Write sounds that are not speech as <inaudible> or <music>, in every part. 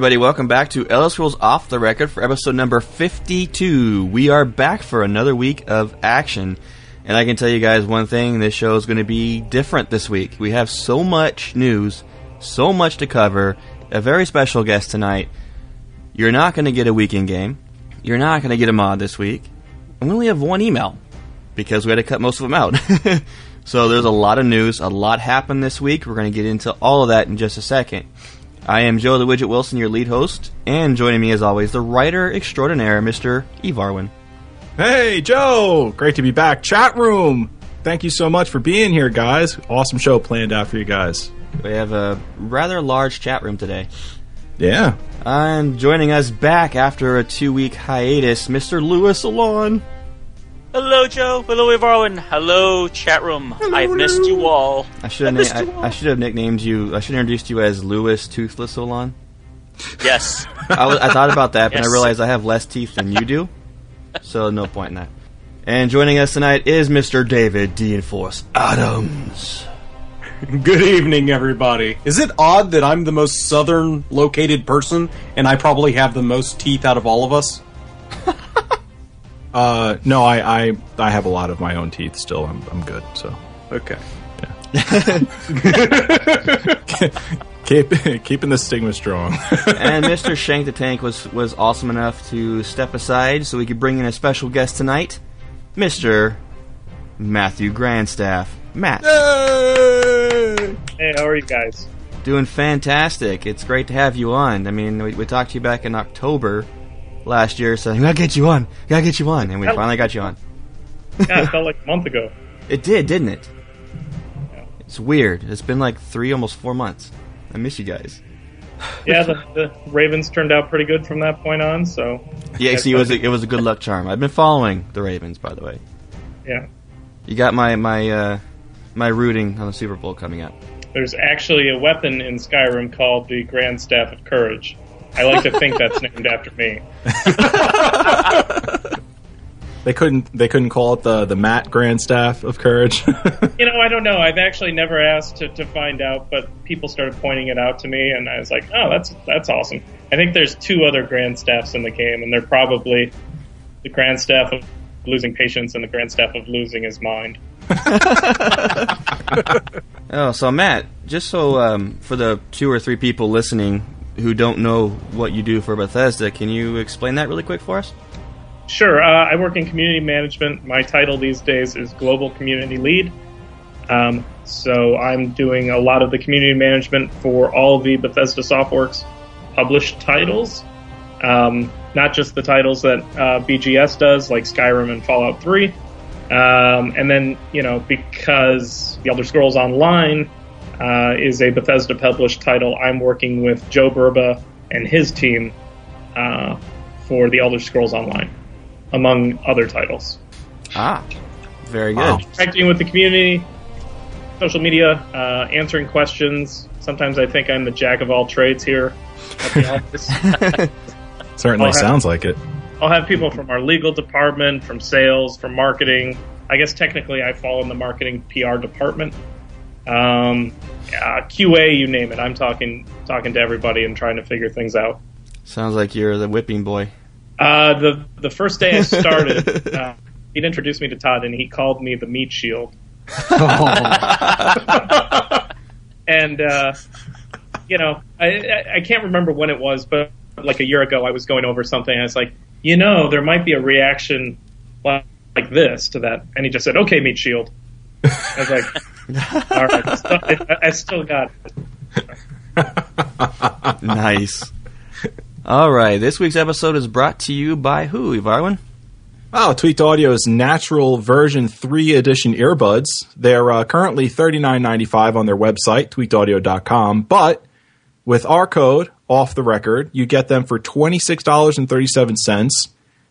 Everybody. Welcome back to Elder Scrolls Off the Record for episode number 52. We are back for another week of action. And I can tell you guys one thing this show is going to be different this week. We have so much news, so much to cover, a very special guest tonight. You're not going to get a weekend game, you're not going to get a mod this week. And we only have one email because we had to cut most of them out. <laughs> so there's a lot of news, a lot happened this week. We're going to get into all of that in just a second. I am Joe the Widget Wilson, your lead host, and joining me as always, the writer extraordinaire, Mr. Eve Arwin. Hey, Joe! Great to be back. Chat room! Thank you so much for being here, guys. Awesome show planned out for you guys. We have a rather large chat room today. Yeah. And joining us back after a two week hiatus, Mr. Lewis Alon. Hello, Joe. Hello, Evarwin. Hello, chat room. I've missed you all. I should have na- I, I should have nicknamed you. I should have introduced you as Lewis Toothless Alon. Yes. I, was, I thought about that, but I realized I have less teeth than you do, so no point in that. And joining us tonight is Mr. David D. Enforce Adams. Good evening, everybody. Is it odd that I'm the most southern located person and I probably have the most teeth out of all of us? <laughs> Uh, no, I, I, I have a lot of my own teeth still. I'm, I'm good, so. Okay. <laughs> Keep, keeping the stigma strong. <laughs> and Mr. Shank the Tank was was awesome enough to step aside so we could bring in a special guest tonight, Mr. Matthew Grandstaff. Matt, Hey, how are you guys? doing fantastic. It's great to have you on. I mean, we, we talked to you back in October last year, saying, "We gotta get you on, we gotta get you on," and we finally got you on. Yeah, it felt like a month ago. <laughs> It did, didn't it? It's weird. It's been like three, almost four months. I miss you guys. <laughs> Yeah, the, the Ravens turned out pretty good from that point on. So Yeah, see, it was a, it was a good luck charm. I've been following the Ravens, by the way. yeah, You got my my uh, my rooting on the Super Bowl coming up. there's actually a weapon in Skyrim called the Grand Staff of Courage. I like to think that's named after me. <laughs> they couldn't, they couldn't call it the, the Matt Grandstaff of Courage. <laughs> You know, I don't know. I've actually never asked to, to find out, but people started pointing it out to me, and I was like, "Oh, that's that's awesome." I think there's two other Grand Staffs in the game, and they're probably the Grand Staff of losing patience and the Grand Staff of losing his mind. <laughs> Oh, so Matt, just so um, for the two or three people listening who don't know what you do for Bethesda, can you explain that really quick for us? Sure. Uh, I work in community management. My title these days is Global Community Lead. Um, so I'm doing a lot of the community management for all the Bethesda Softworks published titles, um, not just the titles that uh, BGS does, like Skyrim and Fallout 3. Um, and then, you know, because The Elder Scrolls Online uh, is a Bethesda published title, I'm working with Joe Burba and his team uh, for The Elder Scrolls Online among other titles. Ah, very good. Wow. Interacting with the community, social media, uh, answering questions. Sometimes I think I'm the jack of all trades here at the <laughs> office. Certainly I'll have- sounds like it. I'll have people from our legal department, from sales, from marketing. I guess technically I fall in the marketing PR department. Um, uh, QA, you name it. I'm talking talking to everybody and trying to figure things out. Sounds like you're the whipping boy. Uh, the the first day I started, <laughs> uh, he'd introduced me to Todd, and he called me the meat shield. <laughs> and uh, you know, I, I I can't remember when it was, but like a year ago, I was going over something, and I was like, you know, there might be a reaction like, like this to that, and he just said, "Okay, meat shield." I was like, <laughs> "All right, I still, I, I still got it." <laughs> nice. All right, this week's episode is brought to you by who, Ivarwin? Oh, Tweaked Audio's natural version 3 edition earbuds. They're uh, currently $39.95 on their website, tweakedaudio.com, but with our code, off the record, you get them for $26.37.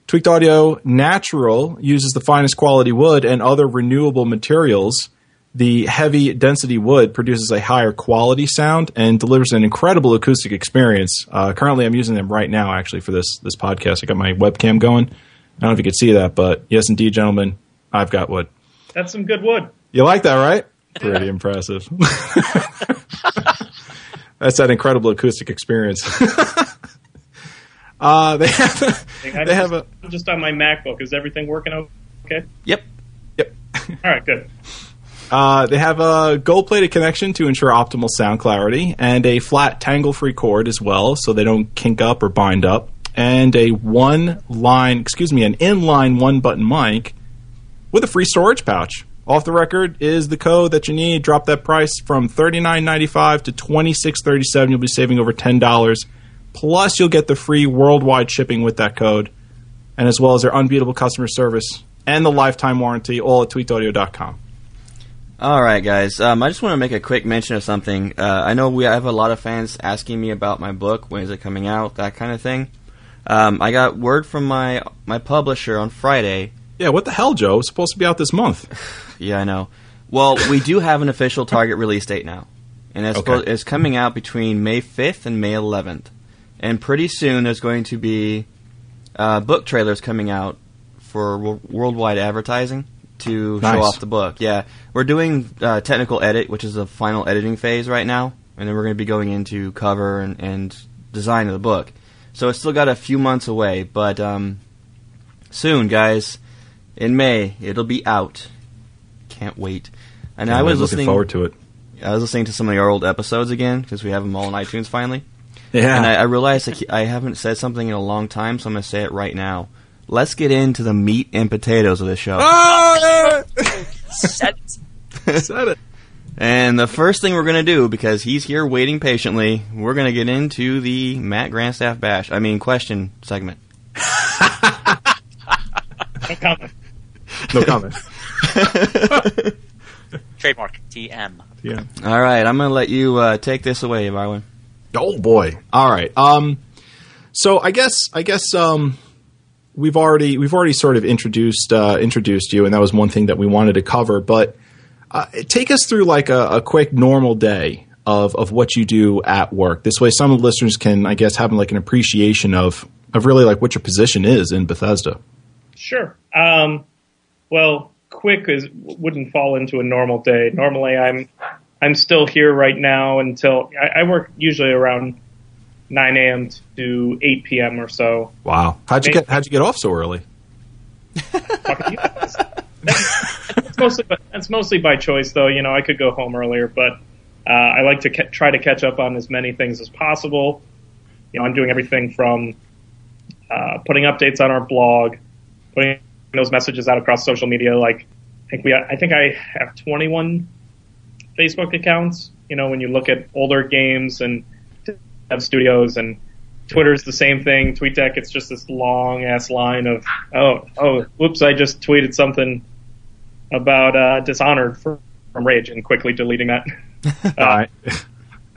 Tweaked Audio Natural uses the finest quality wood and other renewable materials. The heavy density wood produces a higher quality sound and delivers an incredible acoustic experience. Uh, currently, I'm using them right now, actually, for this this podcast. I got my webcam going. I don't know if you could see that, but yes, indeed, gentlemen, I've got wood. That's some good wood. You like that, right? Pretty <laughs> impressive. <laughs> That's that incredible acoustic experience. <laughs> uh, they have I they have a I'm just on my MacBook. Is everything working okay? Yep. yep. All right, good. Uh, they have a gold-plated connection to ensure optimal sound clarity, and a flat tangle-free cord as well, so they don't kink up or bind up. And a one-line, excuse me, an inline one-button mic with a free storage pouch. Off the record is the code that you need. Drop that price from $39.95 to $26.37. You'll be saving over $10. Plus, you'll get the free worldwide shipping with that code, and as well as their unbeatable customer service and the lifetime warranty, all at tweakedaudio.com. All right, guys. Um, I just want to make a quick mention of something. Uh, I know we have a lot of fans asking me about my book. When is it coming out? That kind of thing. Um, I got word from my my publisher on Friday. Yeah, what the hell, Joe? It's supposed to be out this month. <laughs> Yeah, I know. Well, we do have an official target release date now, and it's, Okay. supposed, it's coming out between May 5th and May 11th. And pretty soon, there's going to be uh, book trailers coming out for wo- worldwide advertising to show off the book. Yeah, we're doing uh, technical edit, which is the final editing phase right now, and then we're going to be going into cover and, and design of the book. So it's still got a few months away, but um, soon, guys, in May, it'll be out. Can't wait. And I was listening. forward to it. I was listening to some of our old episodes again because we have them all on iTunes finally. Yeah. And I, I realized I, I haven't said something in a long time, so I'm going to say it right now. Let's get into the meat and potatoes of the show. Set- Said it. And the first thing we're going to do, because he's here waiting patiently, we're going to get into the Matt Grandstaff bash. I mean, question segment. No comment. <laughs> No comment. Trademark TM. yeah. All right, I'm going to let you uh, take this away, Varwin. Oh boy. All right. Um so I guess I guess um we've already we've already sort of introduced uh introduced you and that was one thing that we wanted to cover, but uh, take us through like a, a quick normal day of of what you do at work. This way some listeners can I guess have like an appreciation of of really like what your position is in Bethesda. Sure. Um, well, quick is wouldn't fall into a normal day. Normally, I'm I'm still here right now until I, I work usually around 9 a.m. to 8 p.m. or so. Wow. How'd you get how'd you get off so early? Talking to you guys. That's, that's mostly that's mostly by choice, though. You know, I could go home earlier, but uh, I like to ca- try to catch up on as many things as possible. You know, I'm doing everything from uh, putting updates on our blog, putting those messages out across social media. Like, I think we, I think I have 21 Facebook accounts. You know, when you look at older games and dev studios and Twitter's the same thing. TweetDeck, it's just this long ass line of, oh, oh, whoops, I just tweeted something about uh, Dishonored from, from Rage and quickly deleting that. All right. <laughs>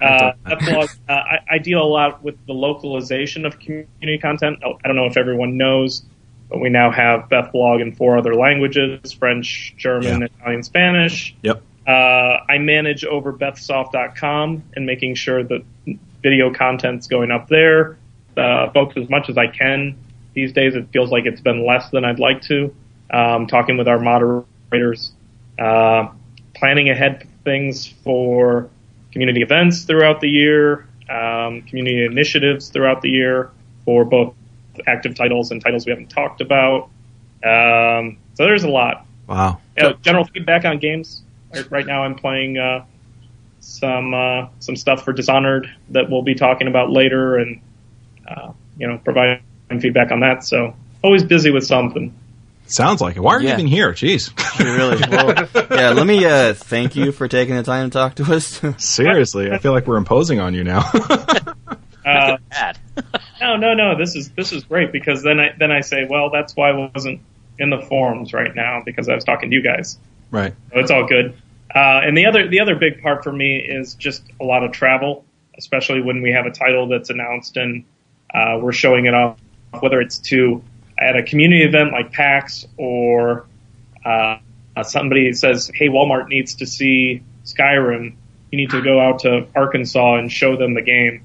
Uh, that blog, uh, I, I deal a lot with the localization of community content. Oh, I don't know if everyone knows, but we now have Beth blog in four other languages: French, German, Yeah. Italian, Spanish. Yep. Uh, I manage over BethSoft.com and making sure that video content's going up there. Uh, folks, as much as I can these days, it feels like it's been less than I'd like to. Um, talking with our moderators, uh, planning ahead things for community events throughout the year, um, community initiatives throughout the year for both active titles and titles we haven't talked about. Um, so there's a lot. Wow. Uh, general feedback on games. Right- Right now, I'm playing uh, some uh, some stuff for Dishonored that we'll be talking about later, and uh, you know, providing feedback on that. So always busy with something. Sounds like it. Why are you even here? Jeez. <laughs> really? Well, yeah. Let me uh, thank you for taking the time to talk to us. <laughs> Seriously, I feel like we're imposing on you now. <laughs> Uh, Bad. no, no, no. This is this is great because then I then I say, well, that's why I wasn't in the forums right now because I was talking to you guys. right. So it's all good. Uh, and the other the other big part for me is just a lot of travel, especially when we have a title that's announced and uh, we're showing it off, whether it's to at a community event like PAX or uh, uh, somebody says, "Hey, Walmart needs to see Skyrim. You need to go out to Arkansas and show them the game."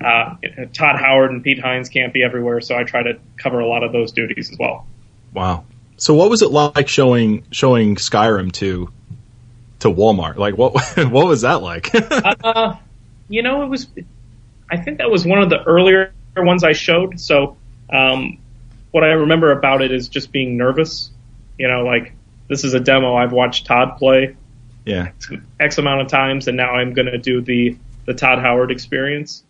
Uh, Todd Howard and Pete Hines can't be everywhere, so I try to cover a lot of those duties as well. Wow. So what was it like showing showing Skyrim to to Walmart? Like what <laughs> what was that like? <laughs> Uh, you know, it was. I think that was one of the earlier ones I showed. So, um, what I remember about it is just being nervous. You know, like this is a demo I've watched Todd play yeah. X amount of times, and now I'm going to do the the Todd Howard experience.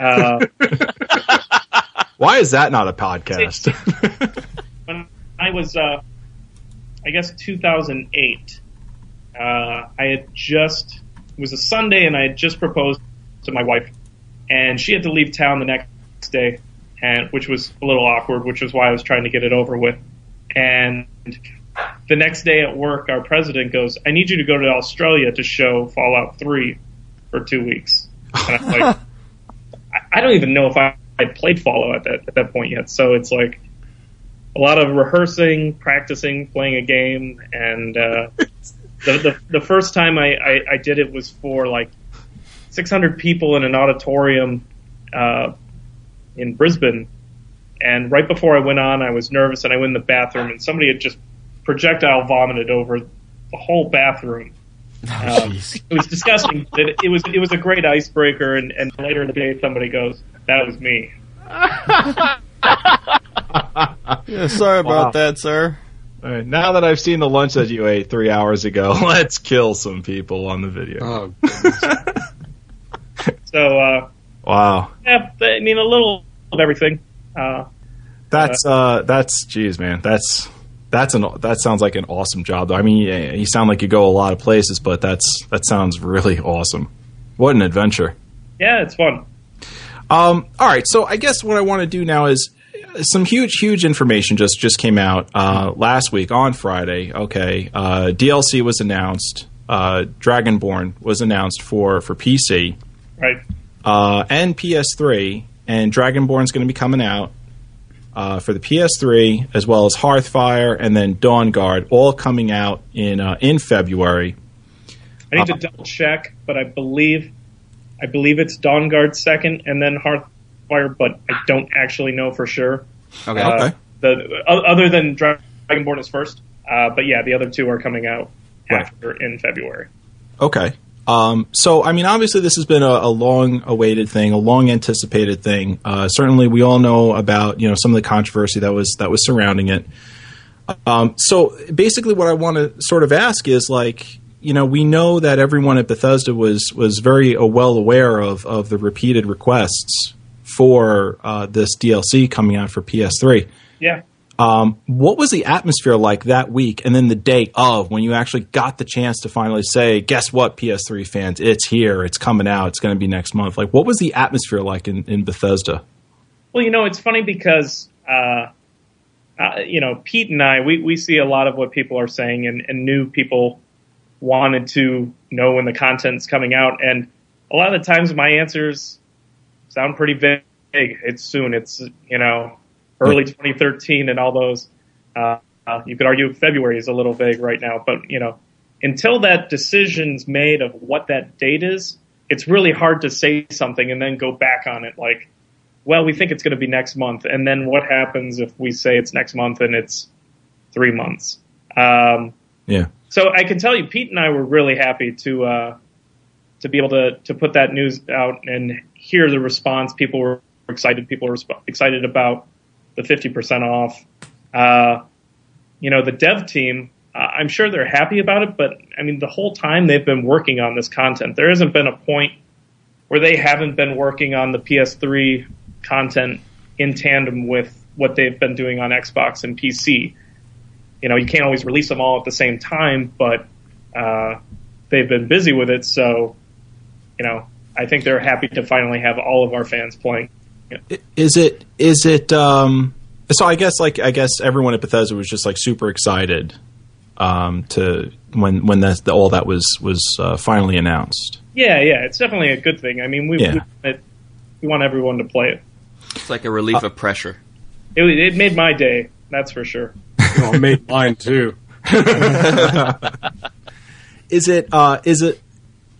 Uh, <laughs> Why is that not a podcast? when I was, uh, I guess 2008, uh, I had just, it was a Sunday and I had just proposed to my wife and she had to leave town the next day and, which was a little awkward, which was why I was trying to get it over with. And the next day at work, our president goes, I need you to go to Australia to show Fallout 3 for two weeks. And I'm like, <laughs> I- I don't even know if I had played Fallout at that, at that point yet. So it's like, a lot of rehearsing, practicing, playing a game, and uh, <laughs> the, the the first time I, I, I did it was for like 600 people in an auditorium uh, in Brisbane, and right before I went on, I was nervous and I went in the bathroom, and somebody had just projectile vomited over the whole bathroom. Uh, <laughs> Jeez. it was disgusting. It, it was it was a great icebreaker, and, and later in the day, somebody goes, "That was me." <laughs> Yeah, sorry about Wow. that, sir. All right, now that I've seen the lunch that you ate three hours ago, <laughs> let's kill some people on the video. Oh. <laughs> So uh, Wow. yeah, I mean a little of everything. Uh, That's uh that's geez man that's that's an that sounds like an awesome job though. I mean yeah, you sound like you go a lot of places but that's that sounds really awesome. What an adventure. yeah, it's fun. Um all right, so I guess what I want to do now is some huge huge information just just came out uh last week on Friday. Okay. Uh DLC was announced. Uh Dragonborn was announced for for PC. Right. uh, and PS3, and Dragonborn's going to be coming out uh, for the PS3 as well as Hearthfire and then Dawnguard, all coming out in uh, in February. I need to double check, but I believe I believe it's Dawnguard second and then But I don't actually know for sure. Okay. Uh, Okay. The other than Dragonborn is first, uh, but yeah, the other two are coming out Right. after in February. Okay. Um, so, I mean, obviously, this has been a, a long-awaited thing, a long-anticipated thing. Uh, certainly, we all know about you know some of the controversy that was that was surrounding it. Um, so, basically, what I want to sort of ask is like, you know, we know that everyone at Bethesda was was very uh, well aware of of the repeated requests for uh, this DLC coming out for PS3. Yeah. Um, what was the atmosphere like that week and then the day of when you actually got the chance to finally say, guess what, PS3 fans, it's here, it's coming out, it's going to be next month? Like, what was the atmosphere like in, in Bethesda? Well, you know, it's funny because, uh, uh, you know, Pete and I, we, we see a lot of what people are saying and, and new people wanted to know when the content's coming out. And a lot of the times my answers sound pretty vague. It's soon. It's, you know, early 2013 and all those. Uh, uh, you could argue February is a little vague right now, but, you know, until that decision's made of what that date is, it's really hard to say something and then go back on it like, well, we think it's going to be next month. And then what happens if we say it's next month and it's three months? Um, Yeah. so I can tell you, Pete and I were really happy to uh, to be able to to put that news out and hear the response. People were excited. People were resp- excited about the fifty percent off. Uh, you know, the dev team uh, I'm sure they're happy about it, but I mean, the whole time they've been working on this content, there hasn't been a point where they haven't been working on the PS3 content in tandem with what they've been doing on Xbox and PC. You know, you can't always release them all at the same time, but uh, they've been busy with it, so you know, I think they're happy to finally have all of our fans playing. Is it is it um so I guess like I guess everyone at Bethesda was just like super excited um to when when that all that was was uh, finally announced. Yeah, yeah, it's definitely a good thing. I mean, we Yeah. we, it, we want everyone to play it. It's like a relief of pressure. it. It made my day, that's for sure. <laughs> Oh, it made mine too. <laughs> Is it uh is it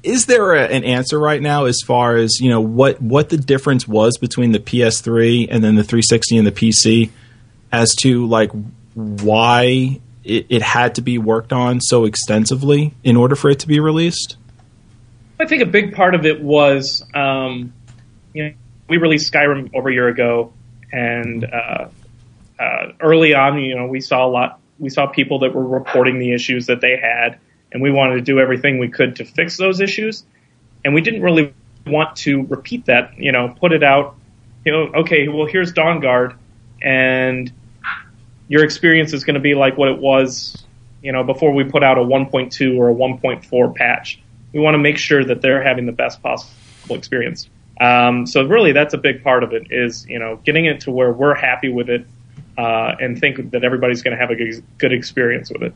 is there a, an answer right now as far as you know what what the difference was between the PS3 and then the 360 and the PC as to like why it, it had to be worked on so extensively in order for it to be released? I think a big part of it was, um, you know, we released Skyrim over a year ago, and uh, uh, early on, you know, we saw a lot. We saw people that were reporting the issues that they had, and we wanted to do everything we could to fix those issues. And we didn't really want to repeat that. You know, put it out. You know, okay, well, here's Dawnguard, and your experience is going to be like what it was, you know, before we put out a 1.2 or a 1.4 patch. We want to make sure that they're having the best possible experience. Um, so really, that's a big part of it is you know getting it to where we're happy with it uh, and think that everybody's going to have a good, good experience with it.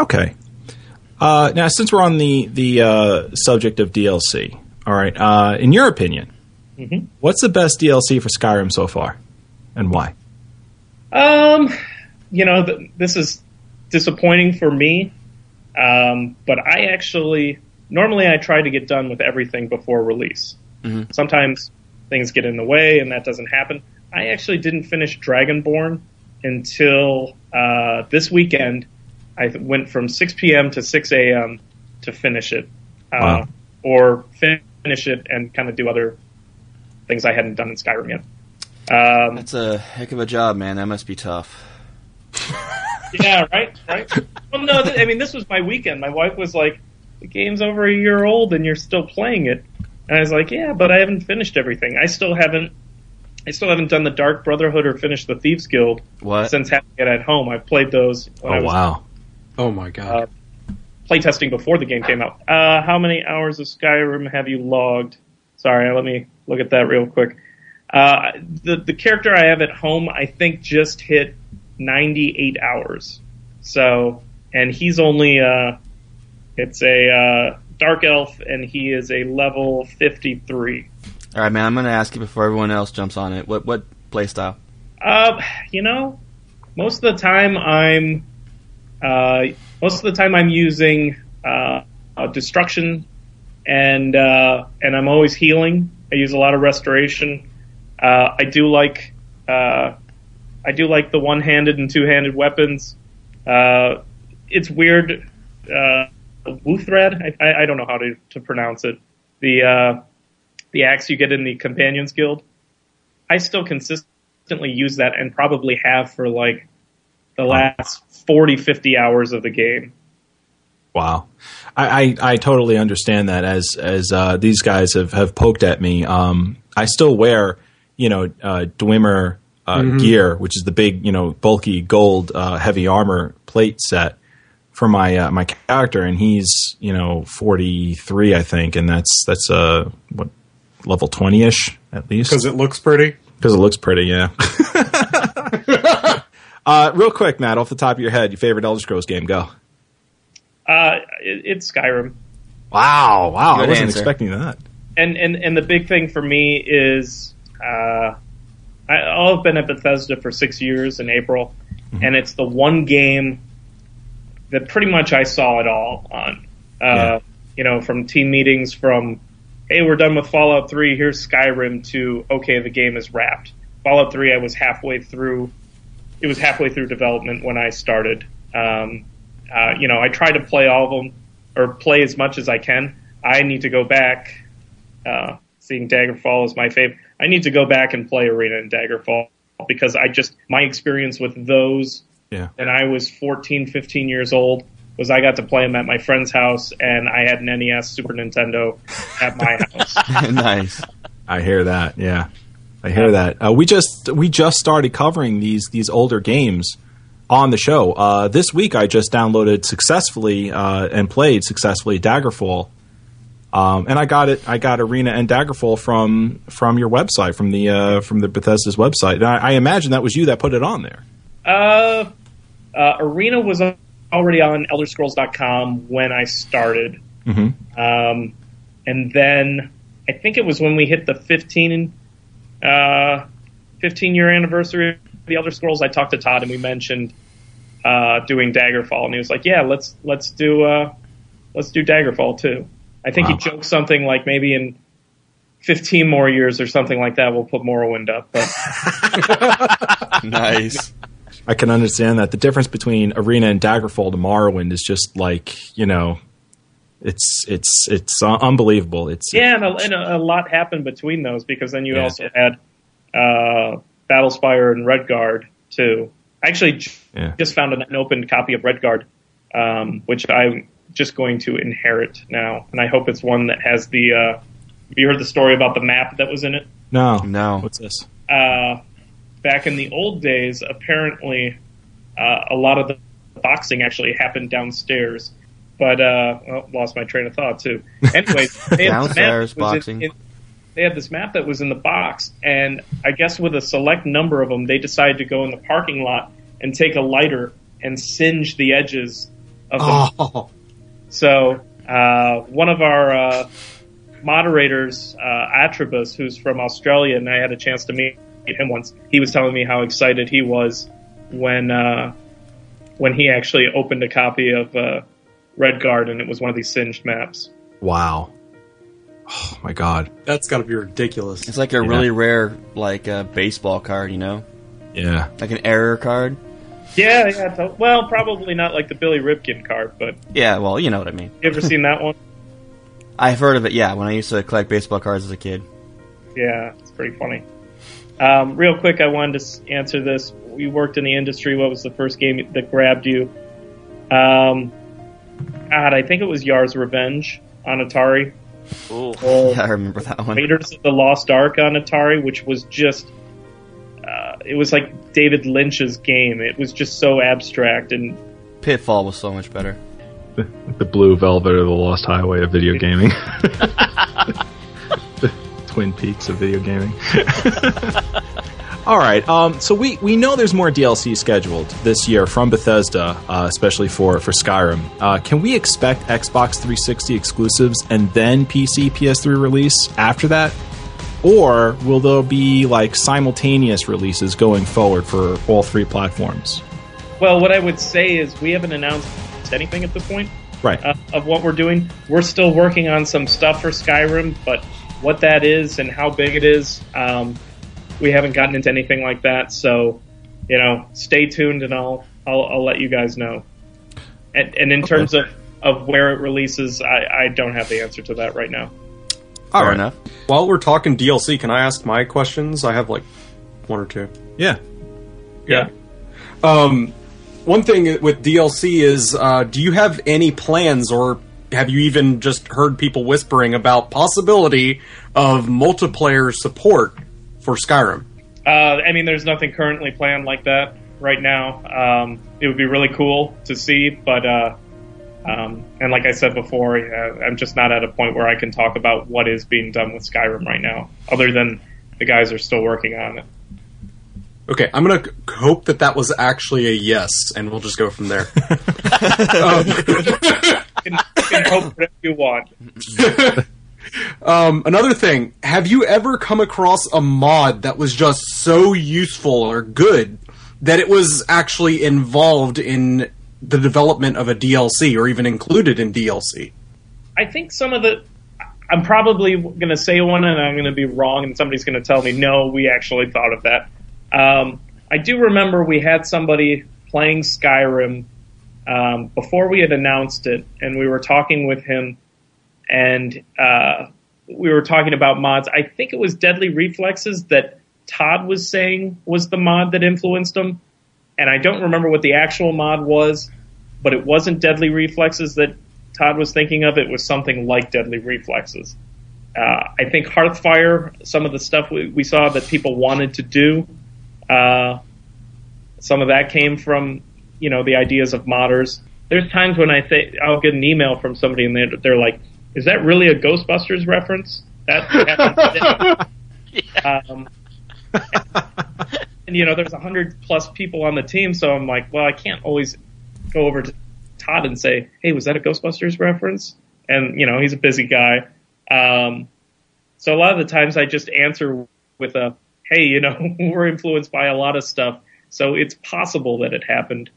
Okay. Uh, now, since we're on the the uh, subject of DLC, all right. Uh, in your opinion, Mhm. what's the best DLC for Skyrim so far, and why? Um, you know, th- this is disappointing for me, um, but I actually normally I try to get done with everything before release. Mhm. Sometimes things get in the way, and that doesn't happen. I actually didn't finish Dragonborn until uh, this weekend. I went from 6 p.m. to 6 a.m. to finish it, uh, Wow. or fin- finish it and kind of do other things I hadn't done in Skyrim yet. Um, That's a heck of a job, man. That must be tough. <laughs> yeah, right, right. Well, no, th- I mean, this was my weekend. My wife was like, "The game's over a year old and you're still playing it," and I was like, "Yeah, but I haven't finished everything. I still haven't, I still haven't done the Dark Brotherhood or finished the Thieves Guild What? since having it at home. I've played those Oh wow! Oh my god. Uh, playtesting before the game came out. Uh, how many hours of Skyrim have you logged? Sorry, let me look at that real quick. Uh, the the character I have at home, I think, just hit 98 hours. So, and he's only uh, it's a uh, dark elf, and he is a level 53. All right, man. I'm going to ask you before everyone else jumps on it. What what playstyle? Uh, you know, most of the time I'm, most of the time I'm using uh, uh, destruction, and uh, and I'm always healing. I use a lot of restoration. Uh, I do like, uh, I do like the one-handed and two-handed weapons. Uh, it's weird. Uh, Wuthred, I, I, I don't know how to, to pronounce it. The uh, the axe you get in the Companions Guild. I still consistently use that and probably have for like the last 40, 50 hours of the game. Wow, I, I, I totally understand that. As as uh, these guys have, have poked at me, um, I still wear you know uh, Dwemer uh, gear, which is the big you know bulky gold uh, heavy armor plate set for my uh, my character, and he's you know forty three, I think, and that's that's uh what level twenty ish at least Because it looks pretty. because it looks pretty, yeah. <laughs> <laughs> uh, real quick, Matt, off the top of your head, your favorite Elder Scrolls game? Go. Uh, it, it's Skyrim. Wow, wow! I wasn't answer. expecting that. And, and, and the big thing for me is, uh, I, I've been at Bethesda for six years in April, and it's the one game that pretty much I saw it all on. Uh, Yeah. You know, from team meetings, from hey, we're done with Fallout 3, here's Skyrim, to okay, the game is wrapped. Fallout 3, I was halfway through. It was halfway through development when I started. Um, uh, you know, I try to play all of them or play as much as I can. I need to go back. Uh, seeing Daggerfall is my favorite. I need to go back and play Arena and Daggerfall because I just my experience with those Yeah. and I was 14, 15 years old. Was I got to play them at my friend's house, and I had an NES, Super Nintendo at my <laughs> house. nice. I hear that. Yeah, I hear that. Uh, we just we just started covering these these older games on the show. Uh, this week, I just downloaded successfully uh, and played successfully Daggerfall, um, and I got it. I got Arena and Daggerfall from from your website, from the uh, from the Bethesda's website. And I, I imagine that was you that put it on there. Uh, uh, Arena was already on ElderScrolls.com when I started, Mm-hmm. um, and then I think it was when we hit the 15, uh, 15 year anniversary of the Elder Scrolls. I talked to Todd and we mentioned uh, doing Daggerfall, and he was like, "Yeah, let's let's do uh, let's do Daggerfall too." I think he joked something like maybe in 15 more years or something like that, we'll put Morrowind up. But <laughs> Nice. I can understand that the difference between Arena and Daggerfall to Morrowind is just like you know, it's it's it's uh, unbelievable. It's Yeah, and a, and a, a lot happened between those because then you Yeah. also had uh, Battlespire and Redguard too. I actually j- Yeah. just found an unopened copy of Redguard, um, which I'm just going to inherit now, and I hope it's one that has the. Uh, have you heard the story about the map that was in it? no No. What's this? Uh, back in the old days, apparently, uh, a lot of the boxing actually happened downstairs. But uh, well, lost my train of thought too. Anyways, <laughs> they had this map Downstairs that was in- in- they had this map that was in the box, and I guess with a select number of them, they decided to go in the parking lot and take a lighter and singe the edges of the Oh, so uh, one of our uh, moderators, uh, Atribus, who's from Australia, and I had a chance to meet him once. He was telling me how excited he was when uh, when he actually opened a copy of uh, Redguard, and it was one of these singed maps. Wow. Oh my god. that's got to be ridiculous. It's like a Yeah. really rare, like uh, baseball card, you know, Yeah. like an error card. Yeah, yeah. to- well, probably not like the Billy Ripken card, but Yeah, well, you know what I mean. you ever seen that one? <laughs> I've heard of it. Yeah, when I used to collect baseball cards as a kid. Yeah, it's pretty funny. Um, real quick, I wanted to answer this. You worked in the industry. What was the first game that grabbed you? Um, God, I think it was Yars' Revenge on Atari. Ooh. <laughs> Yeah, I remember that one. Raiders of the Lost Ark on Atari, which was just. Uh, it was like David Lynch's game. It was just so abstract and Pitfall was so much better. <laughs> The blue velvet of the lost highway of video gaming. <laughs> the Twin Peaks of video gaming. All right. Um, so we, we know there's more DLC scheduled this year from Bethesda, uh, especially for for Skyrim. Uh, can we expect Xbox 360 exclusives and then PC PS3 release after that, or will there be like simultaneous releases going forward for all three platforms? well, what I would say is we haven't announced anything at this point. Right. uh, of what we're doing. We're still working on some stuff for Skyrim, but what that is and how big it is, um, we haven't gotten into anything like that. So, you know, stay tuned, and I'll I'll, I'll let you guys know. And, and in terms of, of where it releases, I, I don't have the answer to that right now. Fair right. enough. While we're talking DLC, can I ask my questions? I have like one or two. yeah. Yeah. Um, one thing with DLC is, uh, do you have any plans, or have you even just heard people whispering about possibility of multiplayer support for Skyrim? Uh, I mean, there's nothing currently planned like that right now. Um, it would be really cool to see, but uh, um, and like I said before, uh, I'm just not at a point where I can talk about what is being done with Skyrim right now, other than the guys are still working on it. Okay, I'm gonna hope that that was actually a yes, and we'll just go from there. <laughs> um, <laughs> You can, you can hope whatever you want. Um, another thing, have you ever come across a mod that was just so useful or good that it was actually involved in the development of a DLC or even included in DLC? I think some of the. I'm probably going to say one and I'm going to be wrong, and somebody's going to tell me, no, we actually thought of that. Um, I do remember we had somebody playing Skyrim um, before we had announced it, and we were talking with him, and uh, we were talking about mods. I think it was Deadly Reflexes that Todd was saying was the mod that influenced him. and I don't remember what the actual mod was, but it wasn't Deadly Reflexes that Todd was thinking of. It was something like Deadly Reflexes. Uh, I think Hearthfire, some of the stuff we, we saw that people wanted to do, uh, some of that came from you know the ideas of modders. There's times when I think I'll get an email from somebody and they're, they're like, "Is that really a Ghostbusters reference?" That happened <laughs> today. um, and you know, there's a hundred plus people on the team, so I'm like, well, I can't always go over to Todd and say, "Hey, was that a Ghostbusters reference?" And you know, he's a busy guy. Um, so a lot of the times I just answer with a, "Hey, you know, <laughs> we're influenced by a lot of stuff, so it's possible that it happened."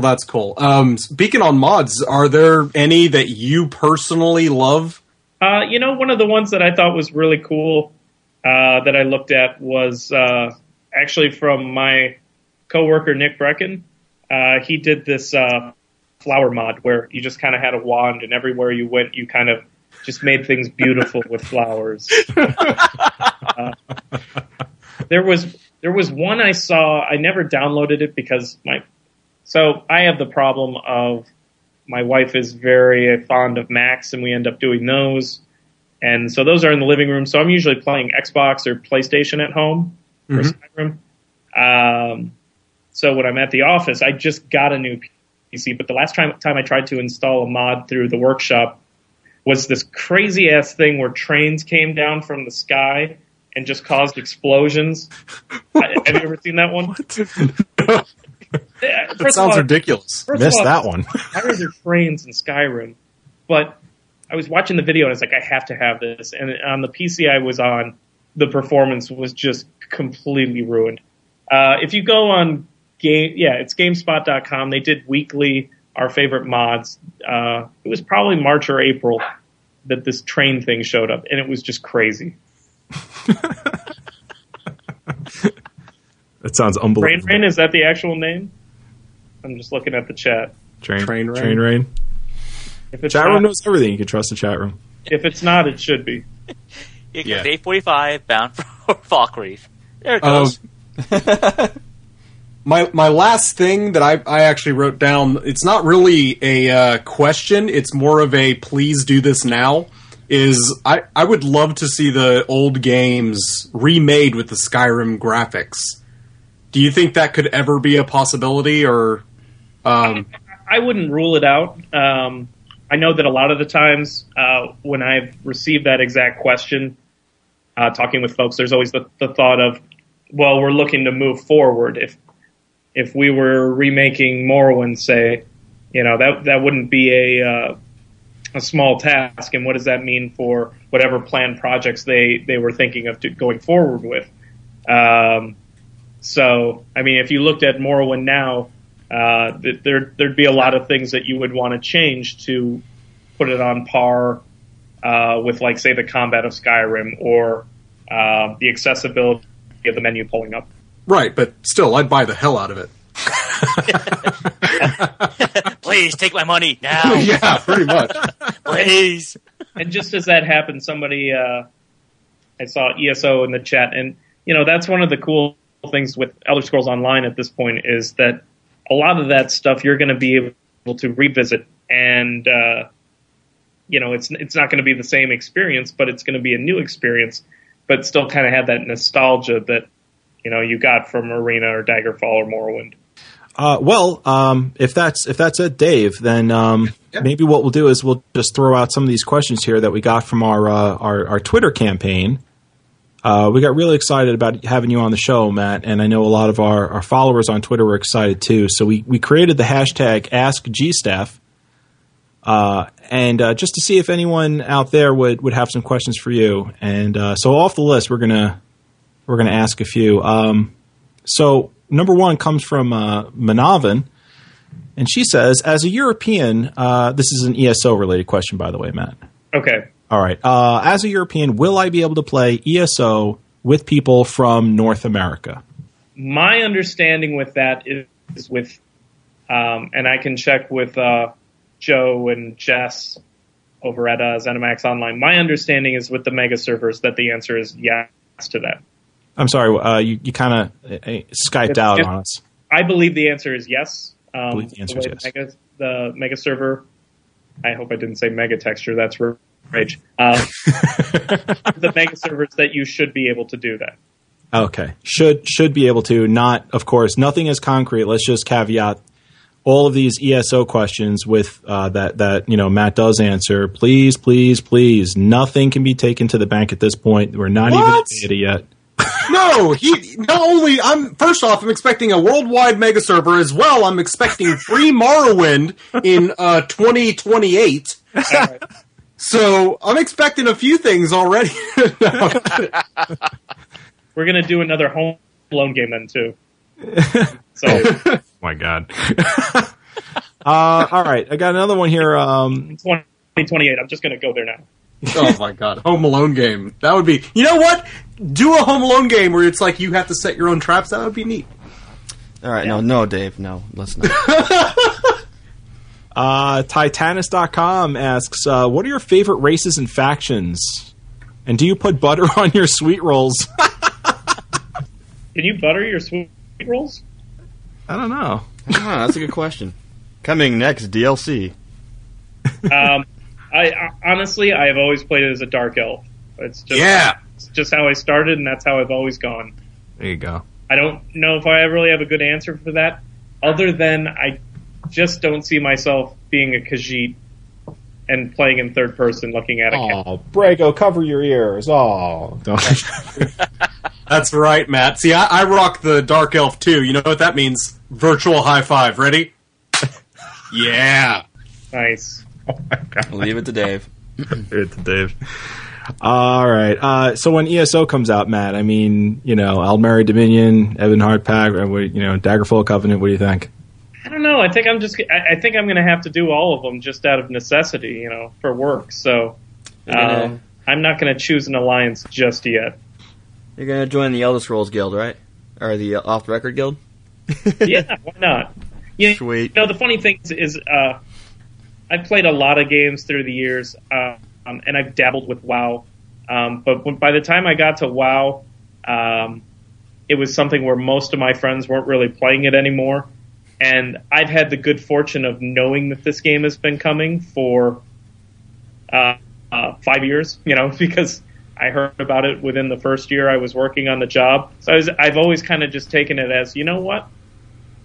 Well, that's cool. Um, speaking on mods, are there any that you personally love? Uh, you know, one of the ones that I thought was really cool uh, that I looked at was uh, actually from my coworker Nick Brecken. Uh, he did this uh, flower mod where you just kind of had a wand, and everywhere you went, you kind of just made things beautiful with flowers. <laughs> Uh, there was there was one I saw. I never downloaded it because my so I have the problem of my wife is very fond of Macs, and we end up doing those. And so those are in the living room. So I'm usually playing Xbox or PlayStation at home for Skyrim. Um, so when I'm at the office, I just got a new PC. But the last time, time I tried to install a mod through the workshop was this crazy ass thing where trains came down from the sky and just caused explosions. I- <laughs> Have you ever seen that one? <laughs> <laughs> That sounds all- ridiculous. Missed all, that one. Are there trains in Skyrim? But I was watching the video and I was like, I have to have this. And on the PC I was on, the performance was just completely ruined. Uh, if you go on game, yeah, it's GameSpot.com. They did weekly our favorite mods. Uh, it was probably March or April that this train thing showed up, and it was just crazy. <laughs> That sounds unbelievable. Train unbelievable. Rain is that the actual name? I'm just looking at the chat. Train, Train rain. Train rain. If it's Chat room knows everything. You can trust the chat room. if it's not, it should be. <laughs> You Yeah. got day 45 bound for <laughs> Falkreath. There it Um, goes. <laughs> my my last thing that I I actually wrote down. It's not really a uh, question. It's more of a please do this now. Is I I would love to see the old games remade with the Skyrim graphics. Do you think that could ever be a possibility, or um, I wouldn't rule it out. Um, I know that a lot of the times uh, when I've received that exact question, uh, talking with folks, there's always the, the thought of, well, we're looking to move forward. If if we were remaking Morrowind, say, you know, that that wouldn't be a uh, a small task. And what does that mean for whatever planned projects they they were thinking of going forward with? Um, so, I mean, if you looked at Morrowind now, uh, there there'd be a lot of things that you would want to change to put it on par uh, with, like, say, the combat of Skyrim or uh, the accessibility of the menu pulling up. right? But still, I'd buy the hell out of it. <laughs> Please take my money now. <laughs> yeah, pretty much. <laughs> Please. and just as that happened, somebody uh, I saw ESO in the chat, and you know that's one of the cool things with Elder Scrolls Online at this point is that a lot of that stuff you're going to be able to revisit, and uh, you know it's it's not going to be the same experience, but it's going to be a new experience, but still kind of have that nostalgia that you know you got from Arena or Daggerfall or Morrowind. Uh, well, um, if that's if that's it, Dave, then um, Yeah. maybe what we'll do is we'll just throw out some of these questions here that we got from our uh, our, our Twitter campaign. Uh, we got really excited about having you on the show, Matt, and I know a lot of our, our followers on Twitter were excited too. So we, we created the hashtag AskGStaff, uh, and uh, just to see if anyone out there would, would have some questions for you. And uh, so off the list, we're gonna we're gonna ask a few. Um, so number one comes from uh, Manavan, and she says, "As a European, uh, this is an ESO related question, by the way, Matt. Okay, All right, uh, as a European, will I be able to play ESO with people from North America? my understanding with that is, with, um, and I can check with uh, Joe and Jess over at uh, ZeniMax Online. My understanding is with the mega servers that the answer is yes to that. I'm sorry, uh, you, you kind of uh, skyped out on us. I believe the answer is yes. Um, Believe the answer is yes. Mega, the mega server. I hope I didn't say mega texture. That's rage. Uh, the mega servers that you should be able to do that. Okay. Should should be able to. Not, of course, nothing is concrete. Let's just caveat all of these ESO questions with uh, that that you know Matt does answer. Please, please, please. Nothing can be taken to the bank at this point. We're not even What? in beta yet. <laughs> No, he not only I'm first off, I'm expecting a worldwide mega server as well. I'm expecting free Morrowind in uh 2028. So I'm expecting a few things already. <laughs> We're gonna do another Home Alone game then too. So <laughs> my God. <laughs> uh, all right, I got another one here. Um, 2028. I'm just gonna go there now. oh my god, Home Alone game. That would be. You know what? Do a Home Alone game where it's like you have to set your own traps. That would be neat. All right, no, no, Dave, no, let's not. Uh, Titanus.com asks, uh, "What are your favorite races and factions? And do you put butter <laughs> on your sweet rolls?" Can you butter your sweet rolls? I don't know. Ah, that's a good question. Coming next, DLC. Um, I, I honestly, I have always played it as a dark elf. It's just Yeah. it's just how I started, and that's how I've always gone. There you go. I don't know if I really have a good answer for that, other than I just don't see myself being a Khajiit and playing in third person, looking at a cat. Oh, Brago, cover your ears. Oh, don't. <laughs> That's right, Matt. See, I, I rock the Dark Elf too. You know what that means? Virtual high five. Ready? <laughs> yeah. Nice. Leave it to Dave. <clears throat> It's Dave. All right. Uh, so when ESO comes out, Matt, I mean, you know, Aldmeri Dominion, Ebonheart Pact, or you know, Daggerfall Covenant. What do you think? I don't know. I think I'm just. I, I think I'm going to have to do all of them just out of necessity, you know, for work. So gonna- um, I'm not going to choose an alliance just yet. You're gonna join the Elder Scrolls Guild, right? Or the uh, Off the Record Guild? <laughs> yeah, why not? You Sweet. know, the funny thing is, is uh, I've played a lot of games through the years, uh, um, and I've dabbled with WoW. Um, but when, by the time I got to WoW, um, it was something where most of my friends weren't really playing it anymore. And I've had the good fortune of knowing that this game has been coming for uh, uh, five years, you know, <laughs> because I heard about it within the first year I was working on the job. So I was, I've always kind of just taken it as, you know what?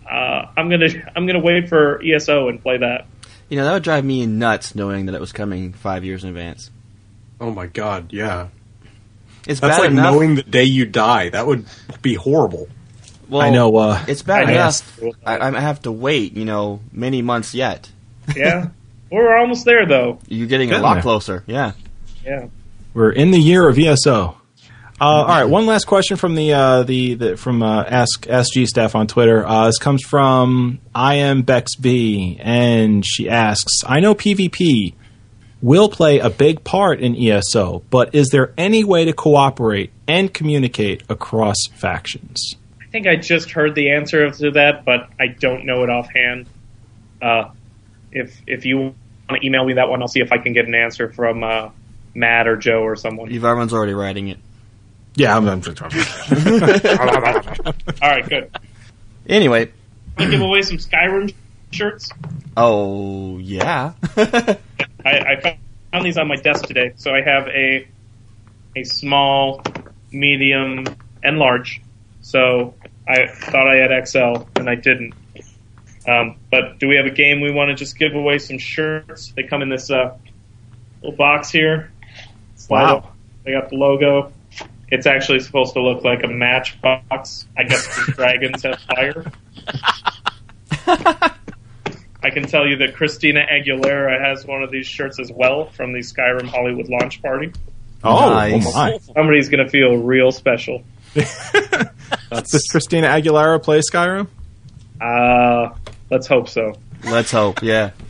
Uh, I'm gonna <laughs> I'm gonna wait for ESO and play that. You know, that would drive me nuts knowing that it was coming five years in advance. Oh my god, yeah. It's That's bad like enough. knowing the day you die. That would be horrible. Well, I know. Uh, It's bad I enough. I, I have to wait, you know, many months yet. <laughs> Yeah, we're almost there though. You're getting a lot there. closer. Yeah. Yeah. We're in the year of ESO. Uh, all right, one last question from the uh, the, the from uh, Ask SG staff on Twitter. Uh, this comes from I am Bex B, and she asks, "I know PvP will play a big part in ESO, but is there any way to cooperate and communicate across factions?" I think I just heard the answer to that, but I don't know it offhand. Uh, if if you want to email me that one, I'll see if I can get an answer from uh, Matt or Joe or someone. Yvarwin's already writing it. Yeah, I'm, I'm <laughs> All right, good. Anyway. Want to give away some Skyrim shirts? Oh, yeah. <laughs> I, I found these on my desk today. So I have a a small, medium, and large. So I thought I had XL, and I didn't. Um, but do we have a game we want to just give away some shirts? They come in this uh, little box here. Slide Wow. up. They got the logo. It's actually supposed to look like a matchbox. I guess the <laughs> dragons have fire. I can tell you that Christina Aguilera has one of these shirts as well from the Skyrim Hollywood launch party. oh, Nice. oh my! Somebody's going to feel real special. <laughs> Does Christina Aguilera play Skyrim? Uh, let's hope so. Let's hope, yeah. <laughs>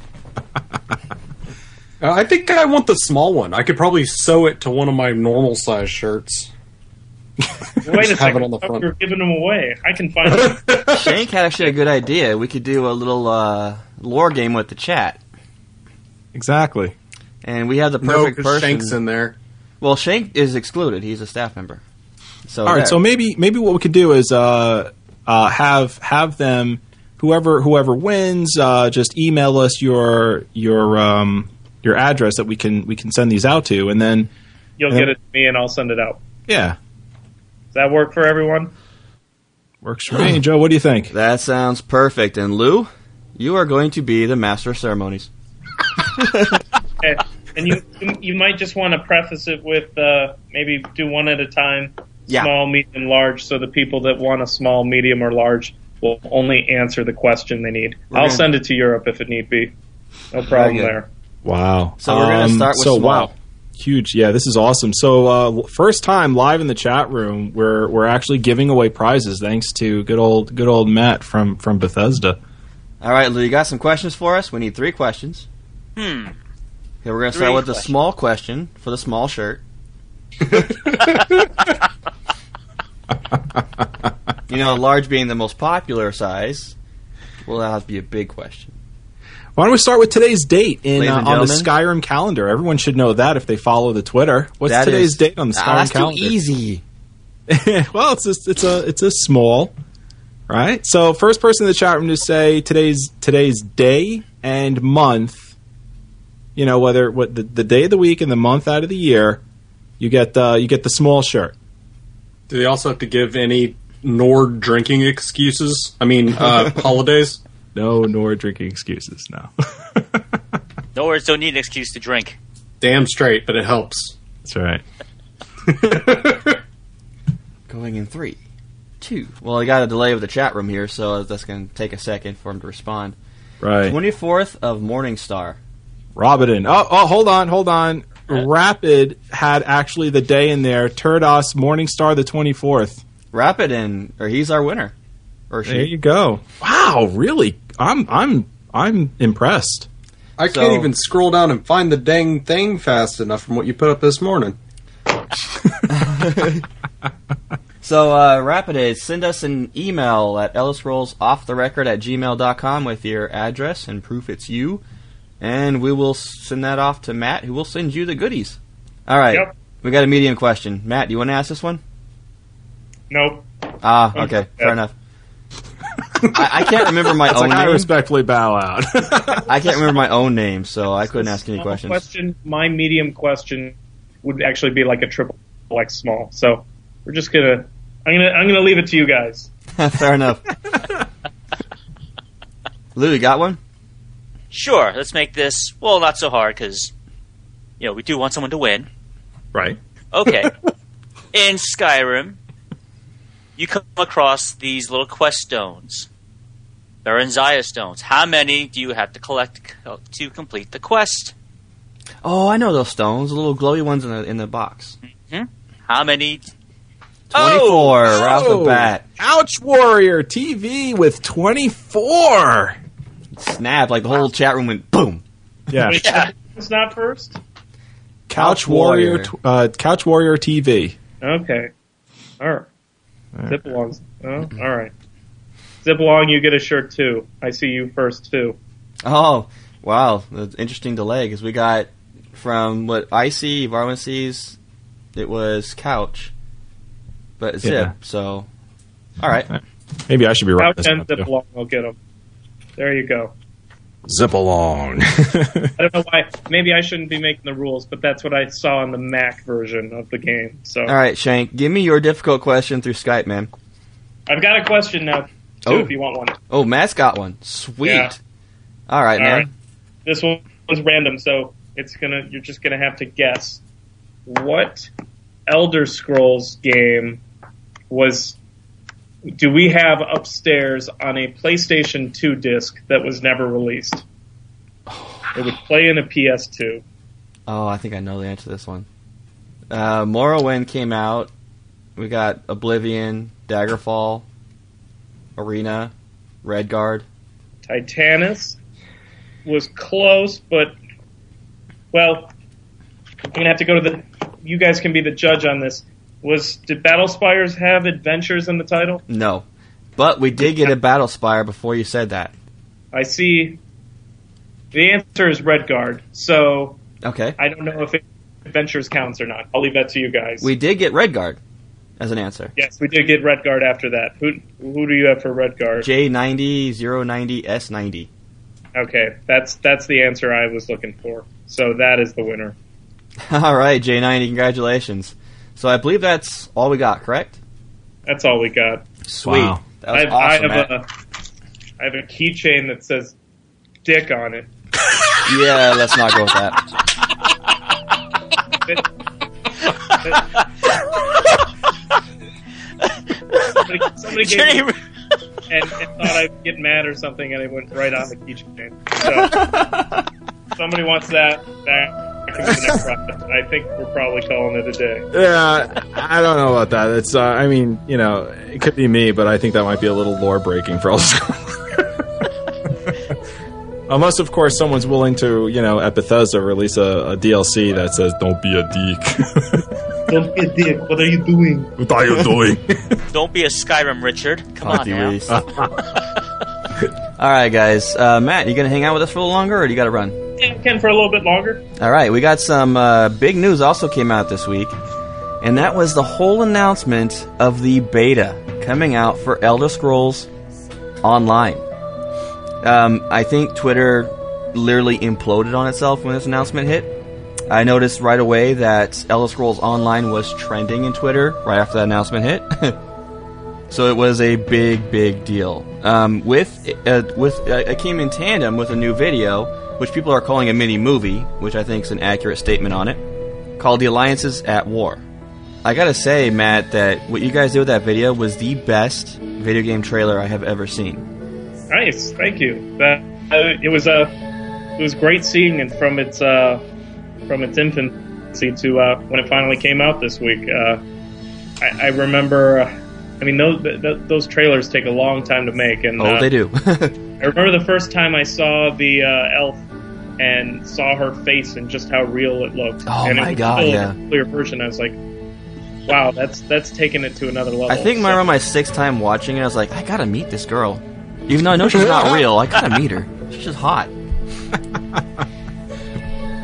Uh, I think I want the small one. I could probably sew it to one of my normal size shirts. Wait a Have it second. on the I front. we were giving them away. I can find them. <laughs> Shank had actually a good idea. We could do a little uh, lore game with the chat. Exactly. And we have the No, perfect because person. Shank's in there. Well, Shank is excluded. He's a staff member. So All right, there. so maybe maybe what we could do is uh, uh, have have them whoever whoever wins uh, just email us your your um, your address that we can we can send these out to, and then You'll Yeah. get it to me, and I'll send it out. yeah, Does that work for everyone? works for me. Joe, what do you think? That sounds perfect. And Lou, you are going to be the master of ceremonies. <laughs> Okay. And you you might just want to preface it with uh, maybe do one at a time, Yeah. small, medium, large, so the people that want a small, medium, or large will only answer the question they need. We're I'll gonna- send it to Europe if it need be. No problem there. Wow. So we're gonna start with so small. wow. Huge, yeah. This is awesome. So, uh, first time live in the chat room, we're we're actually giving away prizes thanks to good old good old Matt from from Bethesda. All right, Lou, you got some questions for us? We need three questions. Hmm. Okay, we're going to Three start with the questions. small question for the small shirt. <laughs> <laughs> <laughs> you know, large being the most popular size, well, that'll have to be a big question. Why don't we start with today's date in uh, on the. Skyrim calendar? Everyone should know that if they follow the Twitter. What's That today's is- date on the Ah, Skyrim that's calendar? too easy. <laughs> well, it's a, it's a it's a small, right? So first person in the chat room to say today's today's day and month, you know whether what the, the day of the week and the month out of the year, you get uh, you get the small shirt. Do they also have to give any Nord drinking excuses? I mean, uh, <laughs> holidays? No, Nord drinking excuses. No, <laughs> No Nords don't need an excuse to drink. Damn straight, but it helps. that's right. <laughs> Going in three, two. Well, I got a delay with the chat room here, so that's going to take a second for him to respond. Right, 24th of Morningstar. Robin. Oh, oh, hold on, hold on. Rapid had actually the day in there. Turdas Morningstar the twenty fourth. Rapid in, or he's our winner. Or she. There you go. Wow, really? I'm I'm I'm impressed. I So- can't even scroll down and find the dang thing fast enough from what you put up this morning. <laughs> So, uh, Rapidates, send us an email at elderscrollsofftherecord at gmail.com with your address and proof it's you, and we will send that off to Matt, who will send you the goodies. All right. Yep. We got a medium question. Matt, do you want to ask this one? Nope. Ah, okay. Fair enough. <laughs> I, I can't remember my It's own like I name. respectfully bow out. <laughs> I can't remember my own name, so I couldn't ask any questions. Question. My medium question would actually be like a triple X small. So we're just gonna. I'm gonna. I'm gonna leave it to you guys. <laughs> Fair enough. Lou, you got one? Sure, let's make this, well, not so hard, because, you know, we do want someone to win. right. Okay. <laughs> In Skyrim, you come across these little quest stones. They're in Zaya stones. How many do you have to collect to complete the quest? Oh, I know those stones, the little glowy ones in the in the box. Mm-hmm. How many? Twenty-four oh, right off the Oh. bat. Couch Warrior TV with 24. Snap! Like the whole chat room went boom. Yeah. Wait, <laughs> Yeah. It's not first. Couch Couch Warrior Warrior. tw- uh, Couch Warrior TV. Okay. All right. Zip alongs. Oh, all right. Zip along. You get a shirt too. I see you first too. Oh, wow! That's interesting delay because we got from what I see, Varwin sees, it was couch, but zip. Yeah. So, all right. Maybe I should be right. Couch and zip along. I'll get them. There you go. Zip along. <laughs> I don't know why. Maybe I shouldn't be making the rules, but that's what I saw in the Mac version of the game. So All right, Shank, give me your difficult question through Skype, man. I've got a question now too. Oh. If you want one. Oh, Matt's got one. Sweet. Yeah. All right, All man. right. This one was random, so it's gonna. You're just gonna have to guess what Elder Scrolls game was. Do we have upstairs on a PlayStation 2 disc that was never released? It would play in a PS2. Oh, I think I know the answer to this one. Uh, Morrowind came out. We got Oblivion, Daggerfall, Arena, Redguard. Titanus was close, but well, I'm gonna have to go to the. You guys can be the judge on this. Was did Battlespires have adventures in the title? No. But we did get a Battlespire before you said that. I see. The answer is Redguard, so Okay. I don't know if it, adventures counts or not. I'll leave that to you guys. We did get Redguard. as an answer. Yes, we did get Redguard after that. Who who do you have for Redguard? J90, 090, S90. Okay, that's that's the answer I was looking for. So that is the winner. <laughs> All right, J90, congratulations. So I believe that's all we got, correct? That's all we got. Sweet. Wow. That was I, awesome, I have Matt. a I have a keychain that says "dick" on it. <laughs> Yeah, let's not go with that. somebody, somebody gave me and, and thought I'd get mad or something, and it went right on the keychain. So <laughs> somebody wants that. That can be the next round. I think we're probably calling it a day. Yeah, I don't know about that. It's, uh, I mean, you know, it could be me, but I think that might be a little lore breaking for Elder Scrolls. <laughs> Unless, of course, someone's willing to, you know, at Bethesda release a, a DLC that says "Don't be a dick." <laughs> Don't be a dick. What are you doing? what are you doing? <laughs> don't be a Skyrim, Richard. Come on Hockey now. waste. All right, guys. Uh, Matt, you gonna hang out with us for a little longer, or do you got to run? Ken, for a little bit longer. All right, we got some uh, big news also came out this week, and that was the whole announcement of the beta coming out for Elder Scrolls Online. Um, I think Twitter literally imploded on itself when this announcement hit. I noticed right away that Elder Scrolls Online was trending in Twitter right after that announcement hit. <laughs> so it was a big, big deal. Um, with uh, with uh, it came in tandem with a new video, which people are calling a mini movie, which I think is an accurate statement on it, called "The Alliances at War." I gotta say, Matt, that what you guys did with that video was the best video game trailer I have ever seen. Nice, thank you. That uh, it was a it was great seeing it from its uh, from its infancy to uh, when it finally came out this week. Uh, I, I remember. Uh, I mean, those th- th- those trailers take a long time to make, and Oh, uh, they do. <laughs> I remember the first time I saw the uh, elf and saw her face and just how real it looked. Oh and my it was God, still yeah. a clear version. I was like, wow, that's that's taking it to another level. I think my So- around my sixth time watching it, I was like, I gotta meet this girl. Even though I know she's not <laughs> real, I gotta meet her. She's just hot. <laughs>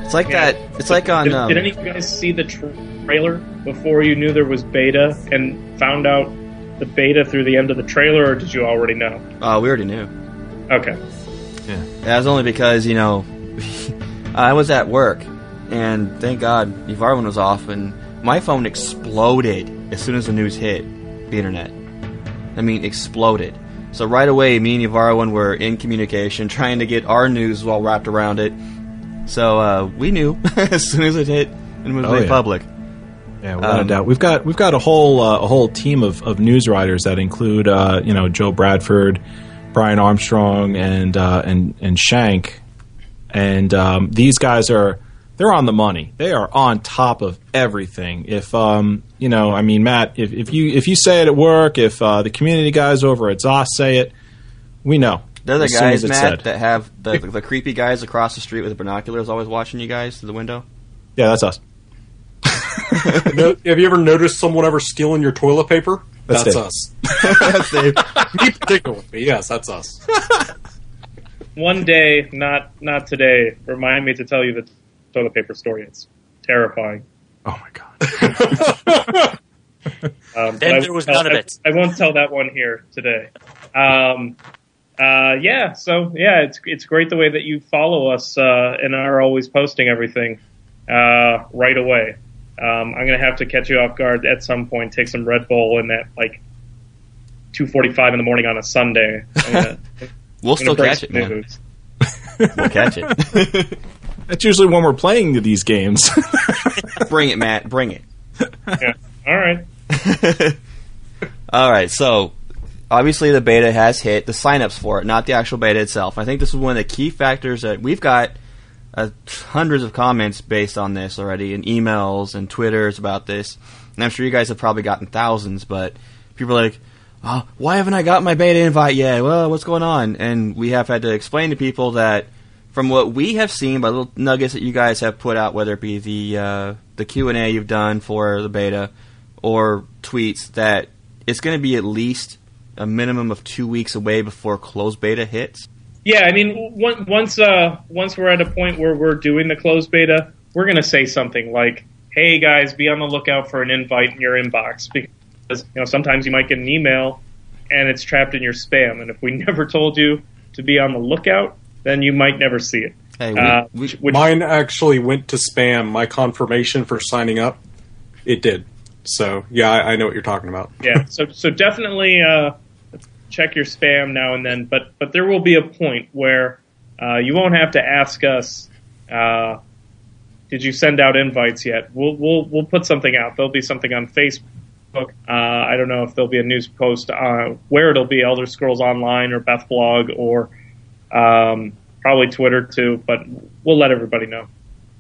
it's like Yeah. that. It's like on. Did, Um, did any of you guys see the tra- trailer before you knew there was beta and found out the beta through the end of the trailer, or did you already know? uh, we already knew. Okay. Yeah. That was only because you know <laughs> I was at work, and thank God Yvarwin was off, and my phone exploded as soon as the news hit the internet. I mean, exploded. So right away, me and Yvarwin were in communication, <laughs> trying to get our news all wrapped around it. So uh, we knew <laughs> as soon as it hit and was Oh, made yeah. public. Yeah, without a Um, doubt. We've got we've got a whole uh, a whole team of, of news writers that include uh, you know Joe Bradford, Brian Armstrong, and uh, and and Shank, and um, these guys are they're on the money. They are on top of everything. If um you know, I mean, Matt, if, if you if you say it at work, if uh, the community guys over at ZOS say it, we know. They're the as guys, Matt, said. that have the, the creepy guys across the street with the binoculars always watching you guys through the window. Yeah, that's us. No- <laughs> have you ever noticed someone ever stealing your toilet paper? That's That's, us. <laughs> That's Dave. Me particularly. Yes, that's us. <laughs> One day, not not today. Remind me to tell you the toilet paper story. It's terrifying. Oh my god. <laughs> Um, Then I there was won't tell- none of it. I, I won't tell that one here today. Um, uh, yeah, so yeah, it's it's great the way that you follow us uh, and are always posting everything uh, right away. Um, I'm gonna have to catch you off guard at some point. Take some Red Bull and that like 2:45 in the morning on a Sunday. Gonna, <laughs> We'll still catch it, man. We'll catch it. <laughs> That's usually when we're playing these games. <laughs> bring it, Matt. Bring it. Yeah. All right. All right, so obviously the beta has hit the signups for it, not the actual beta itself. I think this is one of the key factors that we've got uh, hundreds of comments based on this already, and emails and twitters about this. And I'm sure you guys have probably gotten thousands, but people are like, oh, "Why haven't I got my beta invite yet? Well, what's going on?" And we have had to explain to people that from what we have seen by little nuggets that you guys have put out, whether it be the uh, the Q and A you've done for the beta or tweets, that it's going to be at least a minimum of two weeks away before closed beta hits. Yeah, I mean, once uh, once we're at a point where we're doing the closed beta, we're gonna say something like, "Hey guys, be on the lookout for an invite in your inbox," because you know sometimes you might get an email and it's trapped in your spam, and if we <laughs> never told you to be on the lookout, then you might never see it. Hey, we, Uh, which Mine actually went to spam. My confirmation for signing up, it did. So yeah, I, I know what you're talking about. yeah, so so definitely uh, check your spam now and then. But but there will be a point where uh, you won't have to ask us. Uh, did you send out invites yet? We'll we'll we'll put something out. There'll be something on Facebook. Uh, I don't know if there'll be a news post uh, where it'll be Elder Scrolls Online or Beth Blog or um, probably Twitter too. But we'll let everybody know.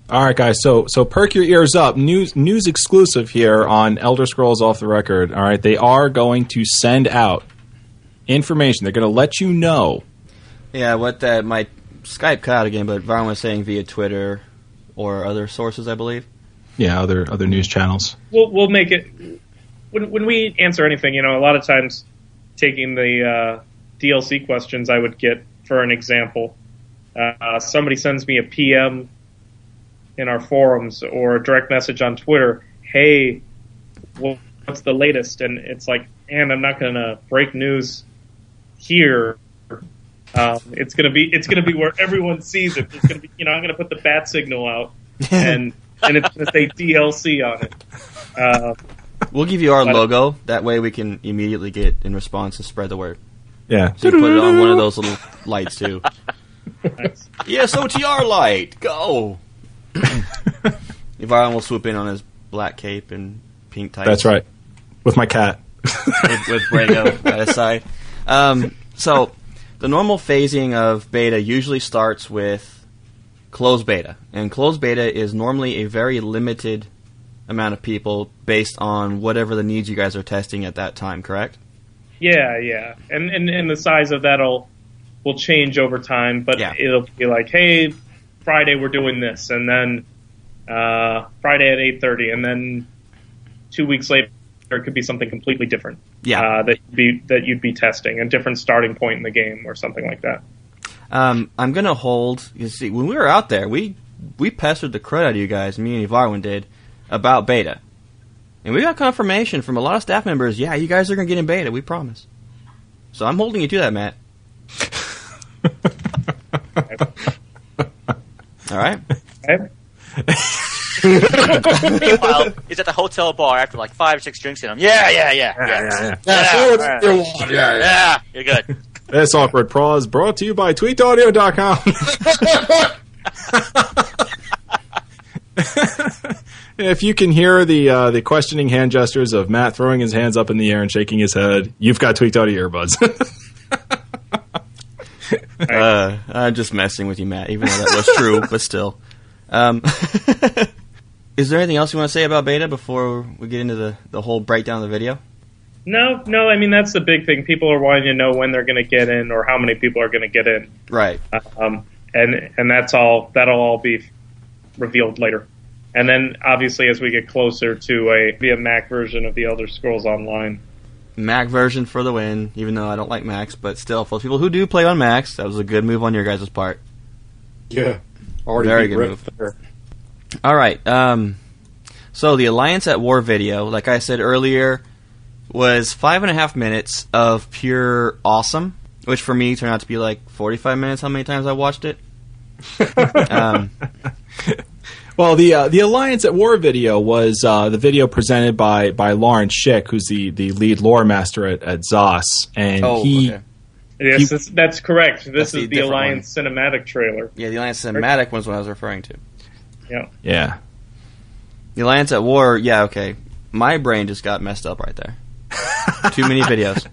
All right, guys. So so perk your ears up. News news exclusive here on Elder Scrolls Off the Record. All right, they are going to send out information. They're going to let you know. yeah, what that my Skype cut out again, but Varn was saying via Twitter or other sources, I believe. Yeah, other other news channels. we'll we'll make it when when we answer anything. You know, a lot of times taking the uh, DLC questions I would get for an example. Uh, somebody sends me a PM in our forums or a direct message on Twitter. Hey, what's the latest? And it's like, and I'm not going to break news here. Um, it's gonna be it's gonna be where everyone sees it. It's gonna be you know I'm gonna put the bat signal out <laughs> and and it's gonna say DLC on it. Uh, We'll give you our But- logo. That way, we can immediately get in response and spread the word. Yeah. So you put it on one of those little lights too. nice. Yes, OTR light, go. <laughs> Varn will swoop in on his black cape and pink tights. That's right. With my cat. with, with Brago <laughs> at his side. Um, so, the normal phasing of beta usually starts with closed beta, and closed beta is normally a very limited amount of people based on whatever the needs you guys are testing at that time. Correct? Yeah, yeah, and and and the size of that'll will change over time, but Yeah. it'll be like, hey, Friday we're doing this, and then uh, Friday at eight thirty, and then two weeks later it could be something completely different. Yeah. uh, that you'd be that you'd be testing a different starting point in the game or something like that. Um, I'm gonna hold. You see, when we were out there, we we pestered the crud out of you guys. Me and Ivarwin did about beta, and we got confirmation from a lot of staff members. Yeah, you guys are gonna get in beta. We promise. So I'm holding you to that, Matt. <laughs> All right. Okay? <laughs> Meanwhile, <laughs> he's at the hotel bar after like five or six drinks in him. Yeah, yeah, yeah, yeah, yeah. Yeah, yeah, yeah, you're good. <laughs> This awkward pause brought to you by tweakedaudio.com. <laughs> if you can hear the uh, the questioning hand gestures of Matt throwing his hands up in the air and shaking his head, you've got tweaked audio earbuds. Uh, I'm just messing with you, Matt. Even though that was true, but still. Um, is there anything else you want to say about beta before we get into the, the whole breakdown of the video? No, no. I mean that's the big thing. People are wanting to know when they're going to get in or how many people are going to get in. Right. um, and and that's all. That'll all be revealed later. And then, obviously, as we get closer to a via Mac version of the Elder Scrolls Online, Mac version for the win, even though I don't like Macs, but still, for people who do play on Macs, that was a good move on your guys' part. Yeah, already Very good move. there. All right. Um, so the Alliance at War video, like I said earlier, was five and a half minutes of pure awesome, which for me turned out to be like 45 minutes. How many times I watched it? <laughs> um, well, the uh, the Alliance at War video was uh, the video presented by by Lawrence Schick, who's the, the lead lore master at, at Zos, and oh, he okay. yes, He- that's, that's correct. This That's the is the different Alliance cinematic trailer. Yeah, the Alliance cinematic was what I was referring to. Yeah, yeah The Alliance at War, yeah, okay. My brain just got messed up right there. <laughs> Too many videos.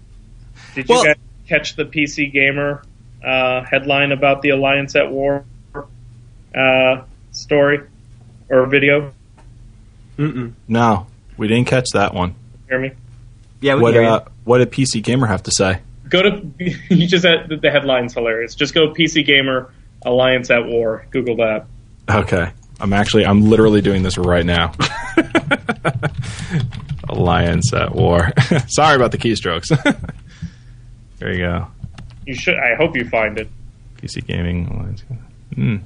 did you Well- guys catch the PC Gamer uh, headline about the Alliance at War uh, story or video? Mm-mm. no, we didn't catch that one. Hear me? Yeah, we What hear you. uh, what did PC Gamer have to say? Go to <laughs> you just had, the headline's hilarious. Just go PC Gamer Alliance at War. Google that. Okay. I'm actually I'm literally doing this right now. Alliance at war. <laughs> Sorry about the keystrokes. <laughs> there you go. You should. I hope you find it. PC gaming. Alliance. Hmm.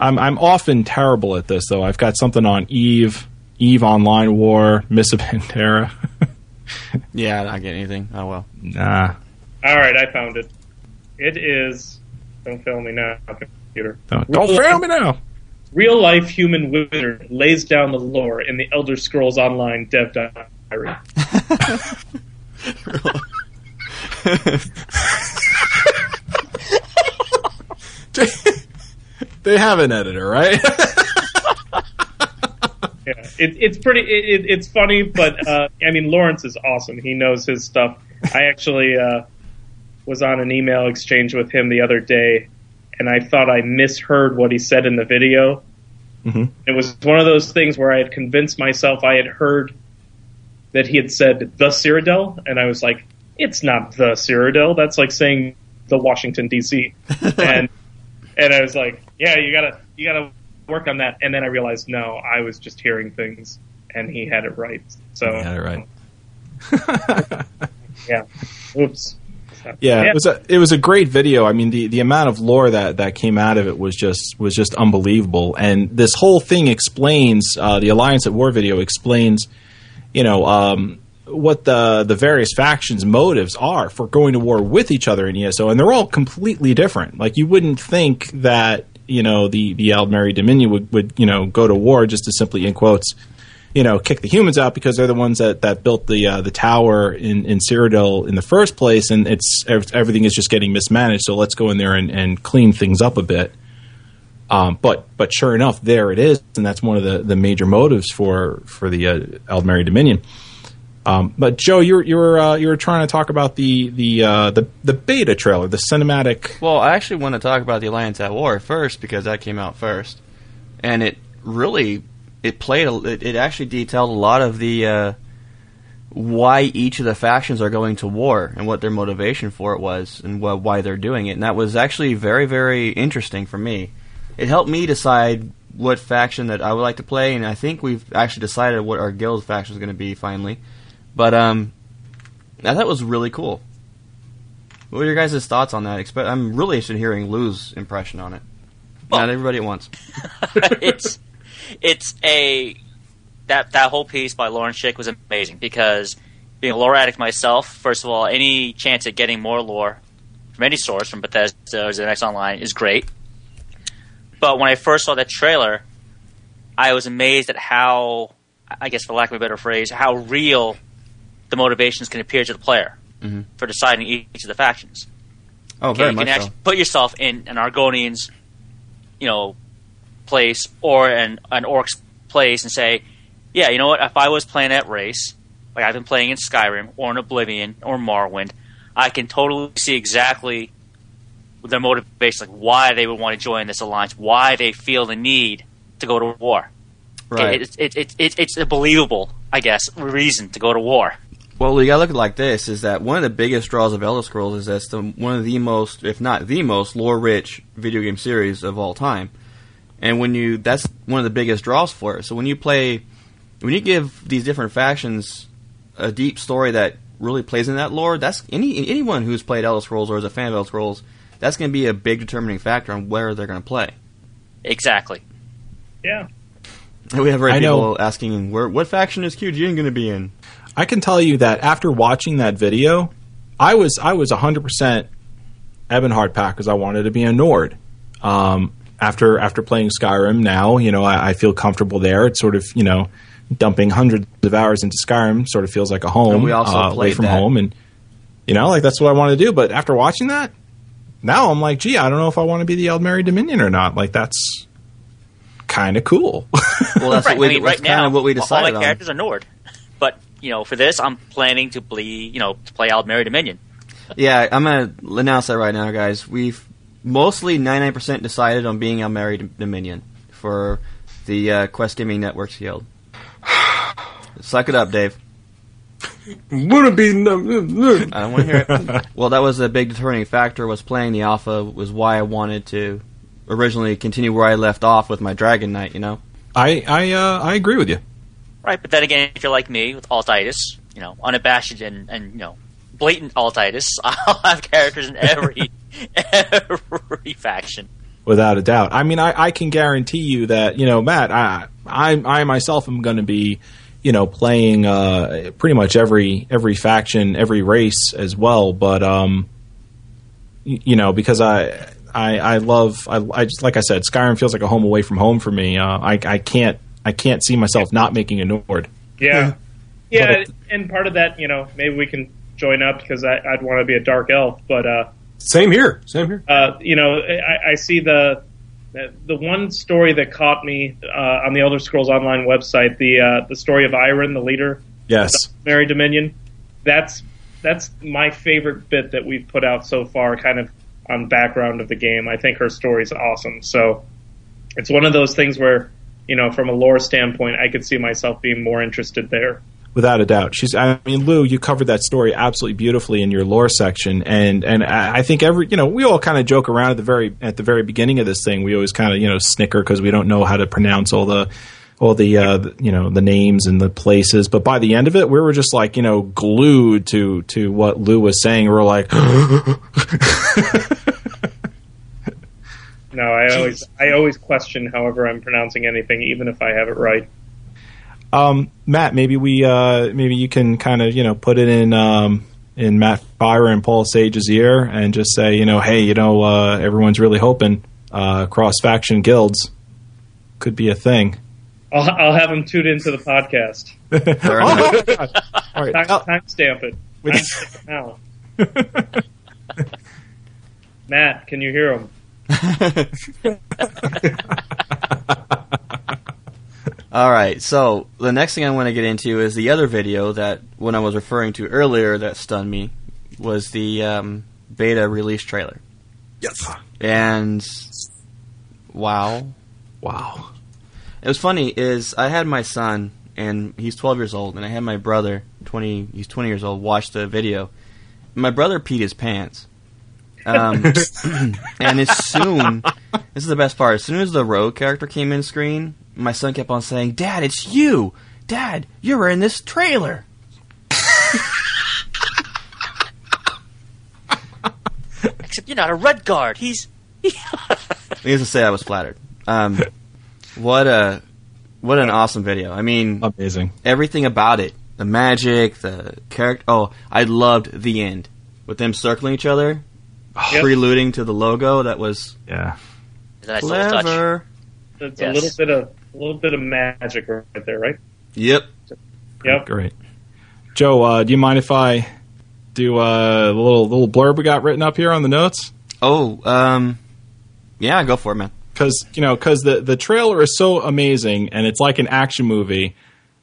I'm I'm often terrible at this though. I've got something on Eve, Eve Online War, Miss of Pantera. <laughs> Yeah, I don't get anything. Oh well. Nah. All right, I found it. It is. Don't fail me now, computer. Don't, don't fail me now. Real life human wizard lays down the lore in the Elder Scrolls Online dev diary. <laughs> they have an editor, right? <laughs> Yeah, it, it's pretty. It, it, it's funny, but uh, I mean, Lawrence is awesome. He knows his stuff. I actually uh, was on an email exchange with him the other day, and I thought I misheard what he said in the video. Mhm. It was one of those things where I had convinced myself I had heard that he had said the Cyrodiil, and I was like, "It's not the Cyrodiil. That's like saying the Washington D.C." <laughs> and and I was like, "Yeah, you gotta you gotta work on that." And then I realized, no, I was just hearing things, and he had it right. So You had it right. <laughs> yeah, oops. Yeah, it was a it was a great video. I mean, the, the amount of lore that, that came out of it was just was just unbelievable. And this whole thing explains uh, the Alliance at War video explains, you know, um, what the the various factions' motives are for going to war with each other in ESO, and they're all completely different. Like you wouldn't think that you know the the Aldmeri Dominion would would you know go to war just to simply in quotes you know, kick the humans out because they're the ones that, that built the uh, the tower in in Cyrodiil in the first place, and it's everything is just getting mismanaged. So let's go in there and, and clean things up a bit. Um, but but sure enough, there it is, and that's one of the, the major motives for for the uh, Aldmeri Dominion. Um, but Joe, you were you were uh, you were trying to talk about the the uh, the the beta trailer, the cinematic. Well, I actually want to talk about the Alliance at War first because that came out first, and it really it played a, it, it actually detailed a lot of the uh, why each of the factions are going to war and what their motivation for it was and wh- why they're doing it, and that was actually very very interesting for me. It helped me decide what faction that I would like to play, and I think we've actually decided what our guild faction is going to be finally. But um, I thought it was really cool. What are your guys' thoughts on that? I'm really interested in hearing Lou's impression on it. Well- Not everybody at once. <laughs> it's it's a that that whole piece by Lawrence Schick was amazing because being a lore addict myself, first of all, any chance at getting more lore from any source from Bethesda or ZeniMax Online is great. But when I first saw that trailer, I was amazed at how, I guess for lack of a better phrase, how real the motivations can appear to the player Mhm. for deciding each of the factions. Oh, Okay, very you much can so. actually put yourself in an Argonian's, you know, place or an an Orc's place and say, yeah, you know what? If I was playing that race, like I've been playing in Skyrim or in Oblivion or Morrowind, I can totally see exactly their motivation, like why they would want to join this alliance, why they feel the need to go to war. Right. It's it, it, it, it's a believable, I guess, reason to go to war. Well, you gotta look at it like this: is that one of the biggest draws of Elder Scrolls is that it's the, one of the most, if not the most, lore-rich video game series of all time. And when you, that's one of the biggest draws for it. So when you play, when you give these different factions a deep story that really plays in that lore, that's any anyone who's played Elder Scrolls or is a fan of Elder Scrolls, that's going to be a big determining factor on where they're going to play. Exactly. Yeah. And we have heard I people know. asking, "Where what faction is QGN going to be in?" I can tell you that after watching that video, I was I was 100% Ebonheart Pact because I wanted to be a Nord. Um, after after playing Skyrim, now you know I, I feel comfortable there. It's sort of you know dumping hundreds of hours into Skyrim sort of feels like a home. And we also uh, away from that. home, and you know like that's what I want to do. But after watching that, now I'm like, gee, I don't know if I want to be the Aldmeri Dominion or not. Like that's kind of cool. Well, that's right. <laughs> what we, I mean, right kind now, of what we all my decided on. characters are Nord. But you know, for this, I'm planning to be, you know, to play Aldmeri Dominion. Yeah, I'm gonna announce that right now, guys. We've mostly 99% decided on being Aldmeri Dominion for the uh, Quest Gaming Networks Guild. Suck it up, Dave. Wanna be no, I don't want to hear it. well, that was a big determining factor. Was playing the alpha was why I wanted to originally continue where I left off with my Dragon Knight. You know. I I uh, I agree with you. Right, but then again, if you're like me with altitis, you know, unabashed and, and you know, blatant altitis, <laughs> I'll have characters in every <laughs> every faction. without a doubt. I mean, I, I can guarantee you that you know, Matt. I I, I myself am going to be you know, playing uh, pretty much every every faction, every race as well. But um, y- you know, because I I, I love I, I just like I said, Skyrim feels like a home away from home for me. Uh, I I can't I can't see myself not making a Nord. Yeah, yeah, But- and part of that, you know, maybe we can join up because I, I'd want to be a dark elf, but uh, Same here. Same here. uh, you know, I, I see the the one story that caught me uh, on the Elder Scrolls Online website, the uh, the story of Ayrenn, the leader, Yes. Mary Dominion. That's that's my favorite bit that we've put out so far, kind of on background of the game. I think her story's awesome. So it's one of those things where, you know, from a lore standpoint, I could see myself being more interested there. Without a doubt, she's. I mean, Lou, you covered that story absolutely beautifully in your lore section, and and I think every you know we all kind of joke around at the very at the very beginning of this thing. We always kind of you know snicker because we don't know how to pronounce all the all the uh, you know the names and the places. But by the end of it, we were just like you know glued to to what Lou was saying. We were like, <laughs> No, I always I always question however I'm pronouncing anything, even if I have it right. Um, Matt, maybe we uh, maybe you can kind of you know put it in. Um, in Matt Firor and Paul Sage's ear, and just say, you know, hey, you know, uh, everyone's really hoping uh, cross faction guilds could be a thing. I'll, I'll have him tuned into the podcast. Fair enough. All right, Time, tell- timestamp it. <laughs> With- Timestamp it now. <laughs> Matt, can you hear him? <laughs> All right, so the next thing I want to get into is the other video that when I was referring to earlier that stunned me was the um, beta release trailer. yes. And wow, Wow. it was funny. Is I had my son and he's 12 years old, and I had my brother 20. He's 20 years old. Watch the video. My brother peed his pants. Um, <laughs> and as soon, this is the best part. As soon as the rogue character came in screen, my son kept on saying, "Dad, it's you! Dad, you were in this trailer." <laughs> Except you're not a Redguard. He's. <laughs> Needless to say, I was flattered. Um, what a what an awesome video! I mean, Amazing. everything about it the magic the character oh i loved the end with them circling each other Yep. preluding to the logo that was Yeah. It's a nice little touch. clever It's Yes. a little bit of a little bit of magic right there, right? yep Yep. Great. Joe, uh, do you mind if I do uh, a little little blurb we got written up here on the notes? oh um yeah go for it man because you know because the the trailer is so amazing and it's like an action movie.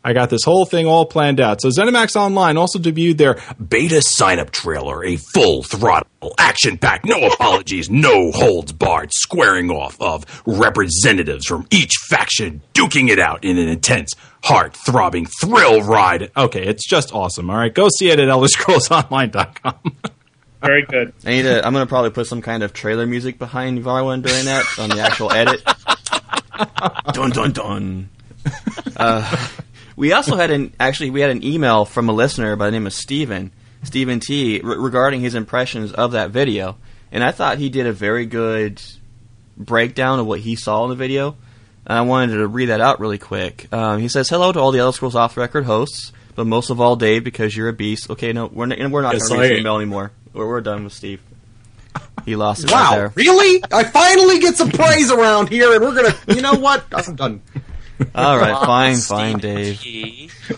I got this whole thing all planned out. So ZeniMax Online also debuted their beta sign up trailer, a full throttle, action packed, no apologies, no holds barred, squaring off of representatives from each faction, duking it out in an intense, heart throbbing thrill ride. Okay, it's just awesome. All right, go see it at ElderScrollsOnline.com. <laughs> Very good. i need to i'm gonna probably put some kind of trailer music behind Varwin during that on the actual edit <laughs> dun dun dun uh, we also had an actually we had an email from a listener by the name of Steven Stephen T re- regarding his impressions of that video and I thought he did a very good breakdown of what he saw in the video. And I wanted to read that out really quick. Um, he says, "Hello to all the Elder Scrolls Off the Record hosts, but most of all, Dave, because you're a beast." Okay, no, we're not, we're not Yes, going to read I email anymore. We're, we're done with Steve. He lost it right Wow, there. really? I finally get some praise around here, and we're gonna. You know what? I'm done. <laughs> All right, fine, fine, Dave.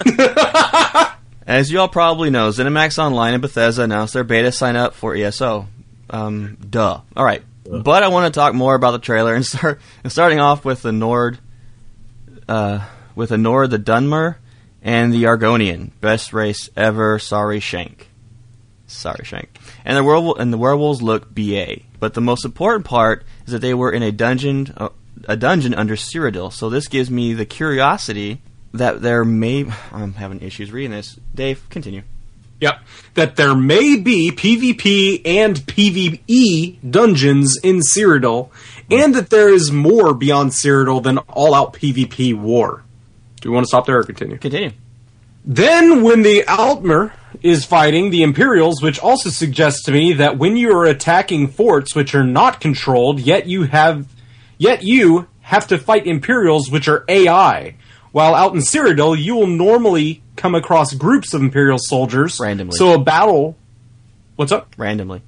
<laughs> As you all probably know, ZeniMax Online and Bethesda announced their beta sign up for ESO. Um, duh. All right, but I want to talk more about the trailer and <laughs> start and starting off with the Nord, uh, with the Nord, the Dunmer, and the Argonian, best race ever. Sorry, Shank. Sorry, Shank. And the werewolf and the werewolves look ba. But the most important part is that they were in a dungeon, uh, a dungeon under Cyrodiil. So this gives me the curiosity that there may. I'm having issues reading this. Dave, continue. Yep. That there may be PvP and PvE dungeons in Cyrodiil, and that there is more beyond Cyrodiil than all out PvP war. Do we want to stop there or continue? Continue. Then, when the Altmer is fighting the Imperials, which also suggests to me that when you are attacking forts which are not controlled, yet you have, yet you have to fight Imperials which are AI, while out in Cyrodiil, you will normally come across groups of Imperial soldiers Randomly. So a battle. What's up? randomly.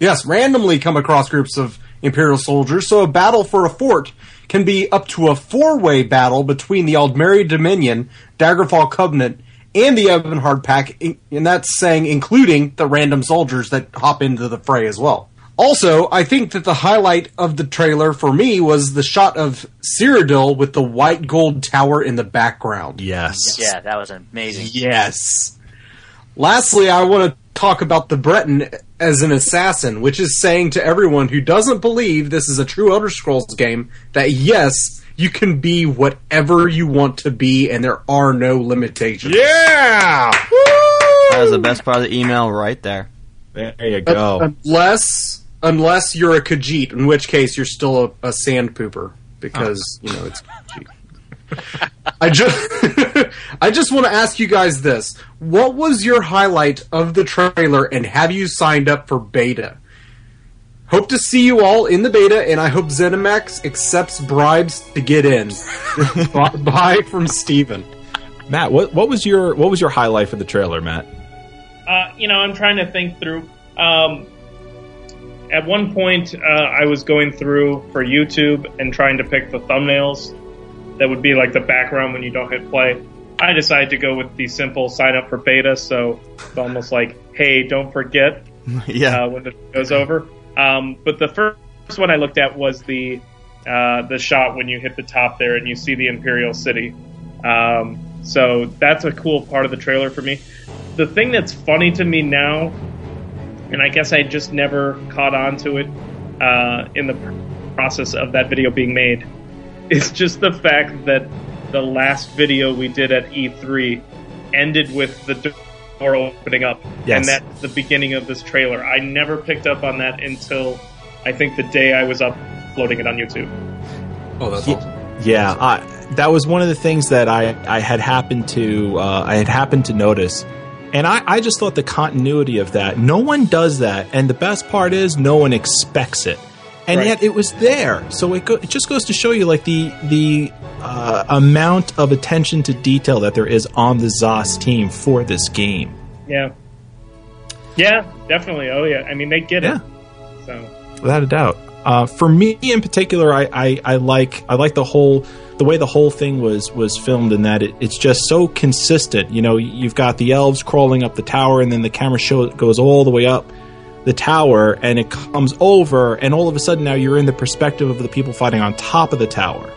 Yes, randomly come across groups of Imperial soldiers, so a battle for a fort can be up to a four-way battle between the Aldmeri Dominion, Daggerfall Covenant, and the Ebonheart Pact, and that's saying including the random soldiers that hop into the fray as well. Also, I think that the highlight of the trailer for me was the shot of Cyrodiil with the white gold tower in the background. Yes. Yeah, that was amazing. Yes. Lastly, I want to talk about the Breton as an assassin, which is saying to everyone who doesn't believe this is a true Elder Scrolls game that yes, you can be whatever you want to be, and there are no limitations. Yeah. That was the best part of the email right there. There you go. Unless, unless you're a Khajiit, in which case you're still a, a sand pooper because you know it's <laughs> I just, <laughs> I just want to ask you guys this: What was your highlight of the trailer, and have you signed up for beta? Hope to see you all in the beta, and I hope ZeniMax accepts bribes to get in. <laughs> Bye from Steven. Matt, what what was your what was your highlight for the trailer, Matt? Uh, you know, I'm trying to think through. Um, at one point, uh, I was going through for YouTube and trying to pick the thumbnails that would be like the background when you don't hit play. I decided to go with the simple sign up for beta, so it's almost like, hey, don't forget <laughs> yeah. uh, when it goes over. Um, but the first one I looked at was the uh, the shot when you hit the top there and you see the Imperial City. Um, so that's a cool part of the trailer for me. The thing that's funny to me now, and I guess I just never caught on to it uh, in the process of that video being made, <laughs> It's just the fact that the last video we did at E3 ended with the door opening up, Yes. and that's the beginning of this trailer. I never picked up on that until I think the day I was uploading it on YouTube. Oh, that's awesome. Yeah, I, that was one of the things that I, I had happened to uh, I had happened to notice, and I, I just thought the continuity of that. No one does that, and the best part is no one expects it, and Right. yet it was there. So it, go, it just goes to show you like the the uh, amount of attention to detail that there is on the ZOS team for this game. Yeah. Yeah, definitely. Oh yeah. I mean, they get Yeah. it. So without a doubt. Uh, for me in particular, I, I, I like I like the whole the way the whole thing was was filmed in that it, it's just so consistent. You know, you've got the elves crawling up the tower, and then the camera show goes all the way up the tower, and it comes over, and all of a sudden now you're in the perspective of the people fighting on top of the tower.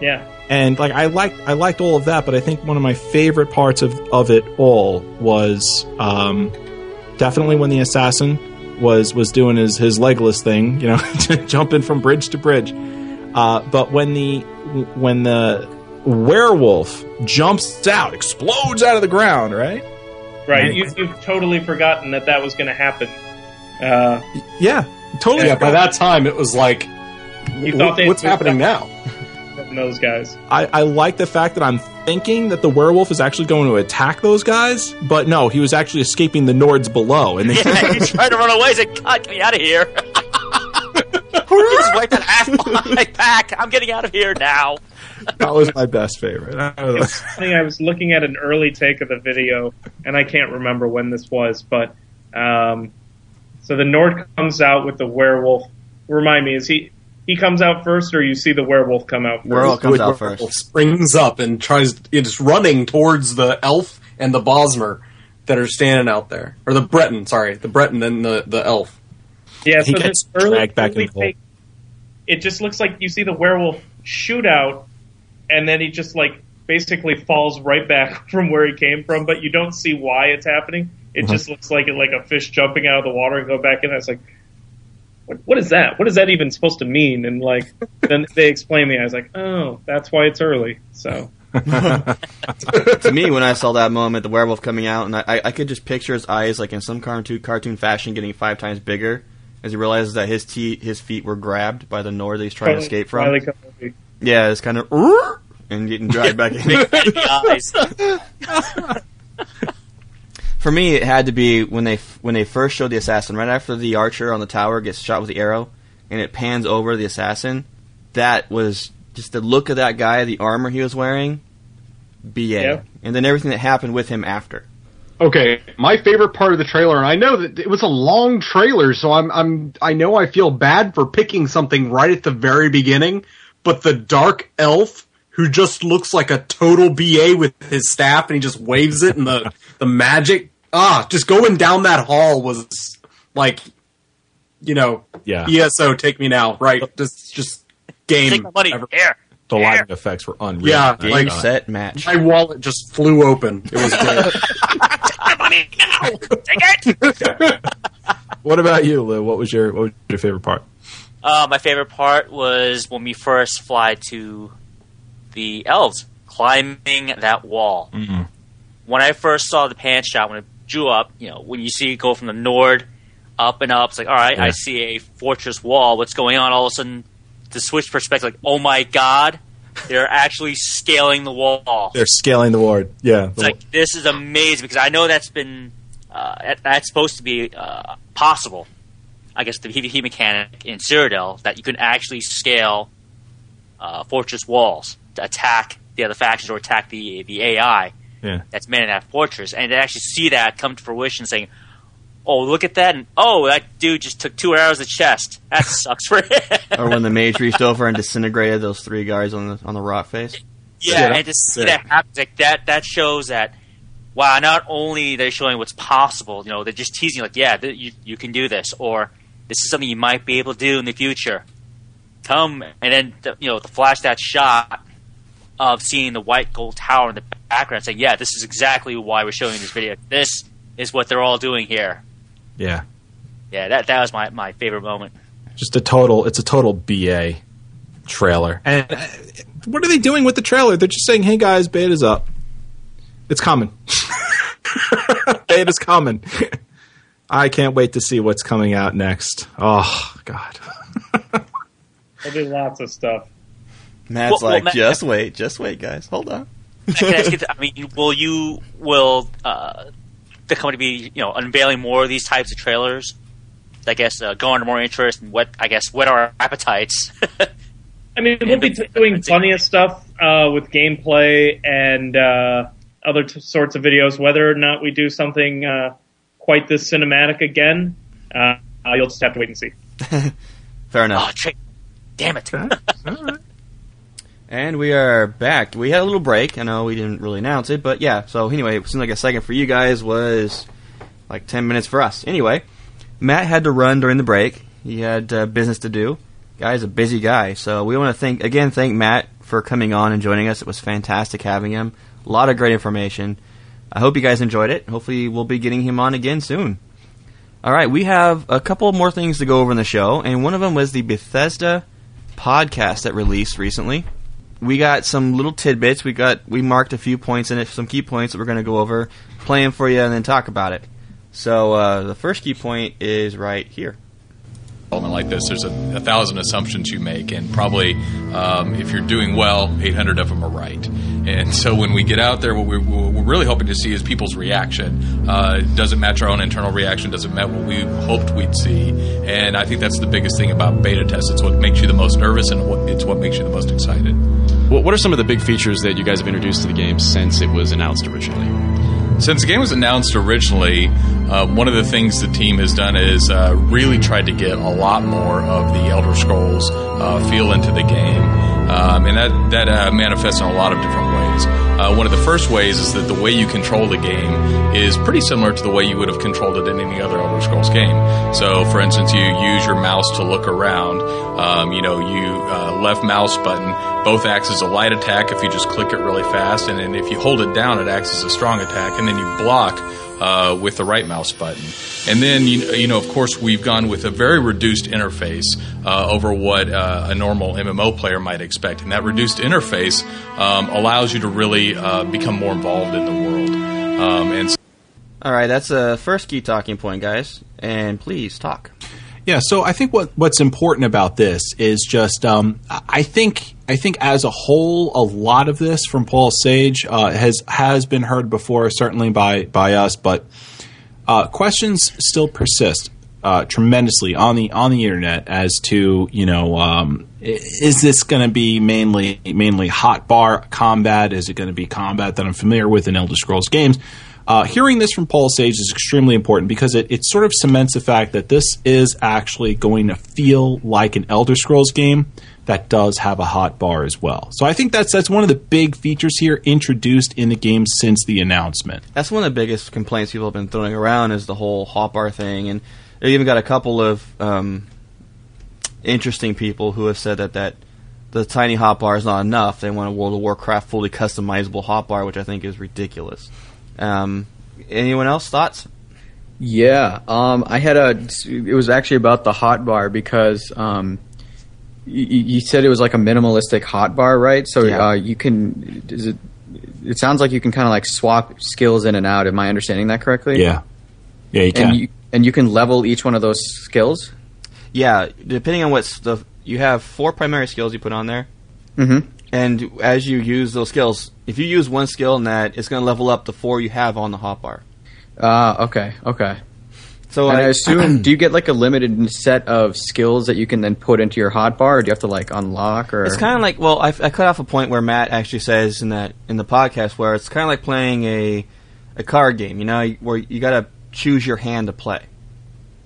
yeah. And like I liked I liked all of that, but I think one of my favorite parts of, of it all was um, definitely when the assassin was was doing his his legless thing, you know, <laughs> jumping from bridge to bridge. Uh, but when the when the werewolf jumps out, explodes out of the ground, right? Right. Right. You, you've totally forgotten that that was going to happen. Uh, Yeah, totally. Yeah, by that time it was like, You thought "Wh- they- what's happening now? <laughs> those guys. I, I like the fact that I'm thinking that the werewolf is actually going to attack those guys, but no, he was actually escaping the Nords below, and they, <laughs> Yeah, he's trying to run away. He's like, God, get me out of here. <laughs> he just wiped that half <laughs> my pack. I'm getting out of here now. that was my best favorite. I was- I think I was looking at an early take of the video, and I can't remember when this was, but um, so the Nord comes out with the werewolf. Remind me, is he he comes out first, or you see the werewolf come out first? Werewolf comes out Werewolf first. Springs up and tries. It's running towards the elf and the Bosmer that are standing out there, or the Breton. Sorry, the Breton and the the elf. Yeah, He so gets this early, dragged back early in the hole. take, it just looks like you see the werewolf shoot out, and then he just like basically falls right back <laughs> from where he came from, but you don't see why it's happening. It Uh-huh. just looks like it, like a fish jumping out of the water and go back in. It's like, what, what is that? What is that even supposed to mean? And like, <laughs> then they explain me. I was like, oh, that's why it's early. So <laughs> to me, when I saw that moment, the werewolf coming out, and I, I, I could just picture his eyes, like in some cartoon cartoon fashion, getting five times bigger as he realizes that his te- his feet were grabbed by the Nord that he's trying to escape from. Yeah, it's kind of and getting dragged back in. <laughs> <laughs> For me, it had to be when they when they first showed the assassin, right after the archer on the tower gets shot with the arrow, and it pans over the assassin. That was just the look of that guy, the armor he was wearing, BA. Yeah. And then everything that happened with him after. Okay, my favorite part of the trailer, and I know that it was a long trailer, so I'm I'm I know I feel bad for picking something right at the very beginning, but the dark elf who just looks like a total BA with his staff and he just waves it and the <laughs> the magic ah just going down that hall was like you know Yeah. ESO take me now right just just game Take my money. ever- Here. The Here. lighting effects were unreal. Yeah, Game, like set, match. my wallet just flew open it was great <laughs> My money now. Take it. What about you, Lou? What was your what was your favorite part? Uh, my favorite part was when we first fly to the elves, climbing that wall. Mhm. When I first saw the pan shot, when it drew up, you know, when you see it go from the nord up and up, it's like, all right, Yeah. I see a fortress wall. What's going on? All of a sudden, the switch perspective, like, oh my god, they're actually scaling the wall. They're scaling the ward. Yeah. It's like this is amazing because I know that's been uh, that's supposed to be uh, possible. I guess the PvP mechanic in Cyrodiil that you can actually scale uh, fortress walls to attack the other factions or attack the the AI yeah. that's manning that fortress, and to actually see that come to fruition, saying, "Oh, look at that!" and "Oh, that dude just took two arrows to the chest. That <laughs> sucks for him." or when the mage reached over and disintegrated those three guys on the on the rock face. Yeah, Yeah. and to see Yeah. that happen, like that, that shows that wow, not only they're showing what's possible, you know, they're just teasing like, yeah, th- you you can do this, or this is something you might be able to do in the future. Come and then the, you know the flash that shot of seeing the white gold tower in the background, saying, yeah, this is exactly why we're showing this video. This is what they're all doing here. Yeah. Yeah, that that was my, my favorite moment. Just a total. It's a total BA trailer. And uh, what are they doing with the trailer? They're just saying, "Hey guys, beta's up. It's coming. <laughs> beta's coming." I can't wait to see what's coming out next. Oh God. <laughs> There'll be lots of stuff. Matt's Well- well, like, Matt- just wait, just wait, guys, hold on. Can I ask you <laughs> th- I mean, will you will uh, the company be you know unveiling more of these types of trailers? I guess uh, garner more interest and what I guess whet our appetites. <laughs> I mean, we'll be <laughs> doing plenty of stuff uh, with gameplay and uh, other t- sorts of videos. Whether or not we do something uh, quite this cinematic again, uh, you'll just have to wait and see. <laughs> Fair enough. oh, tra- damn it! And we are back. We had a little break. I know we didn't really announce it, but yeah. So anyway, it seemed like a second for you guys was like ten minutes for us. Anyway, Matt had to run during the break. He had uh, business to do. Guy's a busy guy, so we want to thank again thank Matt for coming on and joining us. It was fantastic having him. A lot of great information. I hope you guys enjoyed it. Hopefully, we'll be getting him on again soon. All right, we have a couple more things to go over in the show, and one of them was the Bethesda podcast that released recently we got some little tidbits. We got we marked a few points in it, some key points that we're going to go over, play 'em for you, and then talk about it. So uh, the first key point is right here. Development like this, there's a, a thousand assumptions you make, and probably um, if you're doing well, 800 of them are right. And so when we get out there, what we're, what we're really hoping to see is people's reaction. Uh, does it match our own internal reaction? Does it match what we hoped we'd see? And I think that's the biggest thing about beta tests. It's what makes you the most nervous, and what, it's what makes you the most excited. What are some of the big features that you guys have introduced to the game since it was announced originally? Since the game was announced originally, uh, one of the things the team has done is uh, really tried to get a lot more of the Elder Scrolls uh, feel into the game, um, and that that uh, manifests in a lot of different ways. Uh, one of the first ways is that the way you control the game is pretty similar to the way you would have controlled it in any other Elder Scrolls game. So, for instance, you use your mouse to look around. Um, you know, you uh, left mouse button both acts as a light attack if you just click it really fast, and then if you hold it down, it acts as a strong attack, and then you block uh, with the right mouse button. And then, you, you know, of course, we've gone with a very reduced interface uh, over what uh, a normal MMO player might expect. And that reduced interface um, allows you to really uh, become more involved in the world. Um, and All right, that's the first key talking point, guys. And please talk. Yeah, so I think what what's important about this is just um, I think I think as a whole, a lot of this from Paul Sage uh, has has been heard before, certainly by by us, but uh, questions still persist. uh, tremendously on the on the internet as to you know um, is this going to be mainly mainly hot bar combat? Is it going to be combat that I'm familiar with in Elder Scrolls games? Uh, hearing this from Paul Sage is extremely important because it, it sort of cements the fact that this is actually going to feel like an Elder Scrolls game that does have a hot bar as well. So I think that's that's one of the big features here introduced in the game since the announcement. That's one of the biggest complaints people have been throwing around is the whole hot bar thing, and they even got a couple of um, interesting people who have said that that the tiny hot bar is not enough. They want a World of Warcraft fully customizable hot bar, which I think is ridiculous. Um, anyone else thoughts? Yeah, um, I had a. It was actually about the hot bar because um, you, you said it was like a minimalistic hot bar, right? So Yeah. uh, you can. Is it? It sounds like you can kind of like swap skills in and out. Am I understanding that correctly? Yeah, yeah, you can. And you and you can level each one of those skills. Yeah, depending on what stuff you have, four primary skills you put on there, Mm-hmm. And as you use those skills, if you use one skill in that, it's going to level up the four you have on the hotbar. Ah, okay, okay. So and I, assume, <clears throat> do you get like a limited set of skills that you can then put into your hot bar, or do you have to like unlock? Or It's kind of like well, I, I cut off a point where Matt actually says in that in the podcast where it's kind of like playing a a card game, you know, where you got to choose your hand to play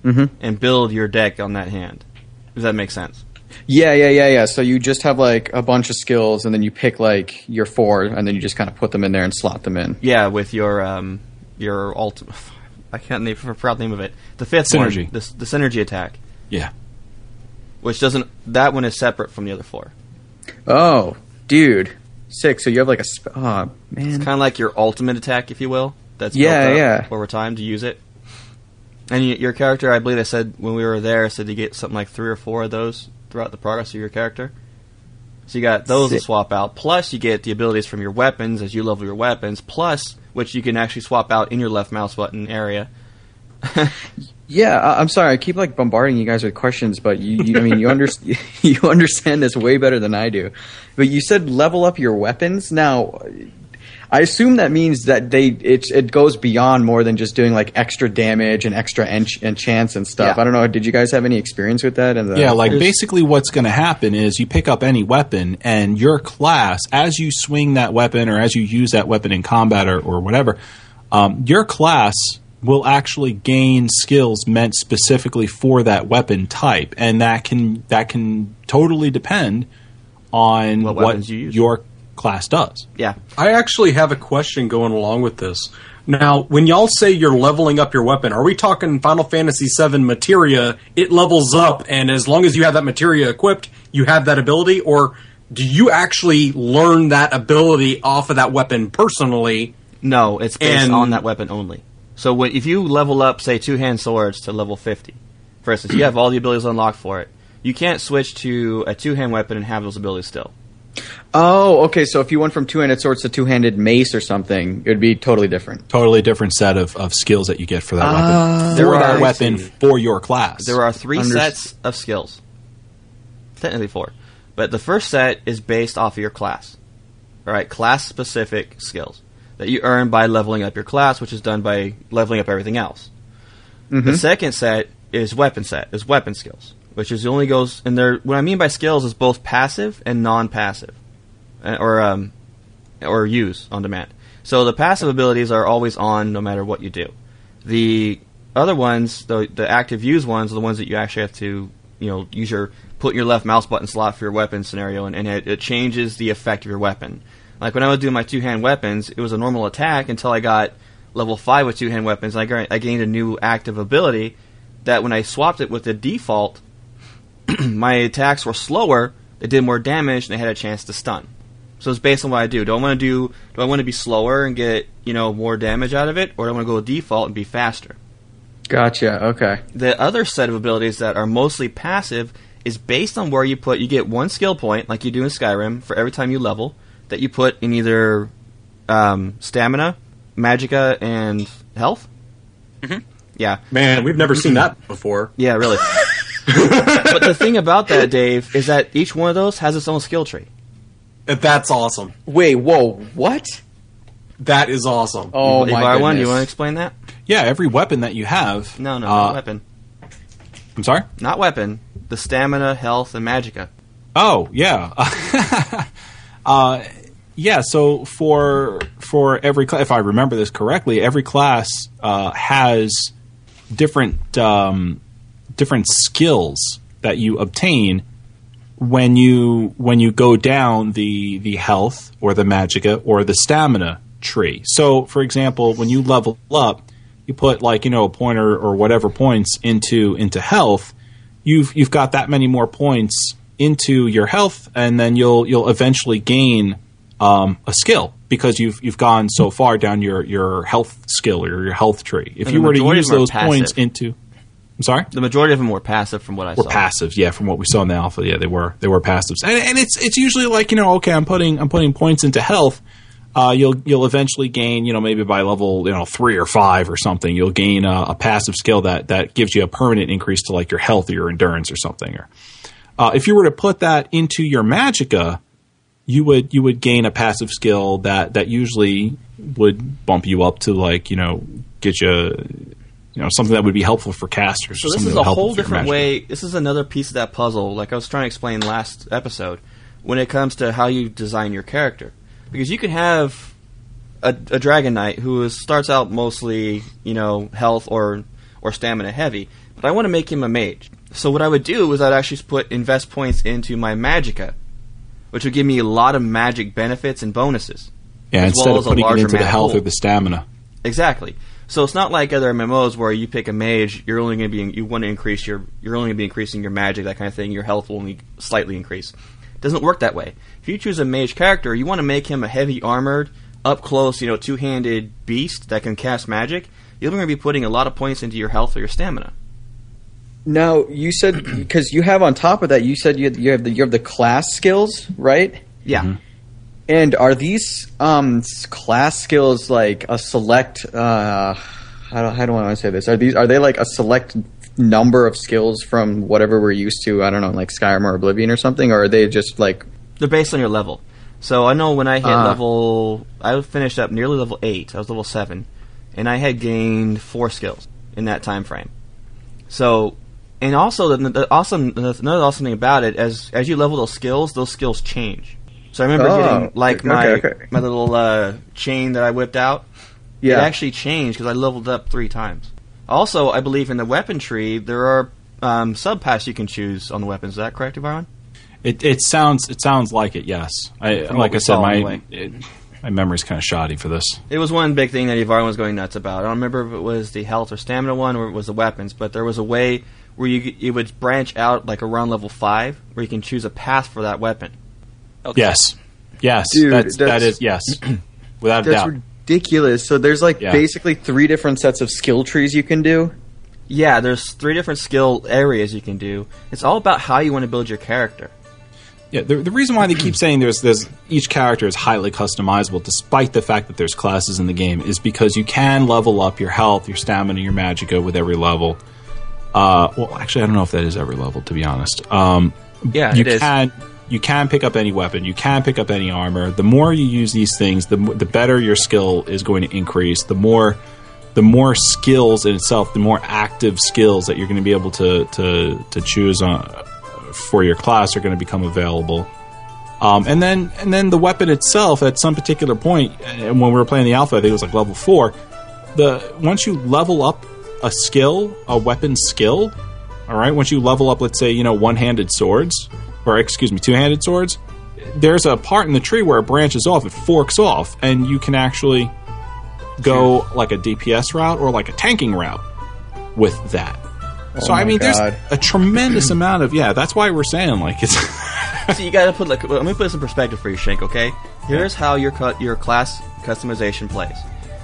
Mhm. and build your deck on that hand. Does that make sense? Yeah, yeah, yeah, yeah. So you just have like a bunch of skills, and then you pick like your four, and then you just kind of put them in there and slot them in. Yeah, with your um your ultimate. I can't name forgot the name of it. The fifth Synergy. one, the, the synergy attack, yeah. which doesn't that one is separate from the other four. Oh, dude, six. So you have like a. Sp- oh man. It's kind of like your ultimate attack, if you will. That's Yeah, built up yeah. over time to use it. And y- your character, I believe, I said when we were there, said you get something like three or four of those throughout the progress of your character. So you got those to swap out. Plus, you get the abilities from your weapons as you level your weapons. Plus, which you can actually swap out in your left mouse button area. <laughs> Yeah, I- I'm sorry. I keep like bombarding you guys with questions, but you, you I mean, you under- <laughs> you understand this way better than I do. But you said level up your weapons. Now, I assume that means that they it it goes beyond more than just doing like extra damage and extra ench- enchants and stuff. Yeah. I don't know. Did you guys have any experience with that? And the, Yeah, like basically what's going to happen is you pick up any weapon, and your class, as you swing that weapon or as you use that weapon in combat or, or whatever, um, your class will actually gain skills meant specifically for that weapon type, and that can that can totally depend on What what, weapons you use. your class does. Yeah, I actually have a question going along with this. Now, when y'all say you're leveling up your weapon, are we talking Final Fantasy VII materia? It levels up, and as long as you have that materia equipped, you have that ability, or do you actually learn that ability off of that weapon personally? no, it's based And- on that weapon only. So when, if you level up, say, two hand swords to level fifty, for instance, you have all the abilities unlocked for it. You can't switch to a two hand weapon and have those abilities still. Oh, okay. So if you went from two-handed swords to two-handed mace or something, it would be totally different. Totally different set of, of skills that you get for that weapon. Ah, There For that are- weapon for your class. There are three Unders- sets of skills. Technically four. But the first set is based off of your class. Alright, class specific skills that you earn by leveling up your class, which is done by leveling up everything else. The second set is weapon set, is weapon skills, which is only goes and there what I mean by skills is both passive and non passive. Or um or use on demand. So the passive abilities are always on no matter what you do. The other ones, the the active use ones, are the ones that you actually have to, you know, use your put your left mouse button slot for your weapon scenario, and, and it, it changes the effect of your weapon. Like when I was doing my two hand weapons, it was a normal attack until I got level five with two hand weapons. And I, I gained a new active ability that when I swapped it with the default, <clears throat> my attacks were slower. They did more damage, and they had a chance to stun. So it's based on what I do. Do I want to do? Do I want to be slower and get you know more damage out of it, or do I want to go default and be faster? Gotcha. Okay. The other set of abilities that are mostly passive is based on where you put. You get one skill point, like you do in Skyrim, for every time you level, that you put in either um, stamina, magicka, and health. Mm-hmm. Yeah, Man, we've never seen that before. yeah, really. <laughs> but the thing about that, <laughs> Dave, is that each one of those has its own skill tree. That's awesome. Wait. Whoa. What? That is awesome. Oh if my I goodness. won, you want to explain that? yeah, every weapon that you have. No, no, uh, not weapon. I'm sorry. Not weapon. The stamina, health, and magicka. Oh yeah, <laughs> uh, yeah. So for for every class, if I remember this correctly, every class uh, has different um, different skills that you obtain when you when you go down the the health or the magicka or the stamina tree. So, for example, when you level up, you put like you know a pointer or whatever points into into health. You've you've got that many more points into your health, and then you'll you'll eventually gain um, a skill because you've you've gone so far down your your health skill or your health tree. If And you were to use those points into, I'm sorry. The majority of them were passive, from what I were saw. passives. Yeah, from what we saw in the alpha, yeah, they were they were passives, and, and it's it's usually like you know, okay, I'm putting I'm putting points into health. Uh, you'll you'll eventually gain, you know, maybe by level you know three or five or something, you'll gain a, a passive skill that that gives you a permanent increase to like your health or your endurance or something. Or uh, if you were to put that into your magicka, you would you would gain a passive skill that that usually would bump you up to like you know get you you know something that would be helpful for casters. So this is a whole different way. This is another piece of that puzzle, like I was trying to explain last episode, when it comes to how you design your character. Because you can have a, a dragon knight who is, starts out mostly, you know, health or or stamina heavy, but I want to make him a mage. So what I would do is I'd actually put invest points into my magicka, which would give me a lot of magic benefits and bonuses. Yeah, as instead well of as putting it into the health pool. or the stamina. Exactly. So it's not like other MMOs where you pick a mage, you're only going to be you want to increase your you're only going to be increasing your magic that kind of thing. Your health will only slightly increase. It doesn't work that way. If you choose a mage character, you want to make him a heavy armored, up close, you know, two handed beast that can cast magic. You're going to be putting a lot of points into your health or your stamina. Now you said because you have on top of that, you said you have, you have the you have the class skills, right? Yeah. Mm-hmm. And are these um, class skills like a select? Uh, how do, how do I want to say this? Are these are they like a select number of skills from whatever we're used to? I don't know, like Skyrim or Oblivion or something, or are they just like They're based on your level. So I know when I hit Ah. level, I finished up nearly level eight. I was level seven, and I had gained four skills in that time frame. So, and also the, the awesome, another awesome thing about it, as as you level those skills, those skills change. So I remember Oh, getting like okay, my okay. my little uh, chain that I whipped out. Yeah. It actually changed because I leveled up three times. Also, I believe in the weapon tree there are um, subpaths you can choose on the weapons. Is that correct, Ivan? It, it sounds it sounds like it. Yes, I, From like I said, my it, my memory's kind of shoddy for this. It was one big thing that Ivar was going nuts about. I don't remember if it was the health or stamina one or it was the weapons, but there was a way where you it would branch out like around level five, where you can choose a path for that weapon. Okay. Yes, yes, Dude, that's, that that's- yes, <clears throat> without a that's doubt. ridiculous? So there's like Yeah. basically three different sets of skill trees you can do. Yeah, there's three different skill areas you can do. It's all about how you want to build your character. Yeah, the, the reason why they keep saying there's there's each character is highly customizable, despite the fact that there's classes in the game, is because you can level up your health, your stamina, your magicka with every level. Uh, well, actually, I don't know if that is every level, to be honest. Um, Yeah, you it is. can you can pick up any weapon, you can pick up any armor. The more you use these things, the the better your skill is going to increase. The more the more skills in itself, the more active skills that you're going to be able to to to choose on for your class are going to become available. Um, and then and then the weapon itself at some particular point, and when we were playing the alpha, I think it was like level four. The once you level up a skill, a weapon skill, all right. Once you level up, let's say you know one-handed swords, or excuse me, two-handed swords. There's a part in the tree where it branches off, it forks off, and you can actually go like a DPS route or like a tanking route with that. Oh so I mean, God. there's a tremendous <clears throat> amount of yeah. That's why we're saying like it's. <laughs> so you got to put like let me put this in perspective for you, Shank. Okay, here's how your cut your class customization plays.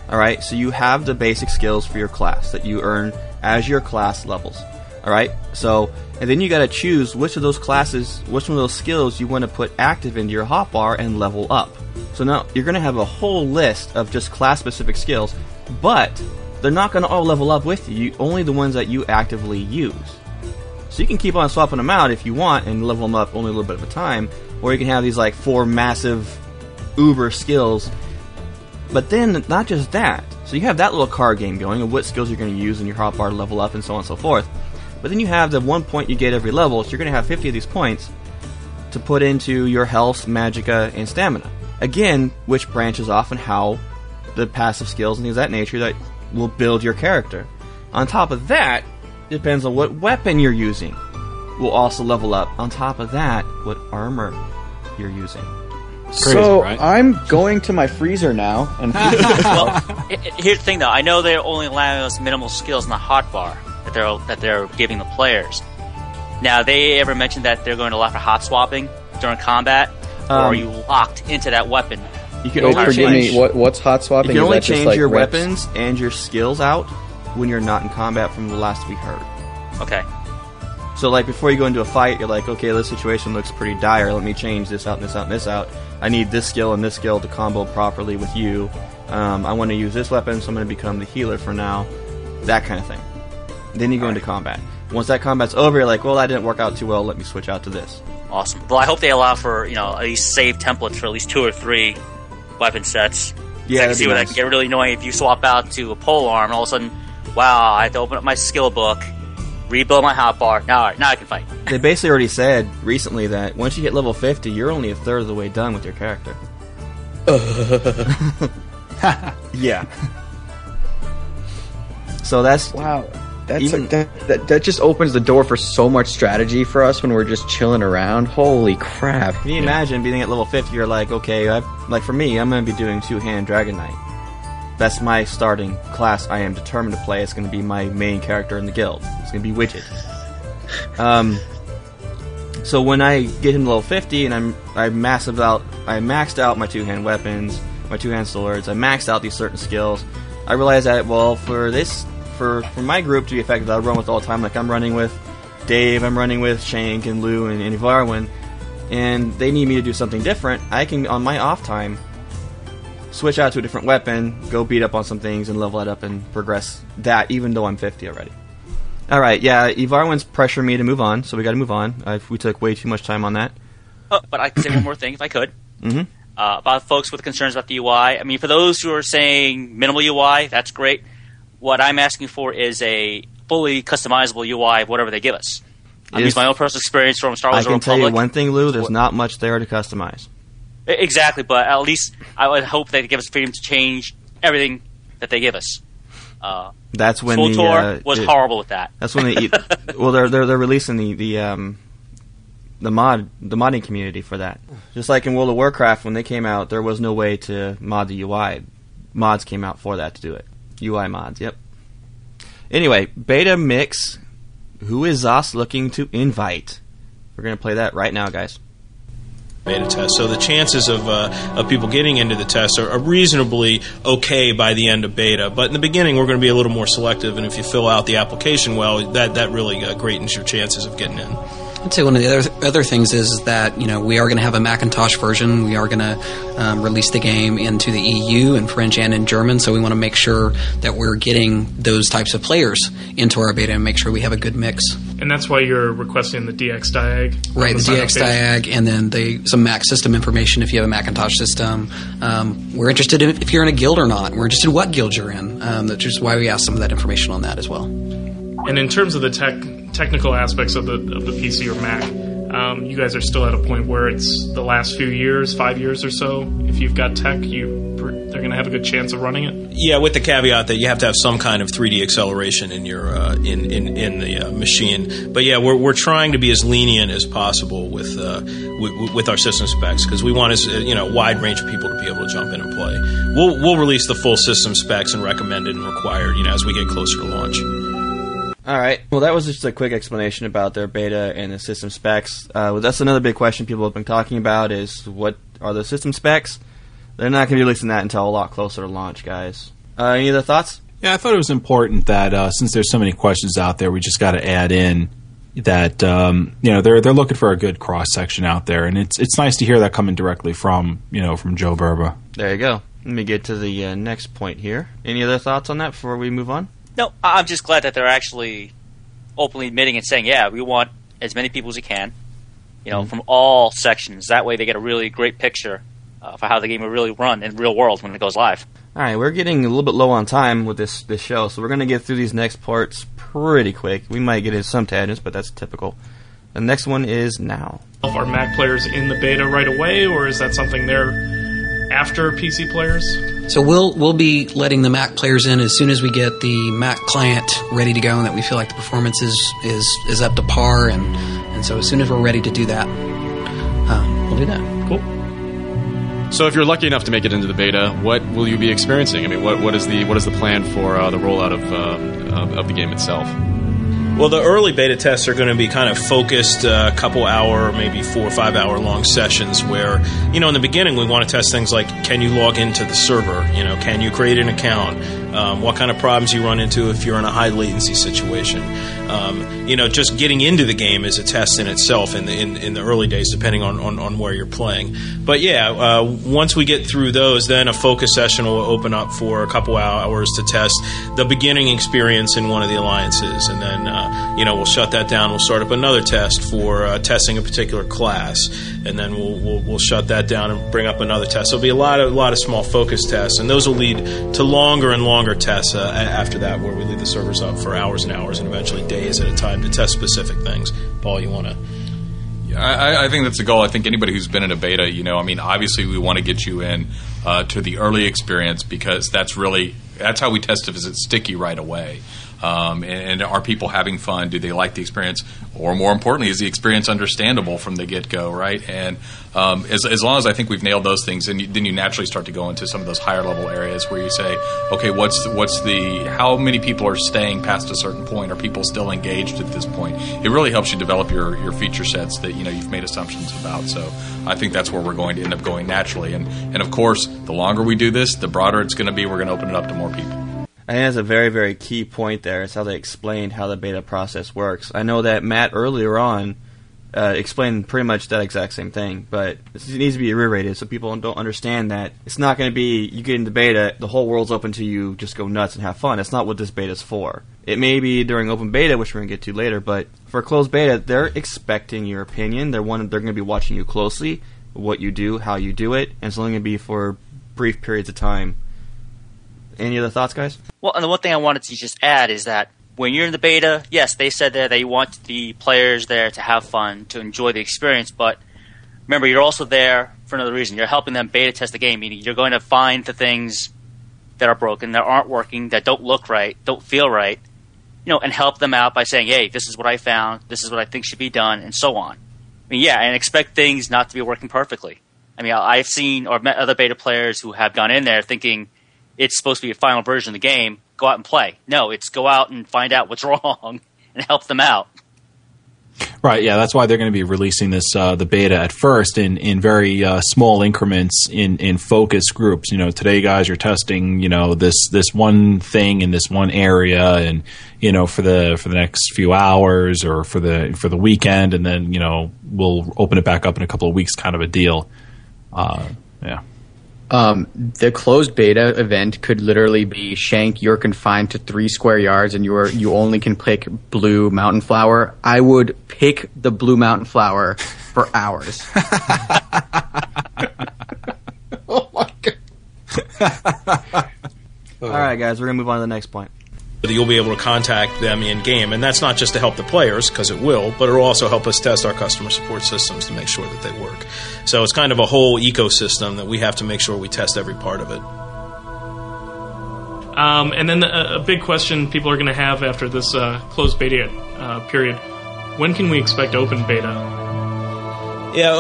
All right, so you have the basic skills for your class that you earn as your class levels. All right, so and then you got to choose which of those classes, which one of those skills you want to put active into your hotbar and level up. So now you're going to have a whole list of just class specific skills, but they're not going to all level up with you. Only the ones that you actively use. So you can keep on swapping them out if you want and level them up only a little bit of a time, or you can have these like four massive uber skills. But then not just that. So you have that little card game going of what skills you're going to use in your hotbar to level up and so on and so forth. But then you have the one point you get every level, so you're going to have 50 of these points to put into your health, magicka, and stamina. Again, which branches off and how the passive skills and things of that nature that will build your character. On top of that, depends on what weapon you're using. Will also level up. On top of that, what armor you're using. so right? I'm going to my freezer now, and <laughs> <laughs> well, i- i- here's the thing though. I know they're only allowing us minimal skills in the hotbar that they're that they're giving the players. Now, they ever mentioned that they're going to allow for hot swapping during combat, or Um, are you locked into that weapon? You can Wait, only forgive change. me. What, what's hot swapping? you can only that change like, your reps? weapons and your skills out when you're not in combat. From the last we heard. Okay. So, like before you go into a fight, you're like, okay, this situation looks pretty dire. Let me change this out, and this out, and this out. I need this skill and this skill to combo properly with you. Um, I want to use this weapon, so I'm going to become the healer for now. That kind of thing. Then you go into combat. Once that combat's over, you're like, well, that didn't work out too well. Let me switch out to this. Awesome. Well, I hope they allow for you know at least save templates for at least two or three weapon sets. Yeah, I can see be where that can get really annoying if you swap out to a pole arm and all of a sudden, wow, I have to open up my skill book, rebuild my hotbar. Now, all right, now I can fight. <laughs> They basically already said recently that once you hit level 50, you're only a third of the way done with your character. <laughs> <laughs> yeah. So that's Wow. That's Even- that, that that just opens the door for so much strategy for us when we're just chilling around. Holy crap! Can you imagine being at level 50? You're like, okay, I, like for me, I'm going to be doing two hand Dragon Knight. That's my starting class. I am determined to play. It's going to be my main character in the guild. It's going to be Widget. <laughs> Um, so when I get him to level 50 and I'm I massive out, I maxed out my two hand weapons, my two hand swords. I maxed out these certain skills. I realized that well, for this, for for my group to be effective, I run with all the time. Like I'm running with Dave, I'm running with Shank and Lou and, and Yvarwin, and they need me to do something different. I can on my off time switch out to a different weapon, go beat up on some things, and level it up and progress that, even though I'm 50 already. All right, yeah, Yvarwin's pressuring me to move on, so we got to move on. Uh, we took way too much time on that. Oh, but I can say one more thing if I could. <clears throat> Mm-hmm. Uh, about folks with concerns about the UI. I mean, for those who are saying minimal UI, that's great. What I'm asking for is a fully customizable UI of whatever they give us. Is- using my own personal experience from Star I Wars: The can tell you one thing, Lou. There's not much there to customize. Exactly, but at least I would hope they give us freedom to change everything that they give us. Uh, That's when Full the uh, was it- horrible with that. That's when they eat. <laughs> well, they're they're they're releasing the the um the mod the modding community for that. Just like in World of Warcraft, when they came out, there was no way to mod the UI. Mods came out for that to do it. UI mods. Yep. Anyway, beta mix. Who is ZOS looking to invite? We're gonna play that right now, guys. beta test. So the chances of uh, of people getting into the test are, are reasonably okay by the end of beta. But in the beginning, we're going to be a little more selective, and if you fill out the application well, that that really uh, greatens your chances of getting in. I'd say one of the other other things is that you know we are going to have a Macintosh version. We are going to um, release the game into the EU in French and in German. So we want to make sure that we're getting those types of players into our beta and make sure we have a good mix. And that's why you're requesting the DX diag. Right, on the DX page. diag, and then the some Mac system information if you have a Macintosh system. Um, we're interested in if you're in a guild or not. We're interested in what guild you're in. Um, that's just why we ask some of that information on that as well. And in terms of the tech technical aspects of the of the PC or Mac, um, you guys are still at a point where it's the last few years, five years or so. If you've got tech, you they're going to have a good chance of running it. Yeah, with the caveat that you have to have some kind of 3D acceleration in your uh, in in, in the uh, machine. But yeah, we're, we're trying to be as lenient as possible with uh, with, with our system specs because we want as uh, you know wide range of people to be able to jump in and play. We'll we'll release the full system specs and recommended and required you know as we get closer to launch. All right. Well, that was just a quick explanation about their beta and the system specs. Uh, well, that's another big question people have been talking about: is what are the system specs? They're not going to be releasing that until a lot closer to launch, guys. Uh, any other thoughts? Yeah, I thought it was important that uh, since there's so many questions out there, we just got to add in that um, you know they're they're looking for a good cross section out there, and it's it's nice to hear that coming directly from you know from Joe Burba. There you go. Let me get to the uh, next point here. Any other thoughts on that before we move on? No, I- I'm just glad that they're actually openly admitting and saying, yeah, we want as many people as we can, you know, from all sections. That way they get a really great picture uh, for how the game will really run in real world when it goes live. All right, we're getting a little bit low on time with this this show, so we're going to get through these next parts pretty quick. We might get into some tangents, but that's typical. The next one is now. Are Mac players in the beta right away, or is that something they're after PC players? So we'll we'll be letting the Mac players in as soon as we get the Mac client ready to go and that we feel like the performance is is, is up to par and and so as soon as we're ready to do that, um, we'll do that. Cool. So, if you're lucky enough to make it into the beta, what will you be experiencing? I mean, what, what is the what is the plan for uh, the rollout of, uh, of of the game itself? Well, the early beta tests are going to be kind of focused, a uh, couple hour, maybe four or five hour long sessions where, you know, in the beginning we want to test things like can you log into the server? You know, can you create an account? Um, what kind of problems you run into if you're in a high latency situation? Um, you know, just getting into the game is a test in itself in the, in, in the early days, depending on, on, on, where you're playing. But yeah, uh, once we get through those, then a focus session will open up for a couple hours to test the beginning experience in one of the alliances. And then, uh, you know, we'll shut that down. We'll start up another test for uh, testing a particular class. And then we'll, we'll, we'll, shut that down and bring up another test. There'll be a lot of, a lot of small focus tests, and those will lead to longer and longer tests uh, after that, where we leave the servers up for hours and hours and eventually days at a time to test specific things. Paul, you want to? Yeah, I, I, think that's the goal. I think anybody who's been in a beta, you know, I mean, obviously we want to get you in uh, to the early experience because that's really that's how we test if it's sticky right away. Um, and, and, are people having fun? Do they like the experience? Or more importantly, is the experience understandable from the get go, right? And um, as, as long as I think we've nailed those things, then you, then you naturally start to go into some of those higher level areas where you say, okay, what's what's the how many people are staying past a certain point? Are people still engaged at this point? It really helps you develop your, your feature sets that you know you've made assumptions about. So I think that's where we're going to end up going naturally. And and of course, the longer we do this, the broader it's going to be. We're going to open it up to more people. I think that's a very, very key point there. It's how they explained how the beta process works. I know that Matt earlier on uh, explained pretty much that exact same thing, but it needs to be reiterated so people don't understand that it's not going to be you get into beta, the whole world's open to you, just go nuts and have fun. That's not what this beta is for. It may be during open beta, which we're going to get to later, but for closed beta, they're expecting your opinion. They're one, they're going to be watching you closely, what you do, how you do it, and it's only going to be for brief periods of time any other thoughts, guys? Well, and the one thing I wanted to just add is that when you're in the beta, yes, they said there they want the players there to have fun, to enjoy the experience, but remember, you're also there for another reason. You're helping them beta test the game, meaning you're going to find the things that are broken, that aren't working, that don't look right, don't feel right, you know, and help them out by saying, hey, this is what I found, this is what I think should be done, and so on. I mean, yeah, and expect things not to be working perfectly. I mean, I've seen or met other beta players who have gone in there thinking – it's supposed to be a final version of the game. Go out and play. No, it's go out and find out what's <laughs> wrong and help them out. Right. Yeah, that's why they're going to be releasing this uh, the beta at first in in very uh, small increments in in focus groups. You know, today, guys, you're testing you know this this one thing in this one area, and you know for the for the next few hours or for the for the weekend, and then you know we'll open it back up in a couple of weeks, kind of a deal. Uh, yeah. Um, the closed beta event could literally be Shank. You're confined to three square yards, and you're you only can pick blue mountain flower. I would pick the blue mountain flower for hours. <laughs> oh my god! <laughs> All right, guys, we're gonna move on to the next point you'll be able to contact them in game. And that's not just to help the players, because it will, but it'll also help us test our customer support systems to make sure that they work. So it's kind of a whole ecosystem that we have to make sure we test every part of it. Um, and then a, a, big question people are going to have after this uh, closed beta uh, period when can we expect open beta? Yeah,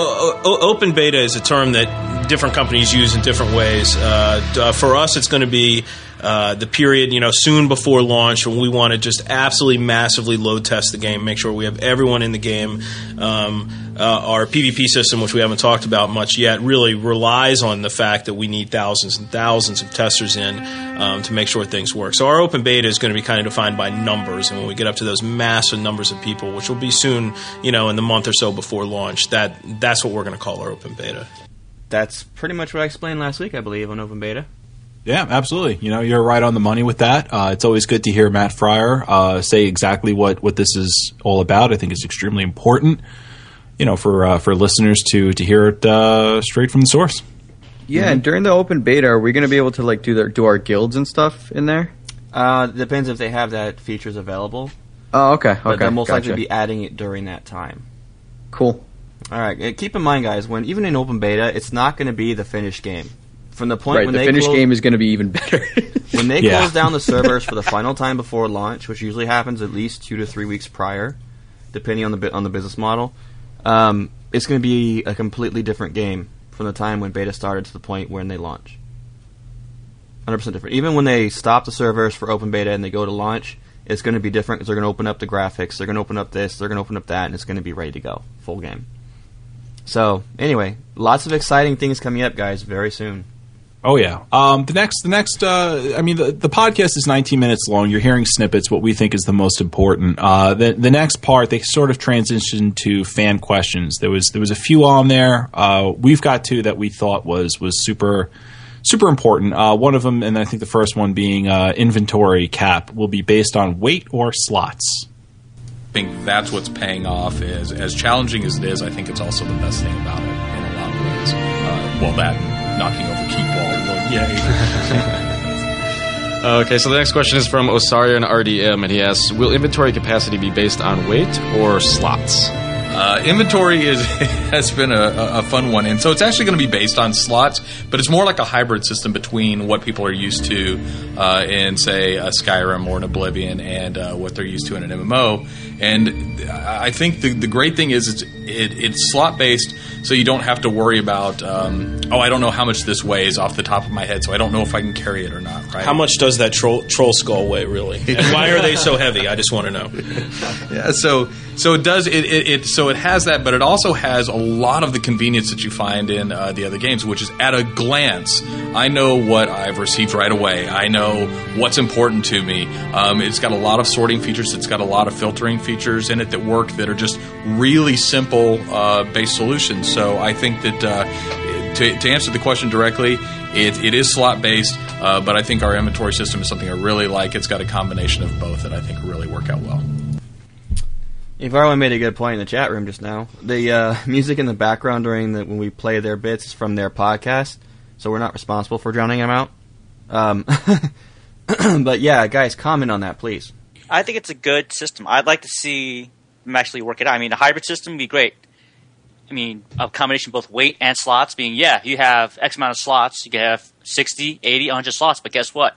open beta is a term that different companies use in different ways. Uh, for us, it's going to be uh, the period, you know, soon before launch when we want to just absolutely massively load test the game, make sure we have everyone in the game. Um, uh, our PvP system, which we haven't talked about much yet, really relies on the fact that we need thousands and thousands of testers in um, to make sure things work. So our open beta is going to be kind of defined by numbers, and when we get up to those massive numbers of people, which will be soon, you know, in the month or so before launch, that that's what we're going to call our open beta. That's pretty much what I explained last week, I believe, on open beta. Yeah, absolutely. You know, you're right on the money with that. Uh, it's always good to hear Matt Firor uh, say exactly what, what this is all about. I think it's extremely important, you know, for uh, for listeners to to hear it uh, straight from the source. Yeah, and during the open beta, are we going to be able to like do their do our guilds and stuff in there? Uh, depends if they have that features available. Oh, okay, But okay, they'll most gotcha. likely be adding it during that time. Cool. All right. uh, Keep in mind, guys, when even in open beta, it's not going to be the finished game. From the point Right, when the they finished close, game is going to be even better. <laughs> when they Yeah. close down the servers for the final time before launch, which usually happens at least two to three weeks prior, depending on the bit on the business model, um, it's going to be a completely different game from the time when beta started to the point when they launch. 100% different. Even when they stop the servers for open beta and they go to launch, it's going to be different because they're going to open up the graphics, they're going to open up this, they're going to open up that, and it's going to be ready to go, full game. So anyway, lots of exciting things coming up, guys, very soon. Oh yeah. Um, the next, the next. Uh, I mean, the, the podcast is 19 minutes long. You're hearing snippets. What we think is the most important. Uh, the the next part, they sort of transitioned to fan questions. There was there was a few on there. Uh, we've got two that we thought was was super super important. Uh, one of them, and I think the first one being uh, inventory cap, will be based on weight or slots. I think that's what's paying off. Is as challenging as it is, I think it's also the best thing about it in a lot of ways. Uh, well, that knocking over keep <laughs> Okay, so the next question is from Osarian RDM, and he asks, "Will inventory capacity be based on weight or slots?" Uh, inventory is <laughs> has been a, a a fun one, and so it's actually going to be based on slots, but it's more like a hybrid system between what people are used to uh, in, say, a Skyrim or an Oblivion, and uh, what they're used to in an MMO. And I think the, the great thing is it's it, it's slot based, so you don't have to worry about um, oh I don't know how much this weighs off the top of my head, so I don't know if I can carry it or not. Right? How much does that troll, troll skull weigh, really? <laughs> And why are they so heavy? I just want to know. <laughs> yeah, so so it does it, it, it so it has that, but it also has a lot of the convenience that you find in uh, the other games, which is at a glance, I know what I've received right away. I know what's important to me. Um, it's got a lot of sorting features. It's got a lot of filtering features in it that work that are just really simple uh, based solutions. So I think that. Uh, to, to answer the question directly, it, it is slot based, uh, but I think our inventory system is something I really like. It's got a combination of both that I think really work out well. Everyone made a good point in the chat room just now. The uh, music in the background during the when we play their bits is from their podcast, so we're not responsible for drowning them out. Um, <laughs> but yeah, guys, comment on that, please. I think it's a good system. I'd like to see them actually work it out. I mean, a hybrid system would be great. I mean, a combination of both weight and slots being, yeah, you have X amount of slots. You can have 60, 80, 100 slots, but guess what?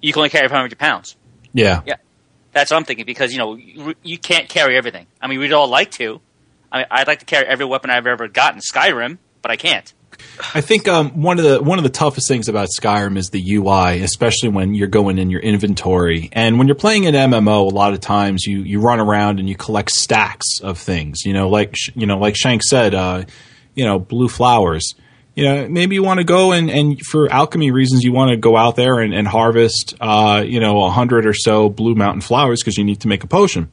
You can only carry 500 pounds. Yeah. Yeah. That's what I'm thinking because, you know, you, you can't carry everything. I mean, we'd all like to. I mean, I'd like to carry every weapon I've ever gotten Skyrim, but I can't. I think um, one of the one of the toughest things about Skyrim is the UI, especially when you're going in your inventory. And when you're playing an MMO, a lot of times you, you run around and you collect stacks of things. You know, like you know, like Shank said, uh, you know, blue flowers. You know, maybe you want to go and, and for alchemy reasons, you want to go out there and, and harvest, uh, you know, a hundred or so blue mountain flowers because you need to make a potion.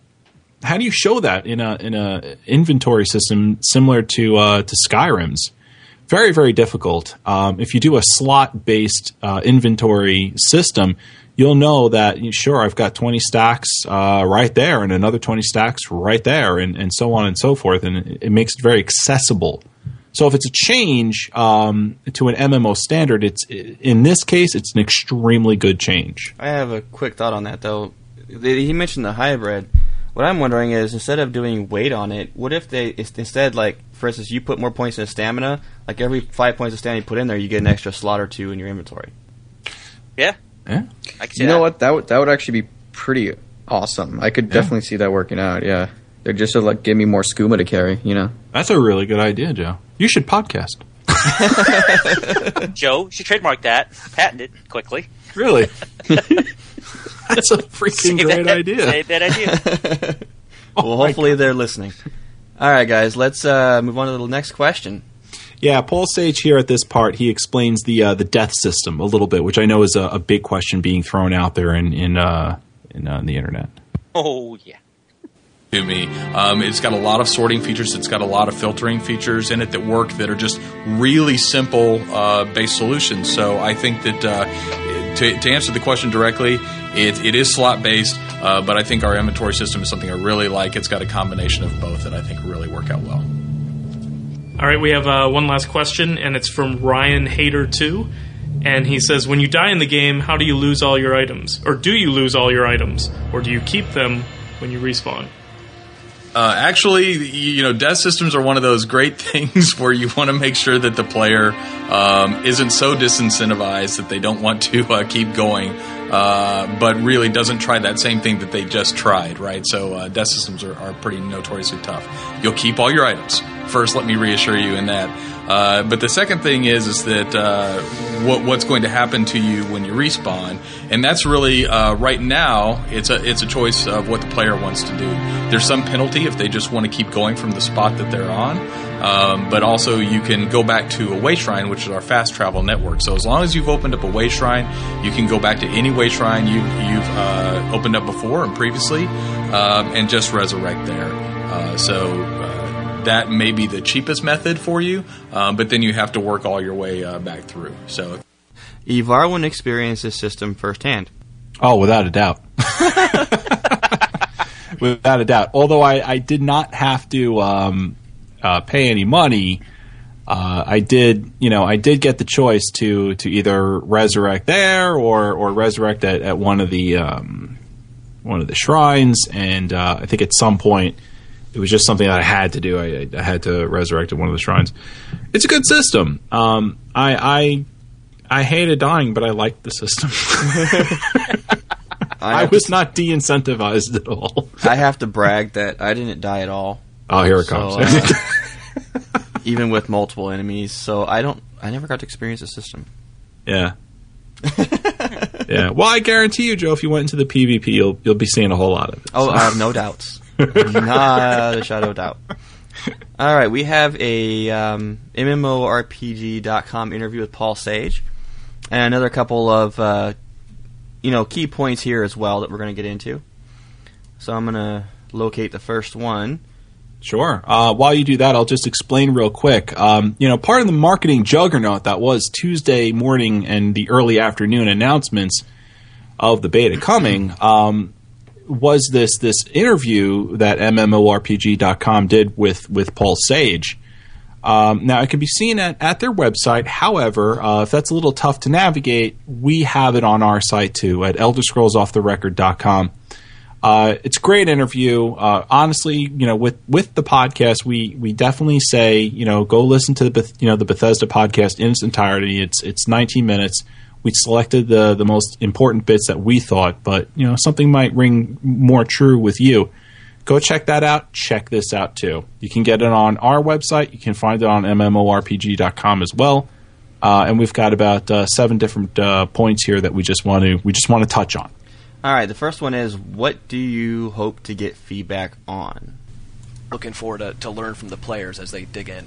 How do you show that in a in a inventory system similar to uh, to Skyrim's? Very very difficult. Um, if you do a slot based uh, inventory system, you'll know that sure I've got 20 stacks uh, right there and another 20 stacks right there, and, and so on and so forth, and it, it makes it very accessible. So if it's a change um, to an MMO standard, it's in this case it's an extremely good change. I have a quick thought on that though. He mentioned the hybrid. What I'm wondering is instead of doing weight on it, what if they instead like for instance you put more points in stamina, like every five points of stamina you put in there, you get an extra slot or two in your inventory. Yeah. Yeah. I can see You that. know what? That would that would actually be pretty awesome. I could definitely see that working out. Yeah, they're just to like give me more skooma to carry. You know. That's a really good idea, Joe. You should podcast. <laughs> <laughs> Joe, you should trademark that, patent it quickly. Really? <laughs> That's a freaking Save great that- idea. Save that idea. <laughs> well, hopefully they're listening. All right, guys, let's uh, move on to the next question. Yeah, Paul Sage here at this part, he explains the uh, the death system a little bit, which I know is a, a big question being thrown out there in in uh, in, uh, the internet. oh yeah. to me. Um, it's got a lot of sorting features. It's got a lot of filtering features in it that work that are just really simple uh, based solutions. So I think that uh, to, to answer the question directly, it, it is slot based, uh, but I think our inventory system is something I really like. It's got a combination of both that I think really work out well. All right, we have uh, one last question, and it's from Ryan Hater two, and he says, "When you die in the game, how do you lose all your items, or do you lose all your items, or do you keep them when you respawn?" Uh, actually, you know, death systems are one of those great <laughs> things where you want to make sure that the player um, isn't so disincentivized that they don't want to uh, keep going, uh, but really doesn't try that same thing that they just tried, right? So, uh, death systems are, are pretty notoriously tough. You'll keep all your items. First, let me reassure you in that. Uh, but the second thing is is that uh, what, what's going to happen to you when you respawn, and that's really uh, right now it's a it's a choice of what the player wants to do. There's some penalty if they just want to keep going from the spot that they're on, um, but also you can go back to a way shrine, which is our fast travel network. So as long as you've opened up a way shrine, you can go back to any way shrine you, you've uh, opened up before and previously, um, and just resurrect there. Uh, so that may be the cheapest method for you, um, but then you have to work all your way uh, back through. So, Yvarwin experienced this system firsthand. Oh, without a doubt. <laughs> without a doubt. Although I, I did not have to um, uh, pay any money, uh, I did, you know, I did get the choice to to either resurrect there or or resurrect at, at one of the um, one of the shrines, and uh, I think at some point it was just something that I had to do. I, I had to resurrect at one of the shrines. It's a good system. Um, I, I I hated dying, but I liked the system. <laughs> I, <laughs> was not de-incentivized at all. I have to brag that I didn't die at all. Oh, here it So, comes. uh, <laughs> even with multiple enemies, so I don't. I never got to experience the system. yeah. yeah. Well, I guarantee you, Joe, if you went into the PvP, you'll you'll be seeing a whole lot of it. Oh, I have no doubts. Not a shadow of doubt. All right, we have a um, MMORPG.com interview with Paul Sage, and another couple of uh, you know key points here as well that we're going to get into. So I'm going to locate the first one. Sure. Uh, while you do that, I'll just explain real quick. Um, you know, part of the marketing juggernaut that was Tuesday morning and the early afternoon announcements of the beta coming um, was this this interview that MMORPG.com did with with Paul Sage. Um, now, it can be seen at, at their website. However, uh, if that's a little tough to navigate, we have it on our site too at ElderScrollsOffTheRecord.com. Uh, it's a great interview. Uh, honestly, you know, with with the podcast, we we definitely say, you know, go listen to the you know the Bethesda podcast in its entirety. It's it's 19 minutes. We selected the the most important bits that we thought, but you know, something might ring more true with you. Go check that out. Check this out too. You can get it on our website. You can find it on mmorpg.com as well. Uh, and we've got about uh, seven different uh, points here that we just want to we just want to touch on. All right, the first one is what do you hope to get feedback on? Looking forward to, to learn from the players as they dig in.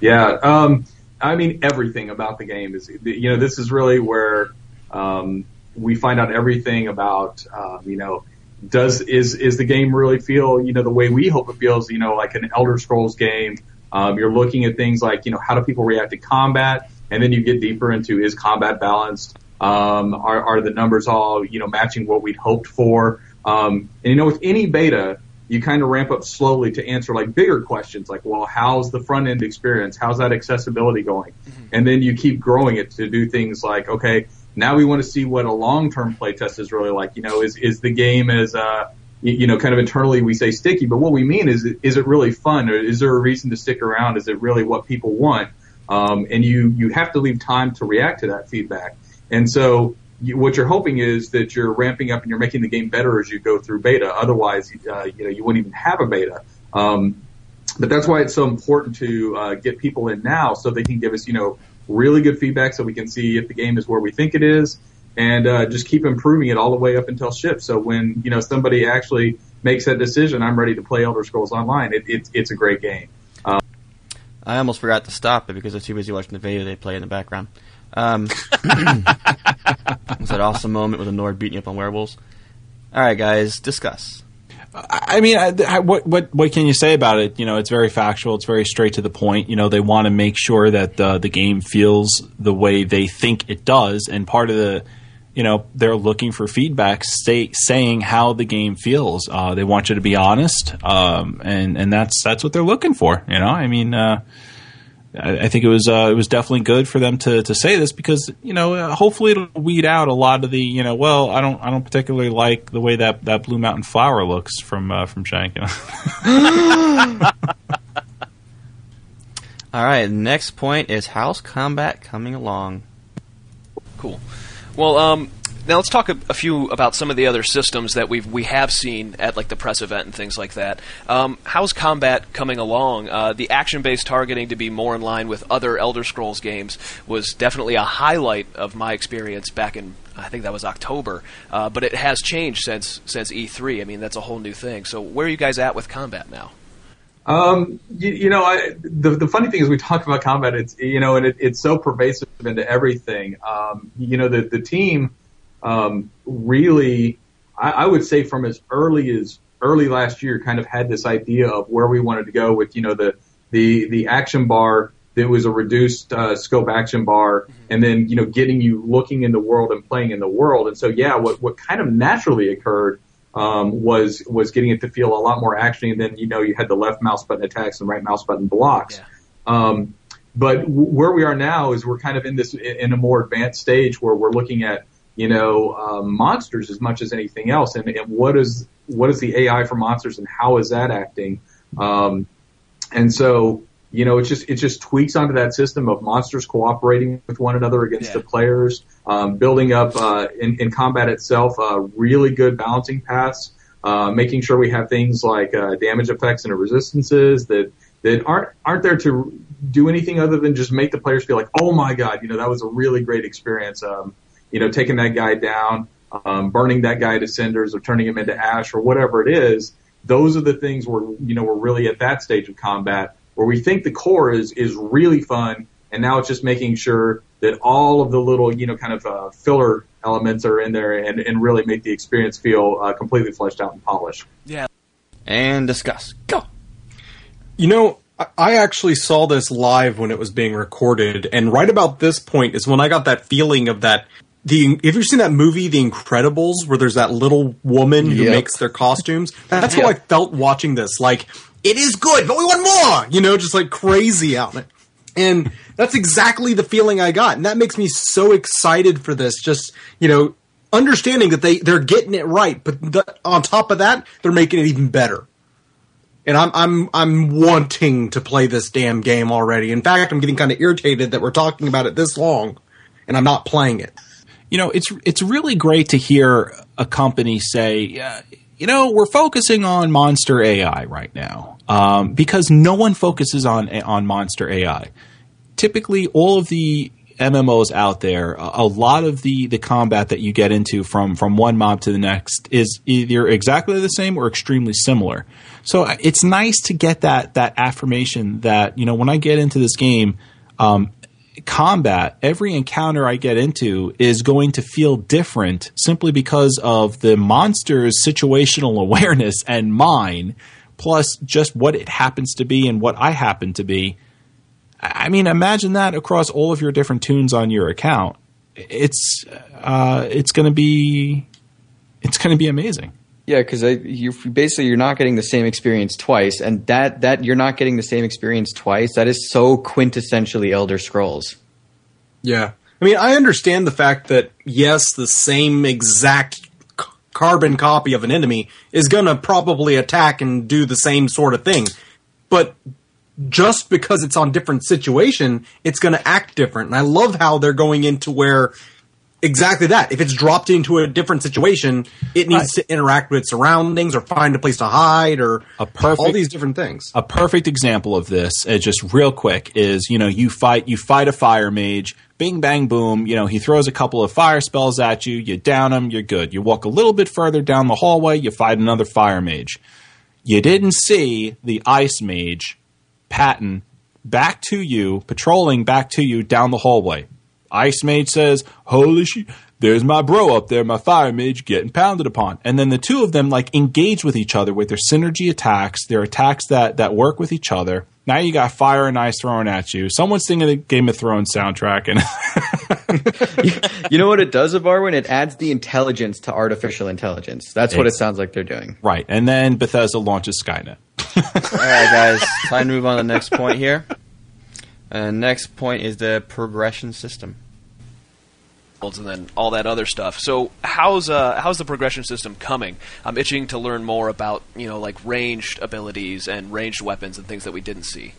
Yeah, um, I mean everything about the game is you know this is really where um, we find out everything about um, you know does is is the game really feel you know the way we hope it feels you know like an Elder Scrolls game. Um, you're looking at things like you know how do people react to combat, and then you get deeper into is combat balanced. Um, are, are the numbers all you know matching what we'd hoped for? Um, and you know with any beta, you kind of ramp up slowly to answer like bigger questions like, well, how's the front end experience? How's that accessibility going? And then you keep growing it to do things like, okay, now we want to see what a long term playtest is really like. You know, is, is the game as, uh, you, you know, kind of internally we say sticky, but what we mean is, is it really fun or is there a reason to stick around? Is it really what people want? Um, and you, you have to leave time to react to that feedback. And so you, what you're hoping is that you're ramping up and you're making the game better as you go through beta. Otherwise, uh, you know, you wouldn't even have a beta. Um, but that's why it's so important to uh, get people in now so they can give us, you know, really good feedback so we can see if the game is where we think it is and uh, just keep improving it all the way up until ship. So when, you know, somebody actually makes that decision, I'm ready to play Elder Scrolls Online. It, it, it's a great game. Um, I almost forgot to stop it because I was too busy watching the video they play in the background. Um, <laughs> was that awesome moment with a Nord beating up on werewolves. All right, guys, discuss. I mean, I, I, what what what can you say about it? You know, it's very factual. It's very straight to the point. You know, they want to make sure that uh, the game feels the way they think it does, and part of the, you know, they're looking for feedback, say, saying how the game feels. Uh, they want you to be honest, um, and and that's that's what they're looking for. You know, I mean, uh, I, I think it was uh, it was definitely good for them to, to say this because you know uh, hopefully it'll weed out a lot of the you know well I don't I don't particularly like the way that, that Blue Mountain flower looks from uh, from Shank. You know? <laughs> All right, next point is house combat coming along. Cool. Well, um, now let's talk a, a, few about some of the other systems that we've we have seen at like the press event and things like that. Um, how's combat coming along? Uh, the action-based targeting to be more in line with other Elder Scrolls games was definitely a highlight of my experience back in I think that was October. Uh, but it has changed since since E3. I mean that's a whole new thing. So where are you guys at with combat now? Um, you, you, know, I, the the funny thing is we talk about combat. It's you know, and it, it's so pervasive into everything. Um, you know, the the team um, really, I, I would say from as early as early last year, kind of had this idea of where we wanted to go with you know the the the action bar that was a reduced uh, scope action bar, mm-hmm. and then you know getting you looking in the world and playing in the world. And so yeah, what what kind of naturally occurred um, was was getting it to feel a lot more actiony. And then you know you had the left mouse button attacks and right mouse button blocks. Yeah. Um, but w- where we are now is we're kind of in this in a more advanced stage where we're looking at you know um, monsters as much as anything else, and, and what is what is the AI for monsters and how is that acting? Um, and so you know, it just it just tweaks onto that system of monsters cooperating with one another against yeah. the players, um, building up uh, in, in combat itself uh, really good balancing paths, uh, making sure we have things like uh, damage effects and resistances that that aren't aren't there to do anything other than just make the players feel like, oh my god, you know, that was a really great experience. Um, you know, taking that guy down, um, burning that guy to cinders, or turning him into ash, or whatever it is. Those are the things where you know we're really at that stage of combat where we think the core is is really fun, and now it's just making sure that all of the little you know kind of uh, filler elements are in there and, and really make the experience feel uh, completely fleshed out and polished. Yeah. And discuss. Go. You know, I actually saw this live when it was being recorded, and right about this point is when I got that feeling of that. The have you seen that movie, The Incredibles, where there's that little woman who yep. makes their costumes? That's yep. how I felt watching this. Like it is good, but we want more. You know, just like crazy out there. And that's exactly the feeling I got. And that makes me so excited for this. Just, you know, understanding that they, they're getting it right. But the, on top of that, they're making it even better. And I'm, I'm, I'm wanting to play this damn game already. In fact, I'm getting kind of irritated that we're talking about it this long and I'm not playing it. You know, it's, it's really great to hear a company say, you know, we're focusing on monster AI right now um, because no one focuses on on monster AI. Typically, all of the MMOs out there, a lot of the the combat that you get into from from one mob to the next is either exactly the same or extremely similar. So it's nice to get that that affirmation that you know when I get into this game, um, combat, every encounter I get into is going to feel different simply because of the monster's situational <laughs> awareness and mine, plus just what it happens to be and what I happen to be. I mean, imagine that across all of your different toons on your account. It's uh, it's going to be it's going to be amazing. Yeah, because you basically you're not getting the same experience twice, and that that you're not getting the same experience twice. That is so quintessentially Elder Scrolls. Yeah, I mean, I understand the fact that yes, the same exact c- carbon copy of an enemy is going to probably attack and do the same sort of thing, but just because it's on different situation, it's going to act different. And I love how they're going into where exactly that. If it's dropped into a different situation, it needs to interact with its surroundings or find a place to hide or a perfect, all these different things. A perfect example of this, uh, just real quick, is you know you fight you fight a fire mage. Bing bang boom, you know, he throws a couple of fire spells at you, you down him, you're good. You walk a little bit further down the hallway, you fight another fire mage. You didn't see the ice mage, Patton, back to you, patrolling back to you down the hallway Ice Mage says, Holy shit, there's my bro up there, my Fire Mage getting pounded upon. And then the two of them like engage with each other with their synergy attacks, their attacks that, that work with each other. Now you got fire and ice thrown at you. Someone's singing the Game of Thrones soundtrack, and <laughs> you, know what it does, Yvarwin? It adds the intelligence to artificial intelligence. That's what it sounds like they're doing. Right, and then Bethesda launches Skynet. All right, guys, time to move on to the next point here. Uh, next point is the progression system. and then all that other stuff. So how's uh, how's the progression system coming? I'm itching to learn more about you know like ranged abilities and ranged weapons and things that we didn't see.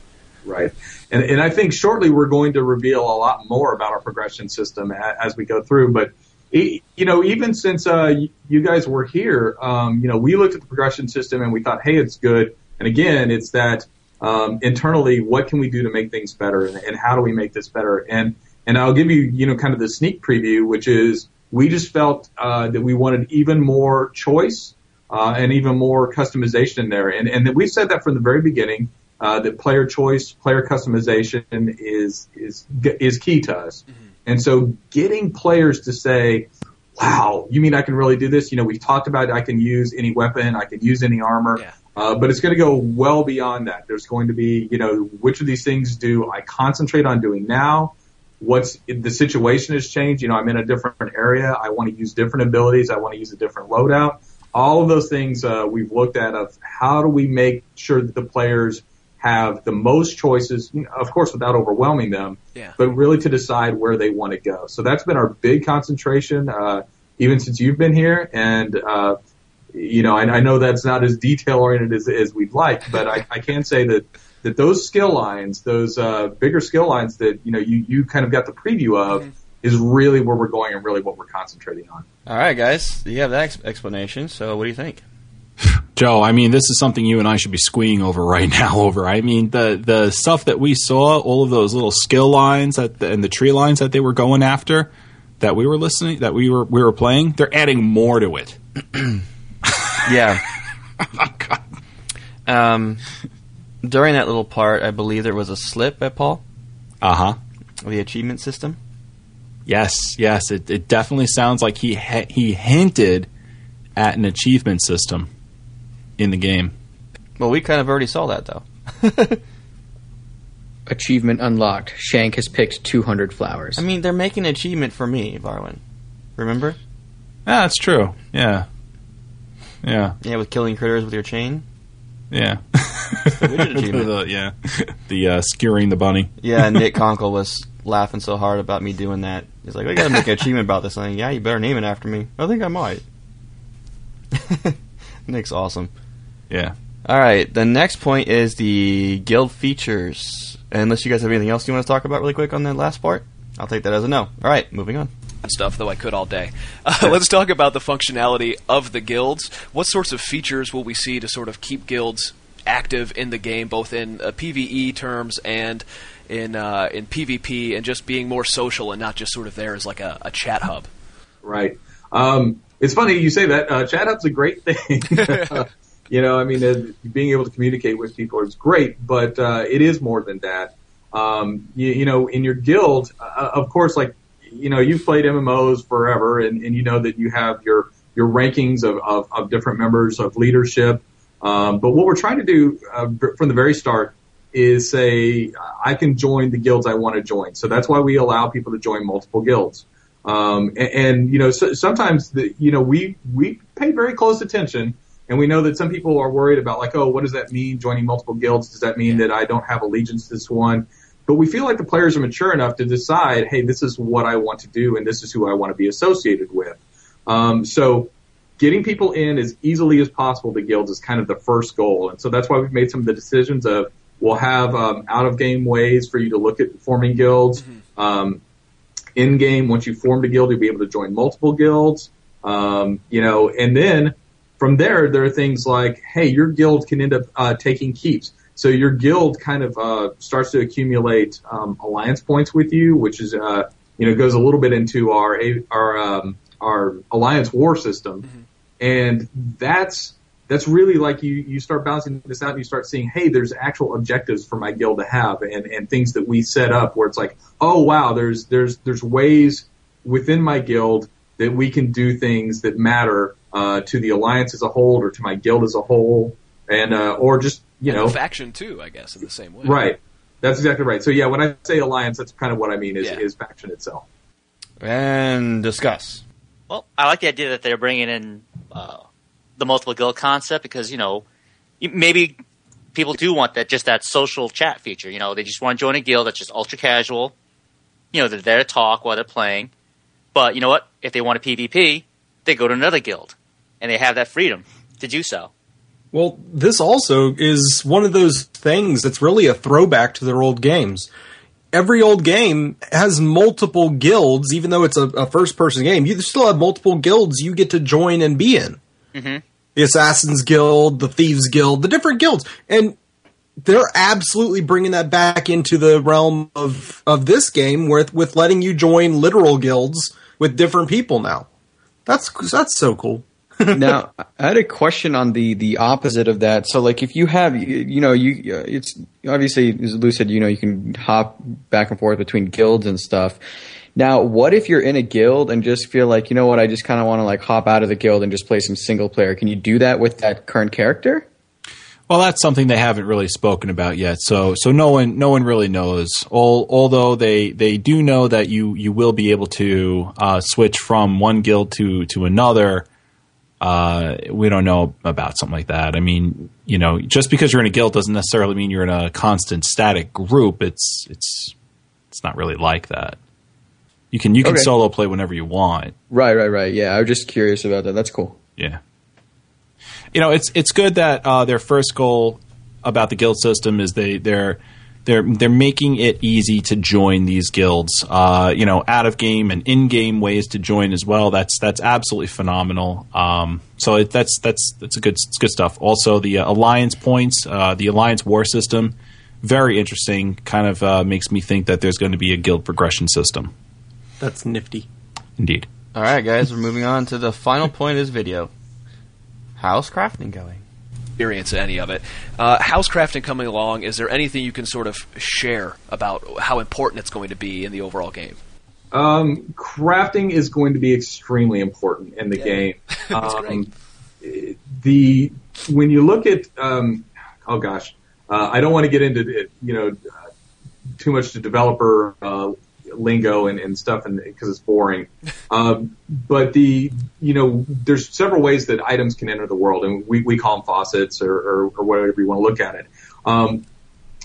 Right. And, and I think shortly we're going to reveal a lot more about our progression system a- as we go through. But, e- you know, even since uh, you guys were here, um, you know, we looked at the progression system and we thought, hey, it's good. And again, it's that um, internally, what can we do to make things better and, and how do we make this better? And, and I'll give you, you know, kind of the sneak preview, which is we just felt uh, that we wanted even more choice uh, and even more customization in there. And, and that we said that from the very beginning uh, that player choice, player customization is is is key to us. And so, getting players to say, "Wow, you mean I can really do this?" You know, we've talked about I can use any weapon, I can use any armor, uh, but it's going to go well beyond that. There's going to be, you know, which of these things do I concentrate on doing now? What's the situation has changed? You know, I'm in a different area. I want to use different abilities. I want to use a different loadout. All of those things uh, we've looked at of how do we make sure that the players have the most choices, of course, without overwhelming them, Yeah. but really to decide where they want to go. So that's been our big concentration, uh, even since you've been here. And, uh, you know, I, I know that's not as detail oriented as, as we'd like, but I, I can say that, that those skill lines, those, uh, bigger skill lines that, you know, you, you kind of got the preview of is really where we're going and really what we're concentrating on. All right, guys, you have that ex- explanation. So, what do you think? <laughs> Joe, I mean, this is something you and I should be squeeing over right now. <laughs> Over, I mean, the the stuff that we saw, all of those little skill lines that and the tree lines that they were going after, that we were listening, that we were we were playing. They're adding more to it. <clears throat> Yeah. <laughs> um, during that little part, I believe there was a slip at Paul. Uh huh. The achievement system. Yes, yes, it, it definitely sounds like he ha- he hinted at an achievement system in the game. Well, we kind of already saw that though. <laughs> Achievement unlocked. Shank has picked 200 flowers. I mean, they're making an achievement for me, Varwin. Remember? Ah, that's true. Yeah, yeah, Yeah, with killing critters with your chain. yeah. <laughs> The- yeah, <laughs> the uh, skewering the bunny. Yeah, Nick <laughs> Konkle was laughing so hard about me doing that. He's like, "I gotta make an achievement about this thing." Yeah, you better name it after me. I think I might. Nick's awesome. Yeah. All right, the next point is the guild features. Unless you guys have anything else you want to talk about really quick on that last part, I'll take that as a no. All right, moving on. And stuff, though I could all day. <laughs> Uh, let's talk about the functionality of the guilds. What sorts of features will we see to sort of keep guilds active in the game, both in uh, PVE terms and in uh, in PvP, and just being more social and not just sort of there as like a, a chat hub? Right. Um, it's funny you say that. Uh, chat hub's a great thing. <laughs> <laughs> you know, I mean, uh, being able to communicate with people is great, but uh, it is more than that. Um, you, you know, in your guild, uh, of course, like you know, you've played MMOs forever, and, and you know that you have your your rankings of, of, of different members of leadership. Um, but what we're trying to do uh, from the very start is say I can join the guilds I want to join. So that's why we allow people to join multiple guilds. Um, and, and you know, so, sometimes the, you know we we pay very close attention, and we know that some people are worried about like, oh, what does that mean? Joining multiple guilds does that mean that I don't have allegiance to this one? But we feel like the players are mature enough to decide, hey, this is what I want to do, and this is who I want to be associated with. Um, so getting people in as easily as possible to guilds is kind of the first goal, and so that's why we've made some of the decisions of we'll have um, out of game ways for you to look at forming guilds. Um, in game, once you formed a guild, you'll be able to join multiple guilds. Um, you know, and then from there, there are things like, hey, your guild can end up uh, taking keeps. So your guild kind of uh, starts to accumulate um, alliance points with you, which is uh, you know goes a little bit into our our um, our alliance war system, and that's that's really like you you start balancing this out and you start seeing hey there's actual objectives for my guild to have and and things that we set up where it's like oh wow there's there's there's ways within my guild that we can do things that matter uh, to the alliance as a whole or to my guild as a whole. And uh, or just you and know faction too, I guess, in the same way. right that's exactly right so yeah when I say alliance that's kind of what I mean is Yeah. is faction itself And discuss. Well, I like the idea that they're bringing in uh, the multiple guild concept because you know maybe people do want that just that social chat feature. You know, they just want to join a guild that's just ultra casual. You know, they're there to talk while they're playing. But you know what? If they want a PvP, they go to another guild, and they have that freedom to do so. Well, this also is one of those things that's really a throwback to their old games. Every old game has multiple guilds, even though it's a, a first person game. You still have multiple guilds you get to join and be in. Mm-hmm. The Assassin's Guild, the Thieves Guild, the different guilds. And they're absolutely bringing that back into the realm of, of this game with, with letting you join literal guilds with different people now. That's, that's so cool. <laughs> now, I had a question on the the opposite of that. So, like, if you have, you, you know, you it's obviously as Lou said, you know, you can hop back and forth between guilds and stuff. Now, what if you're in a guild and just feel like, you know what, I just kind of want to like hop out of the guild and just play some single player? Can you do that with that current character? Well, that's something they haven't really spoken about yet. So, so no one, no one really knows. All, although they, they do know that you, you will be able to uh, switch from one guild to to another. Uh, we don't know about something like that. I mean, you know, just because you're in a guild doesn't necessarily mean you're in a constant static group. It's it's it's not really like that. You can you can Okay. solo play whenever you want. Right, right, right. Yeah, I was just curious about that. That's cool. Yeah. You know, it's it's good that uh, their first goal about the guild system is they they're they're they're making it easy to join these guilds. Uh, you know, out of game and in game ways to join as well. That's that's absolutely phenomenal. Um, so it, that's that's that's a good it's good stuff. Also, the uh, alliance points, uh, the alliance war system, very interesting. Kind of uh, makes me think that there's going to be a guild progression system. That's nifty. Indeed. All right, guys, we're moving on to the final point of this video. How's crafting going? Experience any of it. Uh, house crafting coming along, is there anything you can sort of share about how important it's going to be in the overall game? Um, crafting is going to be extremely important in the game. <laughs> Um, the when you look at um, oh gosh, uh, I don't want to get into it, you know uh, too much to developer uh, lingo and, and stuff, and because it's boring. Um, but the you know there's several ways that items can enter the world, and we, we call them faucets or, or, or whatever you want to look at it. Um,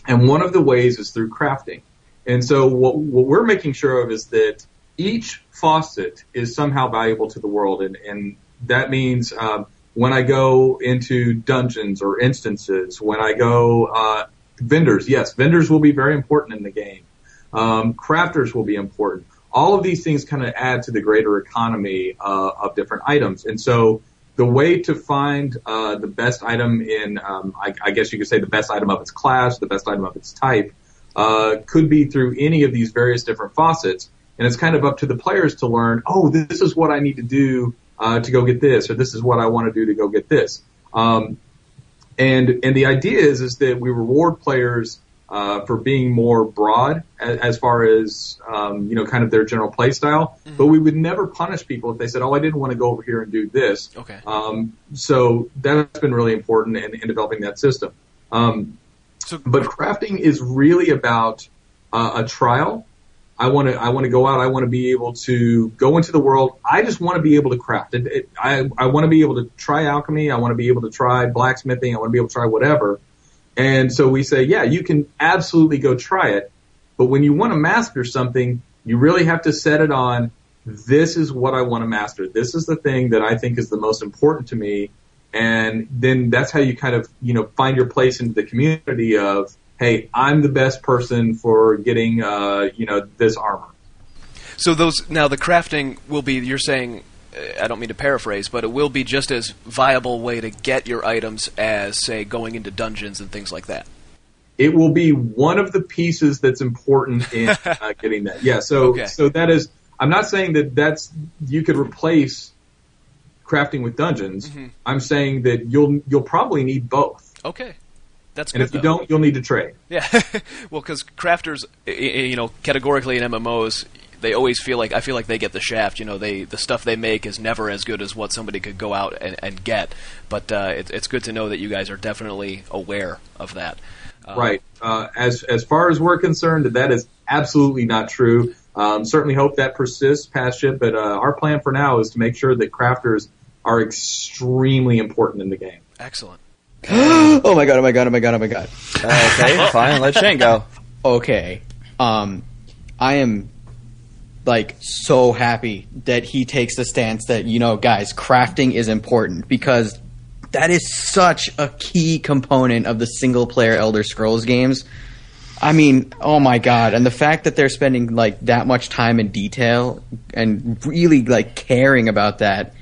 and one of the ways is through crafting. And so what, what we're making sure of is that each faucet is somehow valuable to the world, and, and that means um, when I go into dungeons or instances, when I go uh, vendors, yes, vendors will be very important in the game. Um, crafters will be important. All of these things kind of add to the greater economy uh, of different items, and so the way to find uh, the best item in, um, I, I guess you could say the best item of its class, the best item of its type, uh, could be through any of these various different faucets. And it's kind of up to the players to learn, oh, this is what I need to do uh, to go get this, or this is what I want to do to go get this. Um, and and the idea is is that we reward players uh, for being more broad as, as far as um, you know, kind of their general play style. But we would never punish people if they said, "Oh, I didn't want to go over here and do this." Okay. Um, so that's been really important in, in developing that system. Um, but crafting is really about uh, a trial. I want to I want to go out. I want to be able to go into the world. I just want to be able to craft. It, it, I I want to be able to try alchemy. I want to be able to try blacksmithing. I want to be able to try whatever. And so we say, yeah, you can absolutely go try it. But when you want to master something, you really have to set it on. This is what I want to master. This is the thing that I think is the most important to me. And then that's how you kind of, you know, find your place into the community of, hey, I'm the best person for getting, uh, you know, this armor. So those now the crafting will be. You're saying, I don't mean to paraphrase, but it will be just as viable way to get your items as say going into dungeons and things like that. It will be one of the pieces that's important in uh, <laughs> getting that. Yeah. So, Okay. so that is, I'm not saying that that's, you could replace crafting with dungeons. Mm-hmm. I'm saying that you'll, you'll probably need both. Okay, that's good. And if you though. don't, you'll need to trade. Yeah, <laughs> well, because crafters, you know, categorically in MMOs, they always feel like I feel like they get the shaft. You know, they the stuff they make is never as good as what somebody could go out and, and get. But uh, it, it's good to know that you guys are definitely aware of that. Uh, Right. Uh, as as far as we're concerned, that is absolutely not true. Um, certainly hope that persists past it, but uh, our plan for now is to make sure that crafters are extremely important in the game. Excellent. <gasps> oh my god! Oh my god! Oh my god! Oh my god! Okay, fine. Let <laughs> Shane go. Okay, um, I am like so happy that he takes the stance that you know, guys, crafting is important because that is such a key component of the single player Elder Scrolls games. I mean, oh my god! And the fact that they're spending like that much time in detail and really like caring about that.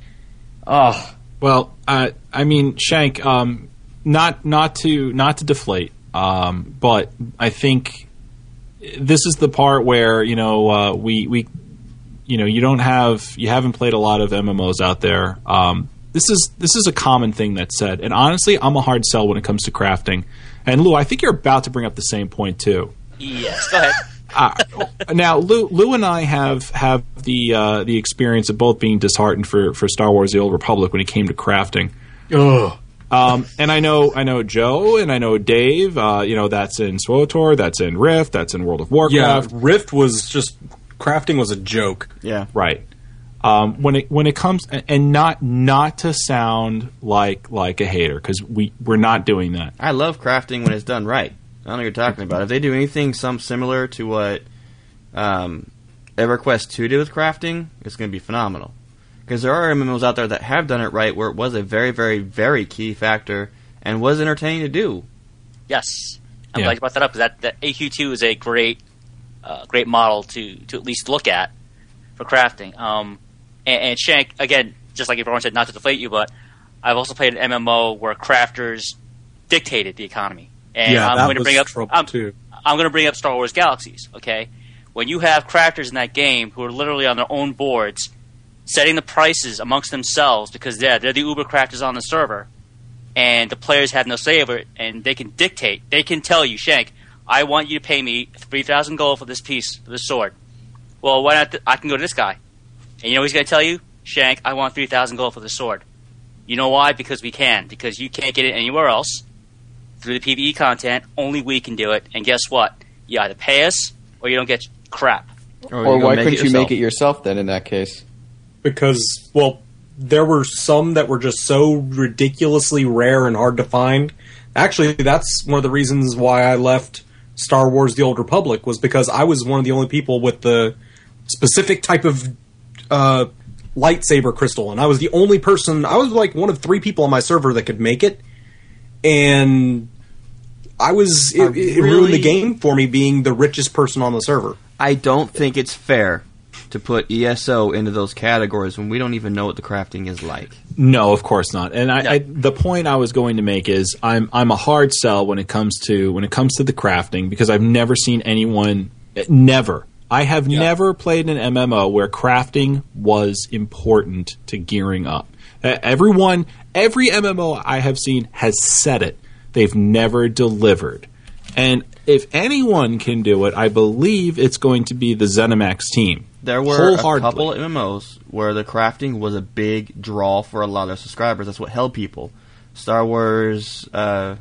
Oh, Well, uh, I mean, Shank, um, not not to not to deflate, um, but I think this is the part where you know uh, we we you know you don't have you haven't played a lot of MMOs out there. Um, this is this is a common thing that's said, and honestly, I'm a hard sell when it comes to crafting. And Lou, I think you're about to bring up the same point too. Yes, go ahead. <laughs> Uh, now, Lou, Lou and I have have the uh, the experience of both being disheartened for, for Star Wars: The Old Republic when it came to crafting. Ugh. Um, and I know I know Joe and I know Dave. Uh, you know that's in SWTOR, that's in Rift, that's in World of Warcraft. Yeah, Rift was just crafting was a joke. Yeah. Right. Um, when it when it comes and not not to sound like like a hater because we we're not doing that. I love crafting when it's done right. I don't know what you're talking about. If they do anything some similar to what um, EverQuest 2 did with crafting, it's going to be phenomenal. Because there are MMOs out there that have done it right where it was a very, very, very key factor and was entertaining to do. Yes, I'm Yeah. glad you brought that up. 'cause That, that EQ2 is a great, uh, great model to to at least look at for crafting. Um, and, and Shank, again, just like everyone said, not to deflate you, but I've also played an MMO where crafters dictated the economy. And yeah, I'm that going to was bring up I'm, too. I'm going to bring up Star Wars Galaxies. Okay, when you have crafters in that game who are literally on their own boards, setting the prices amongst themselves because they're they're the Uber crafters on the server, and the players have no say over it, and they can dictate. They can tell you, Shank, I want you to pay me three thousand gold for this piece for this sword. Well, why not? Th- I can go to this guy, and you know what he's going to tell you, Shank, I want three thousand gold for this sword. You know why? Because we can. Because you can't get it anywhere else through the PVE content. Only we can do it. And guess what? You either pay us or you don't get crap. or why couldn't you make it yourself then? In that case, because well there were some that were just so ridiculously rare and hard to find. Actually that's one of the reasons why i left star wars the old republic was because i was one of the only people with the specific type of uh, lightsaber crystal and i was the only person i was like one of three people on my server that could make it and i was it, it ruined the game for me being the richest person on the server. I don't think it's fair to put ESO into those categories when we don't even know what the crafting is like. No, of course not. And I, I, the point I was going to make is I'm I'm a hard sell when it comes to when it comes to the crafting because I've never seen anyone eh, never. I have never played an MMO where crafting was important to gearing up. Everyone, every MMO I have seen has said it. They've never delivered. And if anyone can do it, I believe it's going to be the ZeniMax team. There were a couple of MMOs where the crafting was a big draw for a lot of subscribers. That's what held people. Star Wars, uh,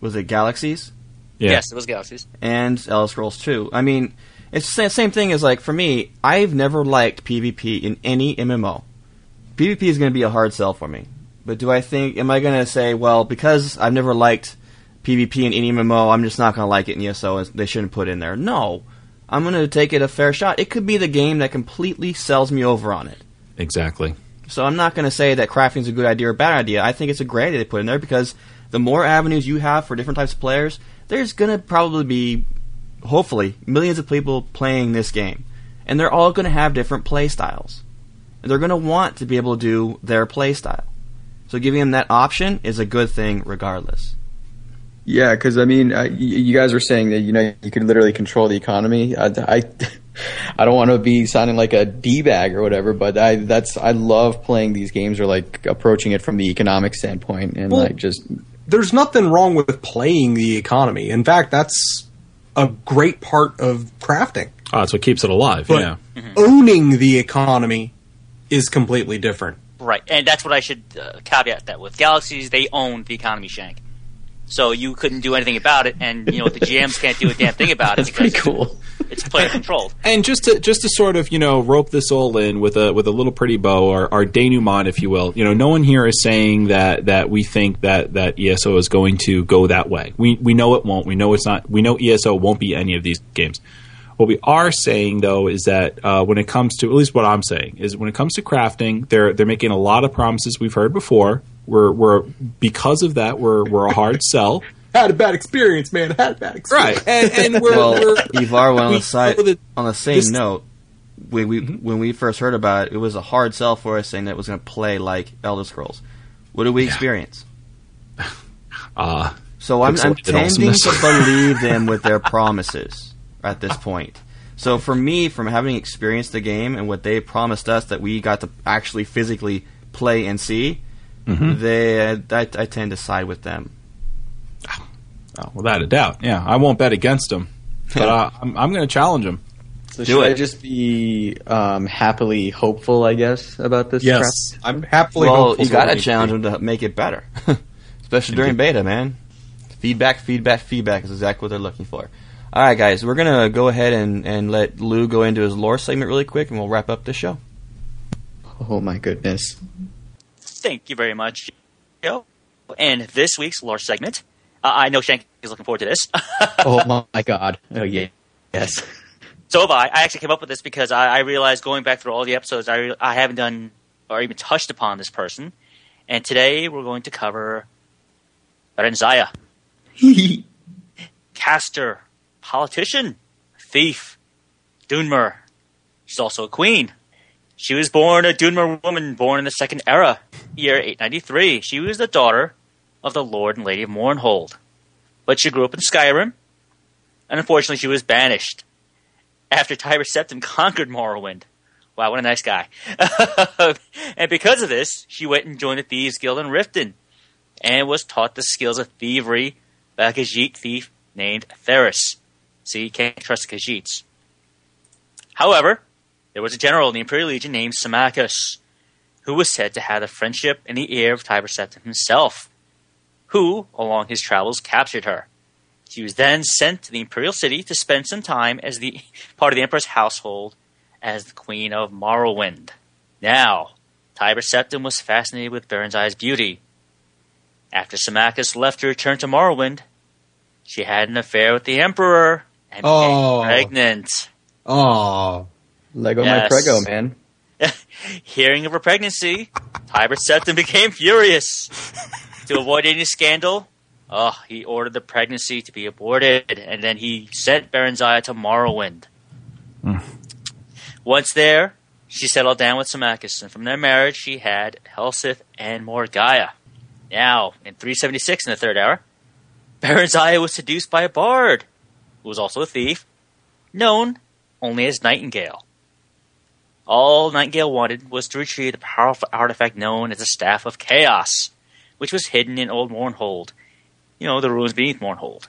was it Galaxies? Yes, it was Galaxies. and Elder Scrolls 2. I mean, it's the same thing as like for me. I've never liked PvP in any MMO. PvP is going to be a hard sell for me. But do I think? Am I going to say, well, because I've never liked PvP in any MMO, I'm just not going to like it in ESO, and they shouldn't put it in there? No, I'm going to take it a fair shot. It could be the game that completely sells me over on it. Exactly. So I'm not going to say that crafting is a good idea or a bad idea. I think it's a great idea to put in there because the more avenues you have for different types of players, there's going to probably be, hopefully, millions of people playing this game, and they're all going to have different play styles. And they're going to want to be able to do their play style. So giving them that option is a good thing, regardless. Yeah, because I mean, uh, y- you guys were saying that you know you could literally control the economy. I, I, <laughs> I don't want to be sounding like a d bag or whatever, but I that's I love playing these games or like approaching it from the economic standpoint and Well, like just there's nothing wrong with playing the economy. In fact, that's a great part of crafting. Oh, that's what keeps it alive. But yeah. owning the economy is completely different. Right, and that's what I should uh, caveat that with. Galaxies, they own the economy shank, so you couldn't do anything about it, and you know the GMs can't do a damn thing about it. That's pretty because cool. It's player controlled. <laughs> And just to just to sort of you know rope this all in with a with a little pretty bow, or our denouement, if you will. You know, no one here is saying that that we think that that ESO is going to go that way. We we know it won't. We know it's not. We know ESO won't be any of these games. What we are saying though is that uh, when it comes to at least what I'm saying is when it comes to crafting, they're they're making a lot of promises we've heard before. We're we're because of that we're we're a hard sell. <laughs> Had a bad experience, man. Had a bad experience. Right, and, and we're, well, we're Ivar went on we the side on the same this- note. When we when we first heard about it, it was a hard sell for us saying that it was going to play like Elder Scrolls. What did we experience? <laughs> uh, So I'm, I'm tending to believe them with their promises at this point. So for me, from having experienced the game and what they promised us that we got to actually physically play and see, Mhm. they I, I tend to side with them. Oh, without a doubt, yeah. I won't bet against them, <laughs> but uh, I'm, I'm going to challenge them. So Do should I it. just be um, happily hopeful, I guess, about this? Yes, crap? I'm happily. well, hopeful you got to for challenge them to make it better, <laughs> especially during beta, man. Feedback, feedback, feedback is exactly what they're looking for. All right, guys, we're gonna go ahead and, and let Lou go into his lore segment really quick, and we'll wrap up the show. Oh my goodness. Thank you very much, Joe. And this week's lore segment, uh, I know Shank is looking forward to this. <laughs> oh my god. Oh yeah. Yes. So have I. I actually came up with this because I, I realized going back through all the episodes, I, re- I haven't done or even touched upon this person. And today we're going to cover Renzaya, <laughs> caster, politician, thief, Dunmer. She's also a queen. She was born a Dunmer woman born in the Second Era, year 893. She was the daughter of the Lord and Lady of Mournhold. But she grew up in Skyrim, and unfortunately she was banished after Tiber Septim conquered Morrowind. Wow, what a nice guy. <laughs> and because of this, she went and joined the Thieves Guild in Riften and was taught the skills of thievery by a Khajiit thief named Theris. See, you can't trust Khajiits. However, there was a general in the Imperial Legion named Symmachus, who was said to have the friendship and the ear of Tiber Septim himself, who, along his travels, captured her. She was then sent to the imperial city to spend some time as the <laughs> part of the emperor's household as the queen of Morrowind. Now, Tiber Septim was fascinated with Barenziah's beauty. After Symmachus left to return to Morrowind, she had an affair with the emperor and became Oh. pregnant. Oh, Lego Yes. my prego, man. <laughs> Hearing of her pregnancy, Tiber Septim <laughs> became furious. to avoid any scandal, oh, he ordered the pregnancy to be aborted, and then he sent Barenziah to Morrowind. Hmm. Once there, she settled down with Symmachus, and from their marriage, she had Helseth and Morgaia. Now, in 376 in the Third Era, <laughs> Barenziah was seduced by a bard, who was also a thief, known only as Nightingale. All Nightingale wanted was to retrieve the powerful artifact known as the Staff of Chaos, which was hidden in Old Mournhold. You know, the ruins beneath Mournhold.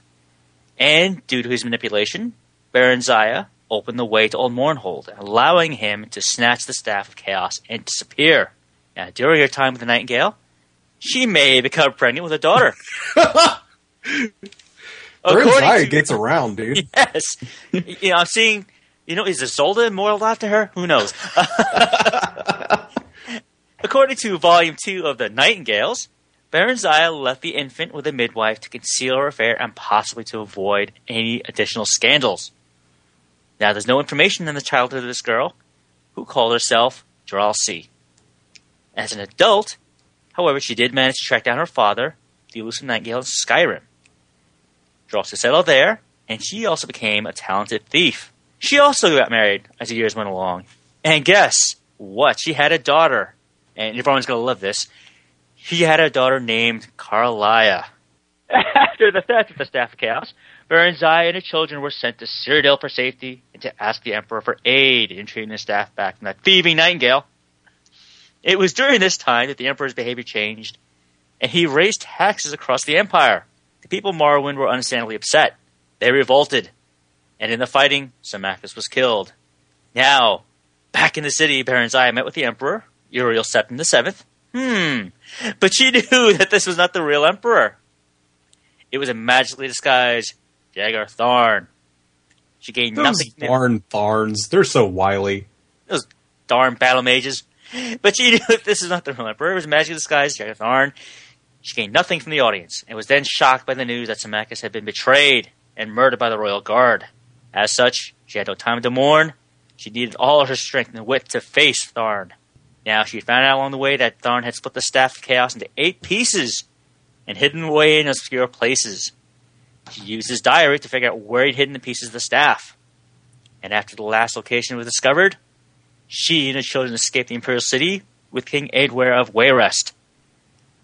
And due to his manipulation, Barenziah opened the way to Old Mournhold, allowing him to snatch the Staff of Chaos and disappear. Now, during her time with the Nightingale, she may become pregnant with a daughter. <laughs> Barenziah gets around, dude. <laughs> Yes. you know, I'm seeing, you know, is Isolde immortal after her? Who knows? <laughs> According to Volume 2 of The Nightingales, Barenziah left the infant with a midwife to conceal her affair and possibly to avoid any additional scandals. Now, there's no information in the childhood of this girl, who called herself Dralsi. As an adult, however, she did manage to track down her father, the elusive Nightingale, in Skyrim. Dralsi settled there, and she also became a talented thief. She also got married as the years went along. And guess what? She had a daughter. And everyone's going to love this. She had a daughter named Karliah. <laughs> After the theft of the Staff of Chaos, Barenziah and her children were sent to Cyrodiil for safety and to ask the Emperor for aid in treating the staff back from that thieving nightingale. It was during this time that the Emperor's behavior changed, and he raised taxes across the Empire. The people of Morrowind were understandably upset. They revolted, and in the fighting, Symmachus was killed. Now, back in the city, Barenziah met with the Emperor, Uriel Septim VII. Hmm, but she <laughs> knew that this was not the real Emperor. It was a magically disguised Jagar Tharn. She gained Those nothing. darn Tharns, they're so wily. Those darn battle mages. But she <laughs> knew that this is not the real emperor. It was magic disguised Jagar Tharn. She gained nothing from the audience and was then shocked by the news that Symmachus had been betrayed and murdered by the royal guard. As such, she had no time to mourn. She needed all her strength and wit to face Tharn. Now she found out along the way that Tharn had split the staff of chaos into eight pieces and hidden away in obscure places. She used his diary to figure out where he'd hidden the pieces of the staff. And after the last location was discovered, she and her children escaped the imperial city with King Eadwyre of Wayrest.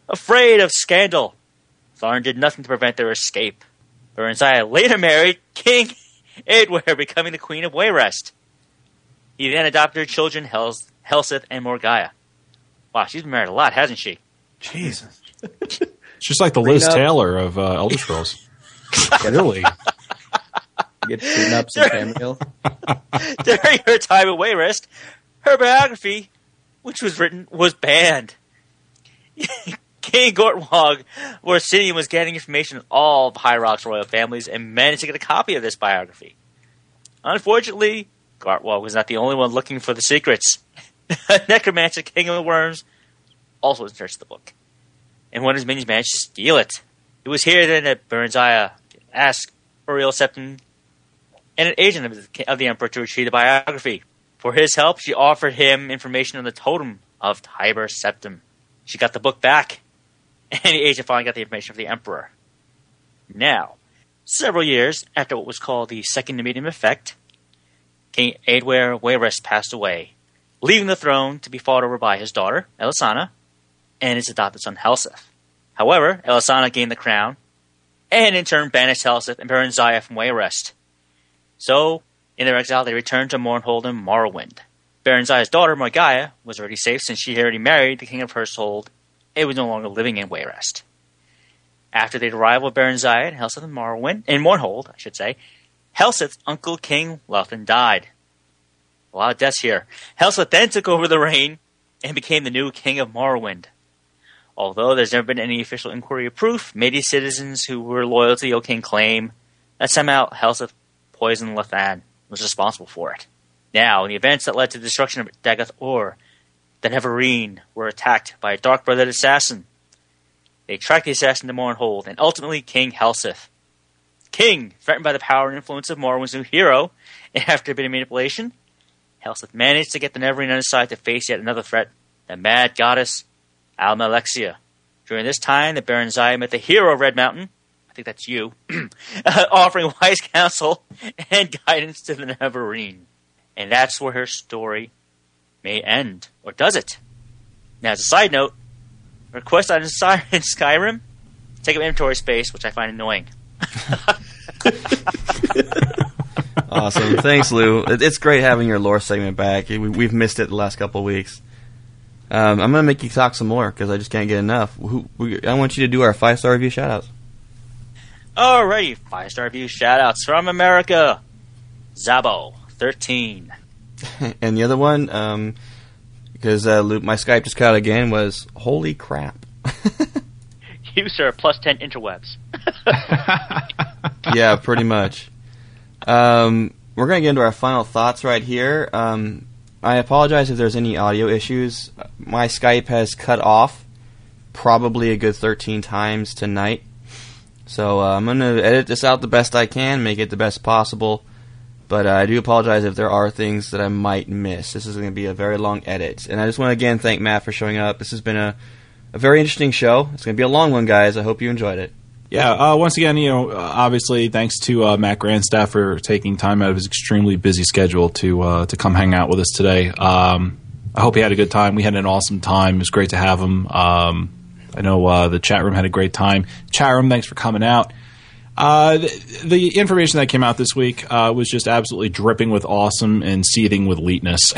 Afraid of scandal, Tharn did nothing to prevent their escape. Barenziah later married King <laughs> Eadwyre, becoming the Queen of Wayrest. He then adopted her children, Hels- Helseth and Morgaya. Wow, she's been married a lot, hasn't she? Jesus. <laughs> She's like the Liz Prenup. Taylor of uh, Elder <laughs> Scrolls. really? Get prenups and cameo. During her time at Wayrest, her biography, which was written, was banned. King Gortwog, where Sidian was getting information on all of High Rock's royal families and managed to get a copy of this biography. Unfortunately, Gortwog was not the only one looking for the secrets. <laughs> Necromancer, King of the Worms, also was in search of the book. And one of his minions managed to steal it. It was here then that Barenziah asked Uriel Septim and an agent of the, of the Emperor to retrieve the biography. For his help, she offered him information on the totem of Tiber Septim. She got the book back, <laughs> and the agent finally got the information from the Emperor. Now, several years after what was called the Second Medium Effect, King Eadwyre Wayrest passed away, leaving the throne to be fought over by his daughter, Elisana, and his adopted son, Helseth. However, Elisana gained the crown, and in turn banished Helseth and Barenziah from Wayrest. So, in their exile, they returned to Mournhold and Morrowind. Barenziah's daughter, Morgaya, was already safe since she had already married the king of Hersold and was no longer living in Wayrest. After the arrival of Barenziah and Helseth and Morrowind, in Mournhold, I should say, Helseth's uncle King Llethan died. A lot of deaths here. Helseth then took over the reign and became the new king of Morrowind. Although there's never been any official inquiry or proof, many citizens who were loyal to the old king claim that somehow Helseth poisoned Llethan was responsible for it. Now, in the events that led to the destruction of Dagoth the Nerevarine were attacked by a dark-blooded assassin. They tracked the assassin to Mournhold, and ultimately King Helseth. King, threatened by the power and influence of Morrowind's new hero, and after a bit of manipulation, Helseth managed to get the Nerevarine on his side to face yet another threat, the mad goddess Almalexia. During this time, the Barenziah met the hero of Red Mountain, I think that's you, <clears throat> uh, offering wise counsel and <laughs> guidance to the Nerevarine. And that's where her story may end. Or does it? Now, as a side note, her quest on <laughs> Skyrim, take up inventory space, which I find annoying. <laughs> Awesome. Thanks, Lou. It's great having your lore segment back. We- We've missed it the last couple of weeks. Um, I'm going to make you talk some more because I just can't get enough. I want you to do our five star review shoutouts. Alrighty, five star review shoutouts from America. Zabo, 13. <laughs> and the other one, um, because uh, Lou, my Skype just cut out again, was holy crap. <laughs> You, sir, plus 10 interwebs. <laughs> yeah, pretty much. Um, we're going to get into our final thoughts right here. Um, I apologize if there's any audio issues. My Skype has cut off probably a good 13 times tonight. So uh, I'm going to edit this out the best I can, make it the best possible. But uh, I do apologize if there are things that I might miss. This is going to be a very long edit. And I just want to again thank Matt for showing up. This has been a, a very interesting show. It's going to be a long one, guys. I hope you enjoyed it. Yeah, uh, once again, you know, uh, obviously, thanks to uh, Matt Grandstaff for taking time out of his extremely busy schedule to uh, to come hang out with us today. Um, I hope he had a good time. We had an awesome time. It was great to have him. Um, I know uh, the chat room had a great time. Chat room, thanks for coming out. Uh, the, the information that came out this week uh, was just absolutely dripping with awesome and seething with leetness. <laughs>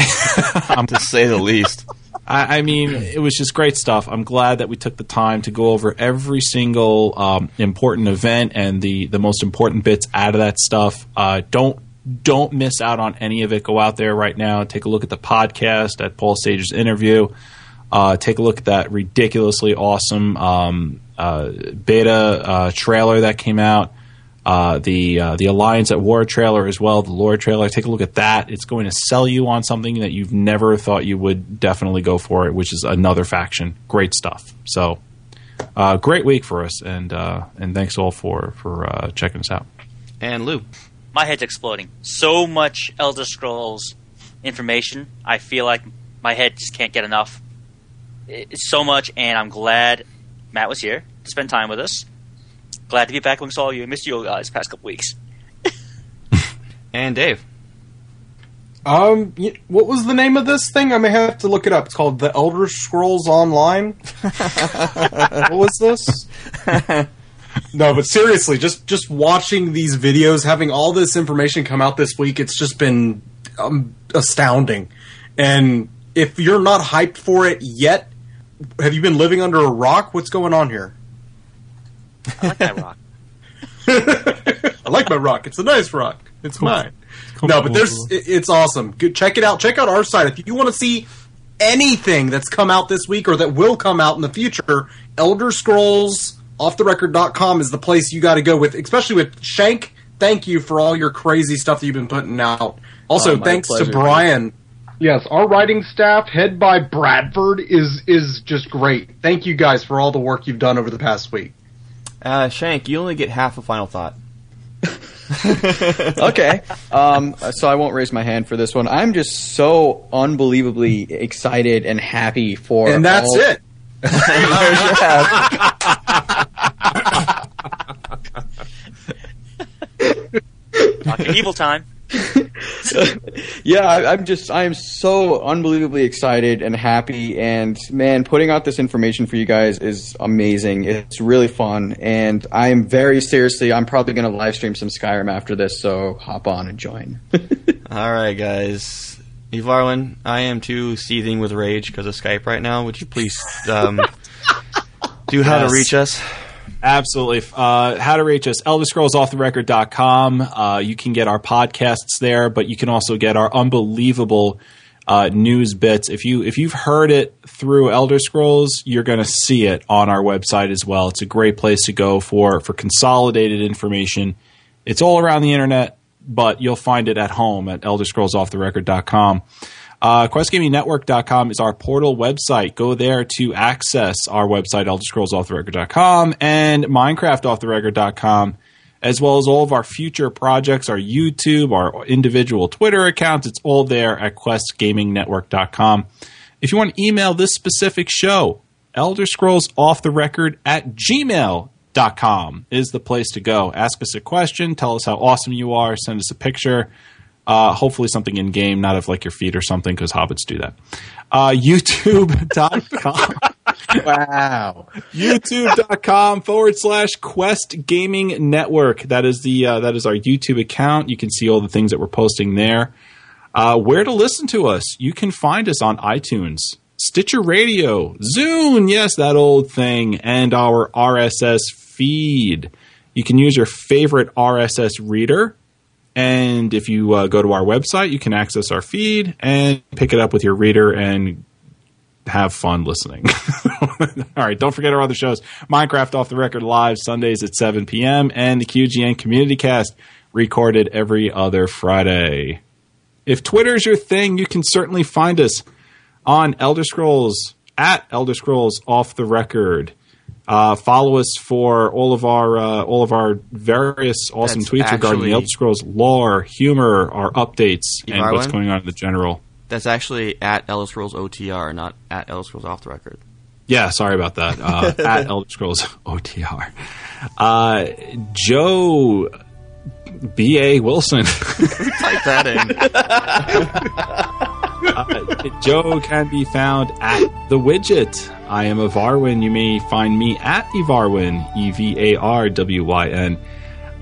to say the least. I, I mean, it was just great stuff. I'm glad that we took the time to go over every single um, important event and the the most important bits out of that stuff. Uh, don't don't miss out on any of it. Go out there right now. Take a look at the podcast at Paul Sage's interview. Uh, take a look at that ridiculously awesome um, uh, beta uh, trailer that came out. uh, the uh, the Alliance at War trailer as well, the lore trailer. Take a look at that. It's going to sell you on something that you've never thought you would definitely go for it, which is another faction. Great stuff. So, great week for us, and and thanks all for for checking us out. And Lou, My head's exploding. So much Elder Scrolls information. I feel like my head just can't get enough. It's so much, and I'm glad Matt was here to spend time with us. Glad to be back amongst all of you. I missed you guys the past couple weeks. <laughs> and Dave. Um, what was the name of this thing? I may have to look it up. It's called The Elder Scrolls Online. <laughs> what was this? no, but seriously, just just watching these videos, having all this information come out this week, it's just been um, astounding. And if you're not hyped for it yet, have you been living under a rock? What's going on here? I like that rock. <laughs> I like my rock. It's a nice rock. It's mine. No, but there's it- it's awesome. Good, check it out. Check out our site if you want to see anything that's come out this week or that will come out in the future. Elder Scrolls off the record.com is the place you got to go with, especially with Shank. Thank you for all your crazy stuff that you've been putting out. Also, Oh, thanks pleasure. to Brian. Yes, our writing staff, head by Bradford, is is just great. Thank you guys for all the work you've done over the past week. Uh, Shank, you only get half a final thought. <laughs> okay. Um, so I won't raise my hand for this one. I'm just so unbelievably excited and happy for. And that's all- it. There's your half. Talking evil time. <laughs> yeah, I, I'm just I am so unbelievably excited and happy, and man, putting out this information for you guys is amazing. It's really fun, and I am very seriously. I'm probably going to live stream some Skyrim after this, so hop on and join. <laughs> All right, guys. Yvarwin, I am too seething with rage because of Skype right now. Would you please um, do how Yes. to reach us? Absolutely. Uh, how to reach us, elderscrollsofftherecord.com. Uh, you can get our podcasts there, but you can also get our unbelievable uh, news bits. If you if you've heard it through Elder Scrolls, you're going to see it on our website as well. It's a great place to go for for consolidated information. It's all around the internet, but you'll find it at home at elderscrollsofftherecord.com. Uh, QuestGamingNetwork.com is our portal website. Go there to access our website, ElderScrollsOffTheRecord.com and MinecraftOffTheRecord.com, as well as all of our future projects, our YouTube, our individual Twitter accounts. It's all there at QuestGamingNetwork.com. If you want to email this specific show, Elder Scrolls Off the Record at gmail.com is the place to go. Ask us a question, tell us how awesome you are, send us a picture. Uh, hopefully something in game, not of like your feet or something, because hobbits do that. Uh, <laughs> YouTube.com. wow. YouTube.com forward slash Quest Gaming Network. That is the uh, that is our YouTube account. You can see all the things that we're posting there. Uh, where to listen to us? You can find us on iTunes, Stitcher Radio, Zune, yes, that old thing, and our RSS feed. You can use your favorite RSS reader. And if you uh, go to our website, you can access our feed and pick it up with your reader and have fun listening. <laughs> All right, don't forget our other shows Minecraft Off the Record Live, Sundays at 7 p.m., and the QGN Community Cast, recorded every other Friday. If Twitter is your thing, you can certainly find us on Elder Scrolls, at Elder Scrolls Off the Record. Uh, follow us for all of our uh, all of our various awesome That's tweets regarding the Elder Scrolls lore, humor, our updates, and what's going on in the general. That's actually at Elder Scrolls OTR, not at Elder Scrolls Off the Record. Yeah, sorry about that. Uh, <laughs> at Elder Scrolls OTR. Uh, Joe B.A. Wilson. <laughs> Type that in. uh, Joe can be found at The Widget. I am Yvarwin. You may find me at Evarwin, E V A R W Y N.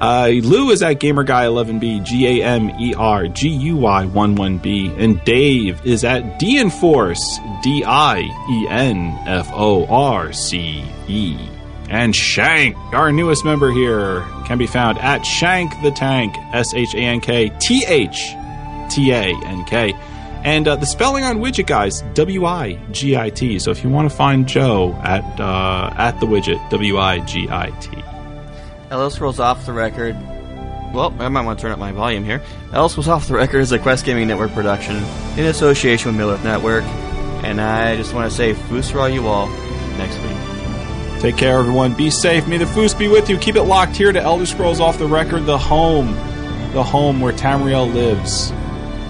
Uh, Lou is at GamerGuy11B, G A M E R G U Y 1 1B. And Dave is at DNForce, D I E N F O R C E. And Shank, our newest member here, can be found at Shank the Tank, S H A N K T H T A N K. And uh, the spelling on widget, guys, W I G I T. So if you want to find Joe at uh, at the widget, W I G I T. Elder Scrolls Off the Record well, I might want to turn up my volume here. Ellis was off the record as a Quest Gaming Network production in association with Millith Network, and I just want to say, foos for all you all next week. Take care, everyone. Be safe. May the Foos be with you. Keep it locked here to Elder Scrolls Off the Record, the home, the home where Tamriel lives.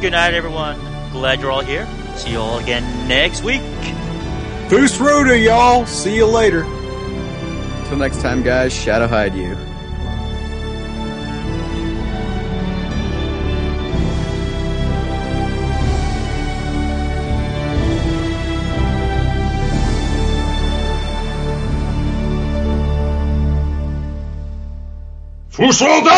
Good night, everyone. Glad you're all here. See you all again next week. Fus Ro Dah, y'all. See you later. Till next time, guys. Shadow hide you. 不爽的